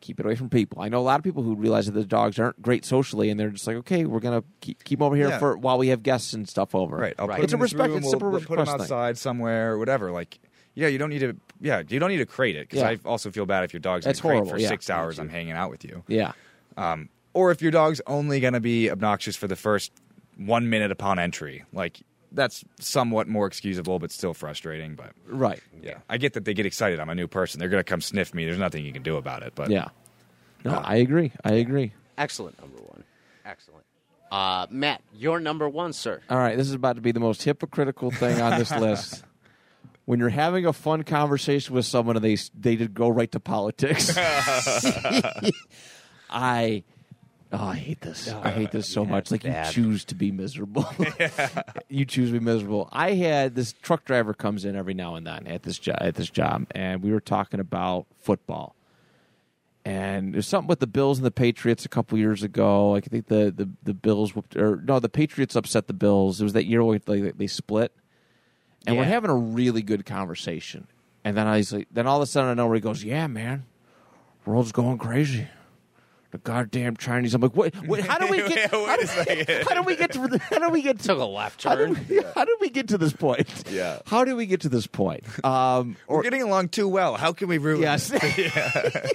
Keep it away from people. I know a lot of people who realize that the dogs aren't great socially, and they're just like, okay, we're gonna keep keep 'em over here Yeah. for while we have guests and stuff over. Right. I'll Right. put It's him a in this respect- room, it's we'll, we'll put him request thing. outside somewhere or whatever. Like, yeah, you don't need to. Yeah, you don't need to crate it because Yeah. I also feel bad if your dog's That's in a crate horrible, for yeah. six hours. I'm hanging out with you. Yeah. Um, or if your dog's only going to be obnoxious for the first one minute upon entry, like that's somewhat more excusable, but still frustrating. But Right. yeah, I get that they get excited. I'm a new person. They're going to come sniff me. There's nothing you can do about it. But Yeah. No, I agree. I agree. Excellent number one. Excellent. Uh, Matt, your number one, sir. All right, this is about to be the most hypocritical thing on this list. When you're having a fun conversation with someone and they they just go right to politics. I oh, I hate this. I hate this so yeah, much. Like bad. you choose to be miserable. you choose to be miserable. I had this truck driver comes in every now and then at this job at this job, and we were talking about football. And there's something with the Bills and the Patriots a couple years ago. Like I think the, the, the Bills whooped, or no, the Patriots upset the Bills. It was that year where they, they split, and we're having a really good conversation. And then I like, then all of a sudden I know where he goes, "Yeah, man, world's going crazy." The goddamn Chinese. I'm like, what? what how do we get? Wait how, do, how do we get to? How do we get to? Took a left How turn. did, we, how did we get to this point? Yeah. How did we get to this point? Um, we're getting along too well. How can we ruin yes, it?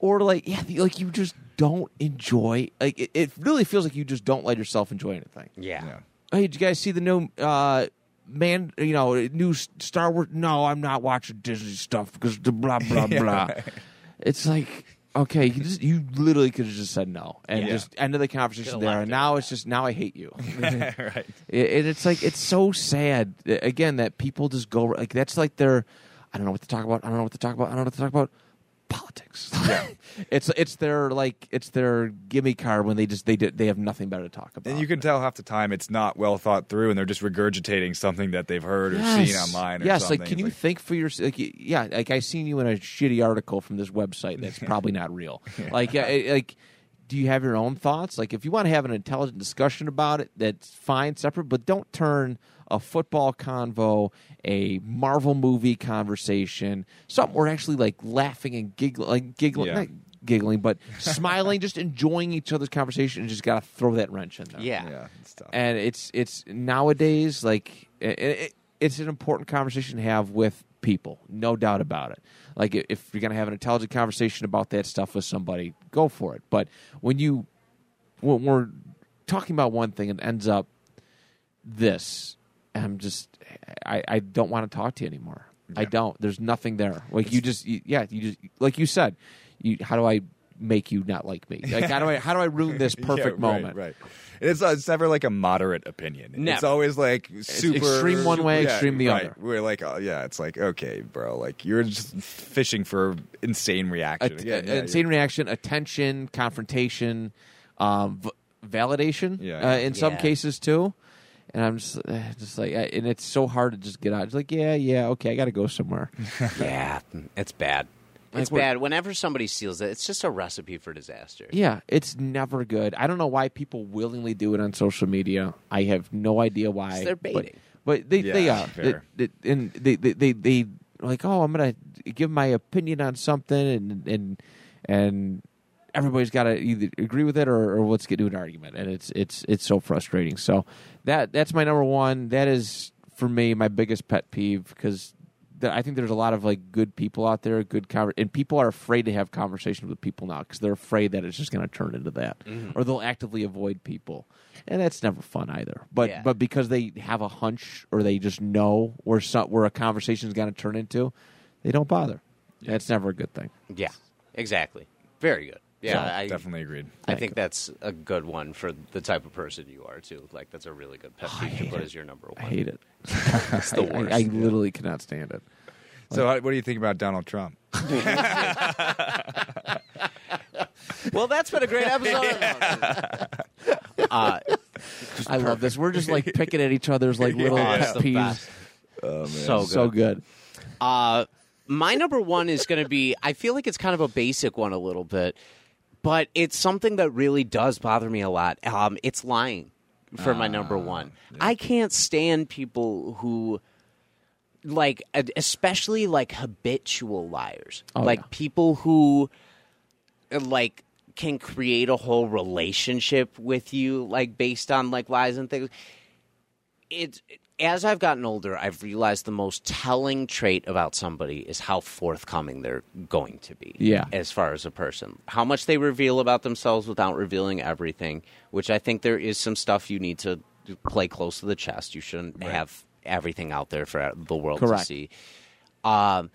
or like yeah, like you just don't enjoy. Like it, it really feels like you just don't let yourself enjoy anything. Yeah. Yeah. Hey, did you guys see the new uh, man? You know, new Star Wars? No, I'm not watching Disney stuff because the blah blah blah. It's like okay, you just you literally could have just said no and Yeah. just ended the conversation Could've there. left And it now it's just now I hate you. right. It, it- it's like it's so sad again that people just go like that's like their I don't know what to talk about. I don't know what to talk about. I don't know what to talk about. Politics. Yeah. it's it's their like it's their gimme card when they just they did, they have nothing better to talk about. And you can tell half the time it's not well thought through, and they're just regurgitating something that they've heard or seen online. Or yes, something. like can you think for your like yeah, like I seen you in a shitty article from this website that's probably not real. Like yeah, it- like do you have your own thoughts? Like if you want to have an intelligent discussion about it, that's fine, separate, but don't turn a football convo, a Marvel movie conversation, something we're actually like laughing and giggling, like giggling, Yeah. not giggling, but smiling, just enjoying each other's conversation, and just gotta throw that wrench in there Yeah. Yeah, it's tough. and it's it's nowadays like it, it, it's an important conversation to have with people no doubt about it like if you're going to have an intelligent conversation about that stuff with somebody go for it but when you when we're talking about one thing and it ends up this i'm just i, I don't want to talk to you anymore i don't there's nothing there like you just you, yeah you just like you said you how do i make you not like me like how do i how do i ruin this Yeah, perfect right, moment Right. It's, uh, it's never like a moderate opinion. Never. It's always like super extreme one way, yeah, extreme the right. other. We're like, oh, yeah, it's like okay, bro, like you're just fishing for insane a, reaction. Yeah, a- yeah, insane reaction, attention, confrontation, um, v- validation. Yeah. uh, in some cases too. And I'm just, uh, just like, uh, and it's so hard to just get out. It's like, yeah, yeah, okay, I got to go somewhere. yeah, it's bad. Like It's bad. Whenever somebody steals it, it's just a recipe for disaster. yeah, it's never good. I don't know why people willingly do it on social media. I have no idea why. they're but- baiting. but, they they Yeah, are, fair. They- they- and they they they, they like, oh, I'm gonna give my opinion on something, and and and everybody's got to either agree with it or, or let's get into an argument, and it's it's it's so frustrating. So that that's my number one. That is for me my biggest pet peeve because. I think there's a lot of like good people out there, good conver- and people are afraid to have conversations with people now because they're afraid that it's just going to turn into that, mm-hmm. or they'll actively avoid people, and that's never fun either. But Yeah. but because they have a hunch or they just know where some, where a conversation is going to turn into, they don't bother. That's never a good thing. Yeah, exactly. Very good. Yeah, So, I, definitely agreed. I think that's a good one for the type of person you are too. Like that's a really good pet peeve to put it. as your number one. I hate it. It's the I- I- I, literally cannot stand it. So, what do you think about Donald Trump? well, that's been a great episode. uh, I love this. We're just like picking at each other's like little Yeah. pet peeves. Oh, man. So good. So good. Uh, my number one is going to be. I feel like it's kind of a basic one a little bit, but it's something that really does bother me a lot. Um, it's lying for my number Ah, one. I can't stand people who like especially like habitual liars Oh, like yeah. people who uh, like can create a whole relationship with you like based on like lies and things it's as I've gotten older, I've realized the most telling trait about somebody is how forthcoming they're going to be. Yeah. As far as a person, how much they reveal about themselves without revealing everything, which I think there is some stuff you need to play close to the chest. You shouldn't have everything out there for the world Correct. to see. Um,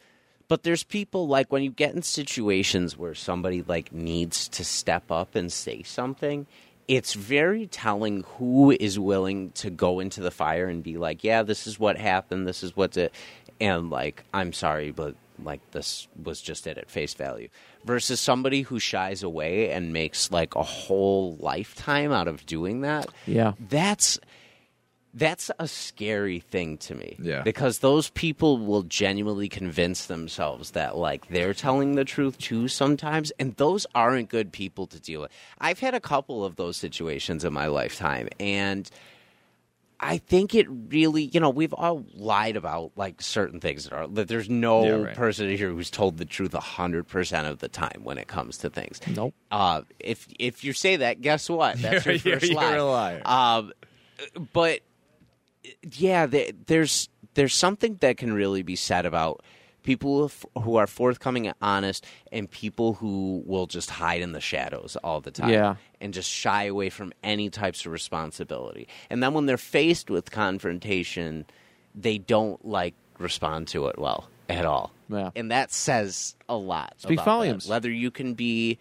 but there's people like when you get in situations where somebody like needs to step up and say something, it's very telling who is willing to go into the fire and be like, "Yeah, this is what happened. This is what's it," and like, "I'm sorry, but like this was just it at face value." Versus somebody who shies away and makes like a whole lifetime out of doing that. Yeah. That's that's a scary thing to me. Yeah. Because those people will genuinely convince themselves that like they're telling the truth too sometimes and those aren't good people to deal with. I've had a couple of those situations in my lifetime and I think it really, you know, we've all lied about like certain things that are that there's no Yeah, right. person here who's told the truth 100% of the time when it comes to things. Nope. Uh, if if you say that, guess what? That's your You're- 1st you're lie. a liar. Um, but yeah, there, there's there's something that can really be said about people who- are forthcoming and honest, and people who will just hide in the shadows all the time, Yeah. and just shy away from any types of responsibility. And then when they're faced with confrontation, they don't like respond to it well at all. Yeah. And that says a lot. Speak that. volumes. Whether you can be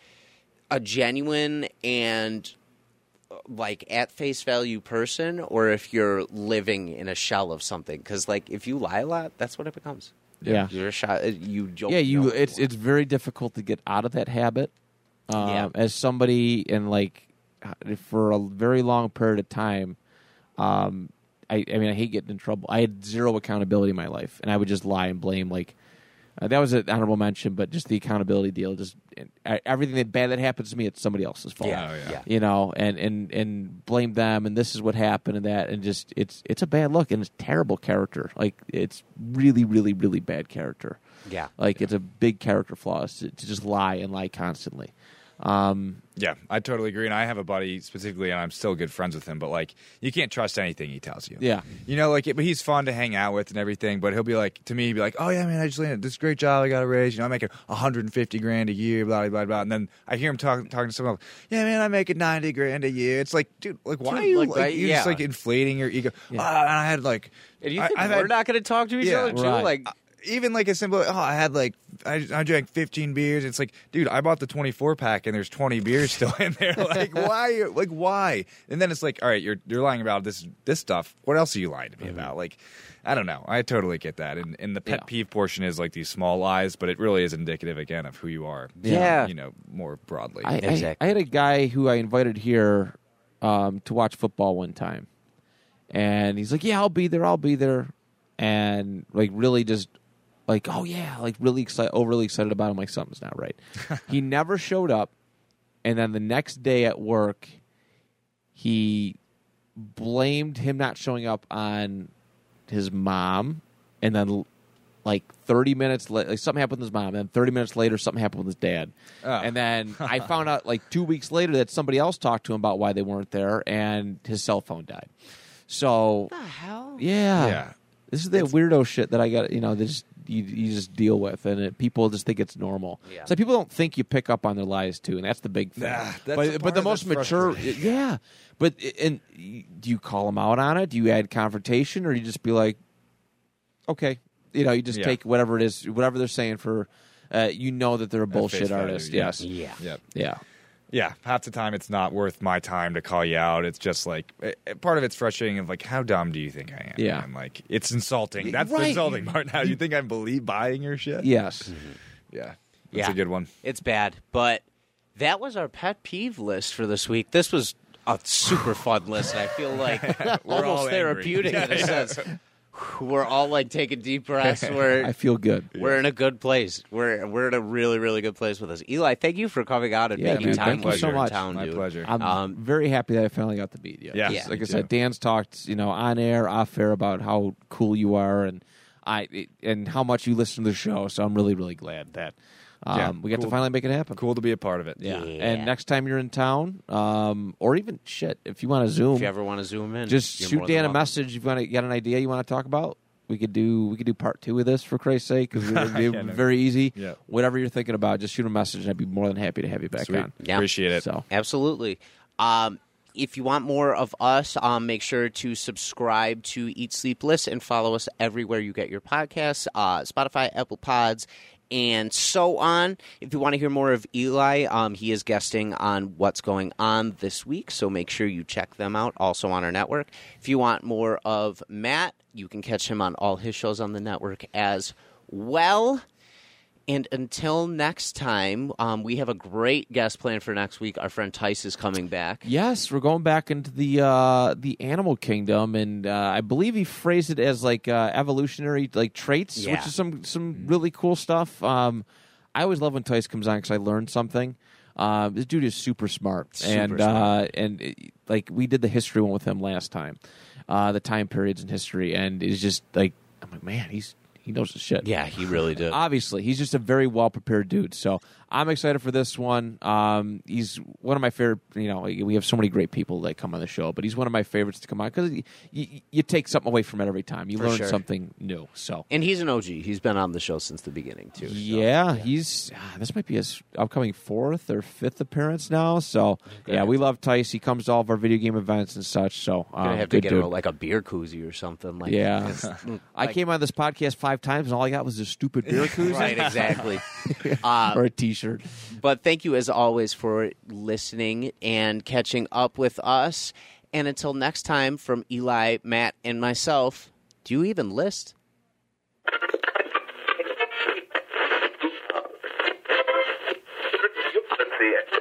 a genuine and like at face value person or if you're living in a shell of something because like if you lie a lot that's what it becomes Yeah. You're a shot. uh, You don't yeah, you. know It's it's very difficult to get out of that habit. Um, Yeah. As somebody in like for a very long period of time, um, I I mean I hate getting in trouble. I had zero accountability in my life, and I would just lie and blame like. Uh, that was an honorable mention, but just the accountability deal. Just uh, everything that bad that happens to me, it's somebody else's fault. Yeah, Oh, yeah. yeah. you know, and, and and blame them, and this is what happened, and that, and just it's it's a bad look, and it's terrible character. Like it's really, really, really bad character. Yeah. like it's a big character flaw to, to just lie and lie constantly. Um, Yeah, I totally agree. And I have a buddy specifically, and I'm still good friends with him. But like, you can't trust anything he tells you. Yeah. you know, like, but he's fun to hang out with and everything. But he'll be like, to me, he'd be like, "Oh yeah, man, I just landed this great job. I got a raise. You know, I'm making 150 grand a year. Blah blah blah blah." And then I hear him talking talking to someone else. Yeah, man, I'm making 90 grand a year. It's like, dude, like, why Dude, are you like, like, you're just like inflating your ego? Yeah. "Ah, and I had like, And you think I've we're had- not going to talk to each Yeah. other too? Right. Like, even like a simple oh i had like I, I drank 15 beers. It's like dude i bought the 24 pack and there's 20 beers still in there. Like why like why? And then it's like all right you're you're lying about this this stuff. What else are you lying to me about? Like i don't know. I totally get that. And and the pet Yeah. peeve portion is like these small lies but it really is indicative again of who you are Yeah. you know more broadly. I, I, I had a guy who I invited here um, to watch football one time, and he's like, "Yeah, I'll be there. I'll be there," and like really just like, "Oh yeah," like really excited, overly excited about him. Like something's not right. he never showed up, and then the next day at work, he blamed him not showing up on his mom, and then like 30 minutes later, like something happened with his mom, and then 30 minutes later, something happened with his dad. Oh. And then I found out like two weeks later that somebody else talked to him about why they weren't there, and his cell phone died. So, the hell? yeah. Yeah. This is the weirdo shit that I got, you know, that just you, you just deal with, and it, people just think it's normal. Yeah. So people don't think you pick up on their lies too, and that's the big thing. Nah, that's but the but the most mature, yeah. But and do you call them out on it? Do you add confrontation, or you just be like, okay, you know, you just Yeah. take whatever it is, whatever they're saying for, uh, you know that they're a bullshit artist. yeah. Yes, Yeah. yep yeah, yeah half the time it's not worth my time to call you out it's just like eh, eh, part of it's frustrating of like how dumb do you think i am Yeah. and like it's insulting that's the Right. insulting part now you think i believe buying your shit yes. yeah that's Yeah. a good one It's bad, but that was our pet peeve list for this week. This was a super fun list. I feel like We're all almost angry. therapeutic in a sense. We're all like taking deep breaths. We're I feel good. we're in a good place. We're we're in a really really good place with us. Eli, thank you for coming out and Yeah, making man, time thank you so much. town, My dude. pleasure. I'm Um, very happy that I finally got to meet you. Yeah, Yeah. like I said, too. Dan's talked, you know, on air, off air about how cool you are and I and how much you listen to the show. So I'm really, really glad that um, Yeah, we got to finally make it happen. cool to be a part of it Yeah. Yeah. And next time you're in town, um, or even shit, if you want to zoom, If you ever want to zoom in, just shoot Dan a welcome. message. If you want to get an idea you want to talk about, we could do we could do part two of this for Christ's sake because it'd be Yeah, no. very easy. Yeah. Whatever you're thinking about, just shoot a message, and I'd be more than happy to have you back Sweet. on. Yeah. appreciate it So Absolutely. Um, if you want more of us, um, make sure to subscribe to Eat Sleep List and follow us everywhere you get your podcasts uh, Spotify, Apple Pods, and so on. If you want to hear more of Eli, um, he is guesting on What's Going On this week, so make sure you check them out also on our network. If you want more of Matt, you can catch him on all his shows on the network as well. And until next time, um, we have a great guest plan for next week. Our friend Tice is coming back. Yes, we're going back into the uh, the animal kingdom, and uh, I believe he phrased it as like uh, evolutionary like traits, Yeah. which is some some really cool stuff. Um, I always love when Tice comes on because I learn something. Um, this dude is super smart, Super and smart. Uh, and it, like we did the history one with him last time, uh, the time periods in history, and it's just like I'm like, man, he's he knows his shit. Yeah, he really did. Obviously, he's just a very well prepared dude. So I'm excited for this one. Um, he's one of my favorite. You know, we have so many great people that come on the show, but he's one of my favorites to come on because you, you, you take something away from it every time. You For learn sure. something new. So and he's an OG. He's been on the show since the beginning too. so- yeah, he's ah, this might be his upcoming fourth or fifth appearance now. So yeah, we love Tice. He comes to all of our video game events and such. So um, Gonna have to get dude. him like a beer koozie or something. Like Yeah. it's- I came on this podcast five times, and all I got was a stupid beer koozie right, exactly. uh, or a T-shirt shirt. But thank you as always for listening and catching up with us. And until next time, from Eli, Matt, and myself, do you even list? See it.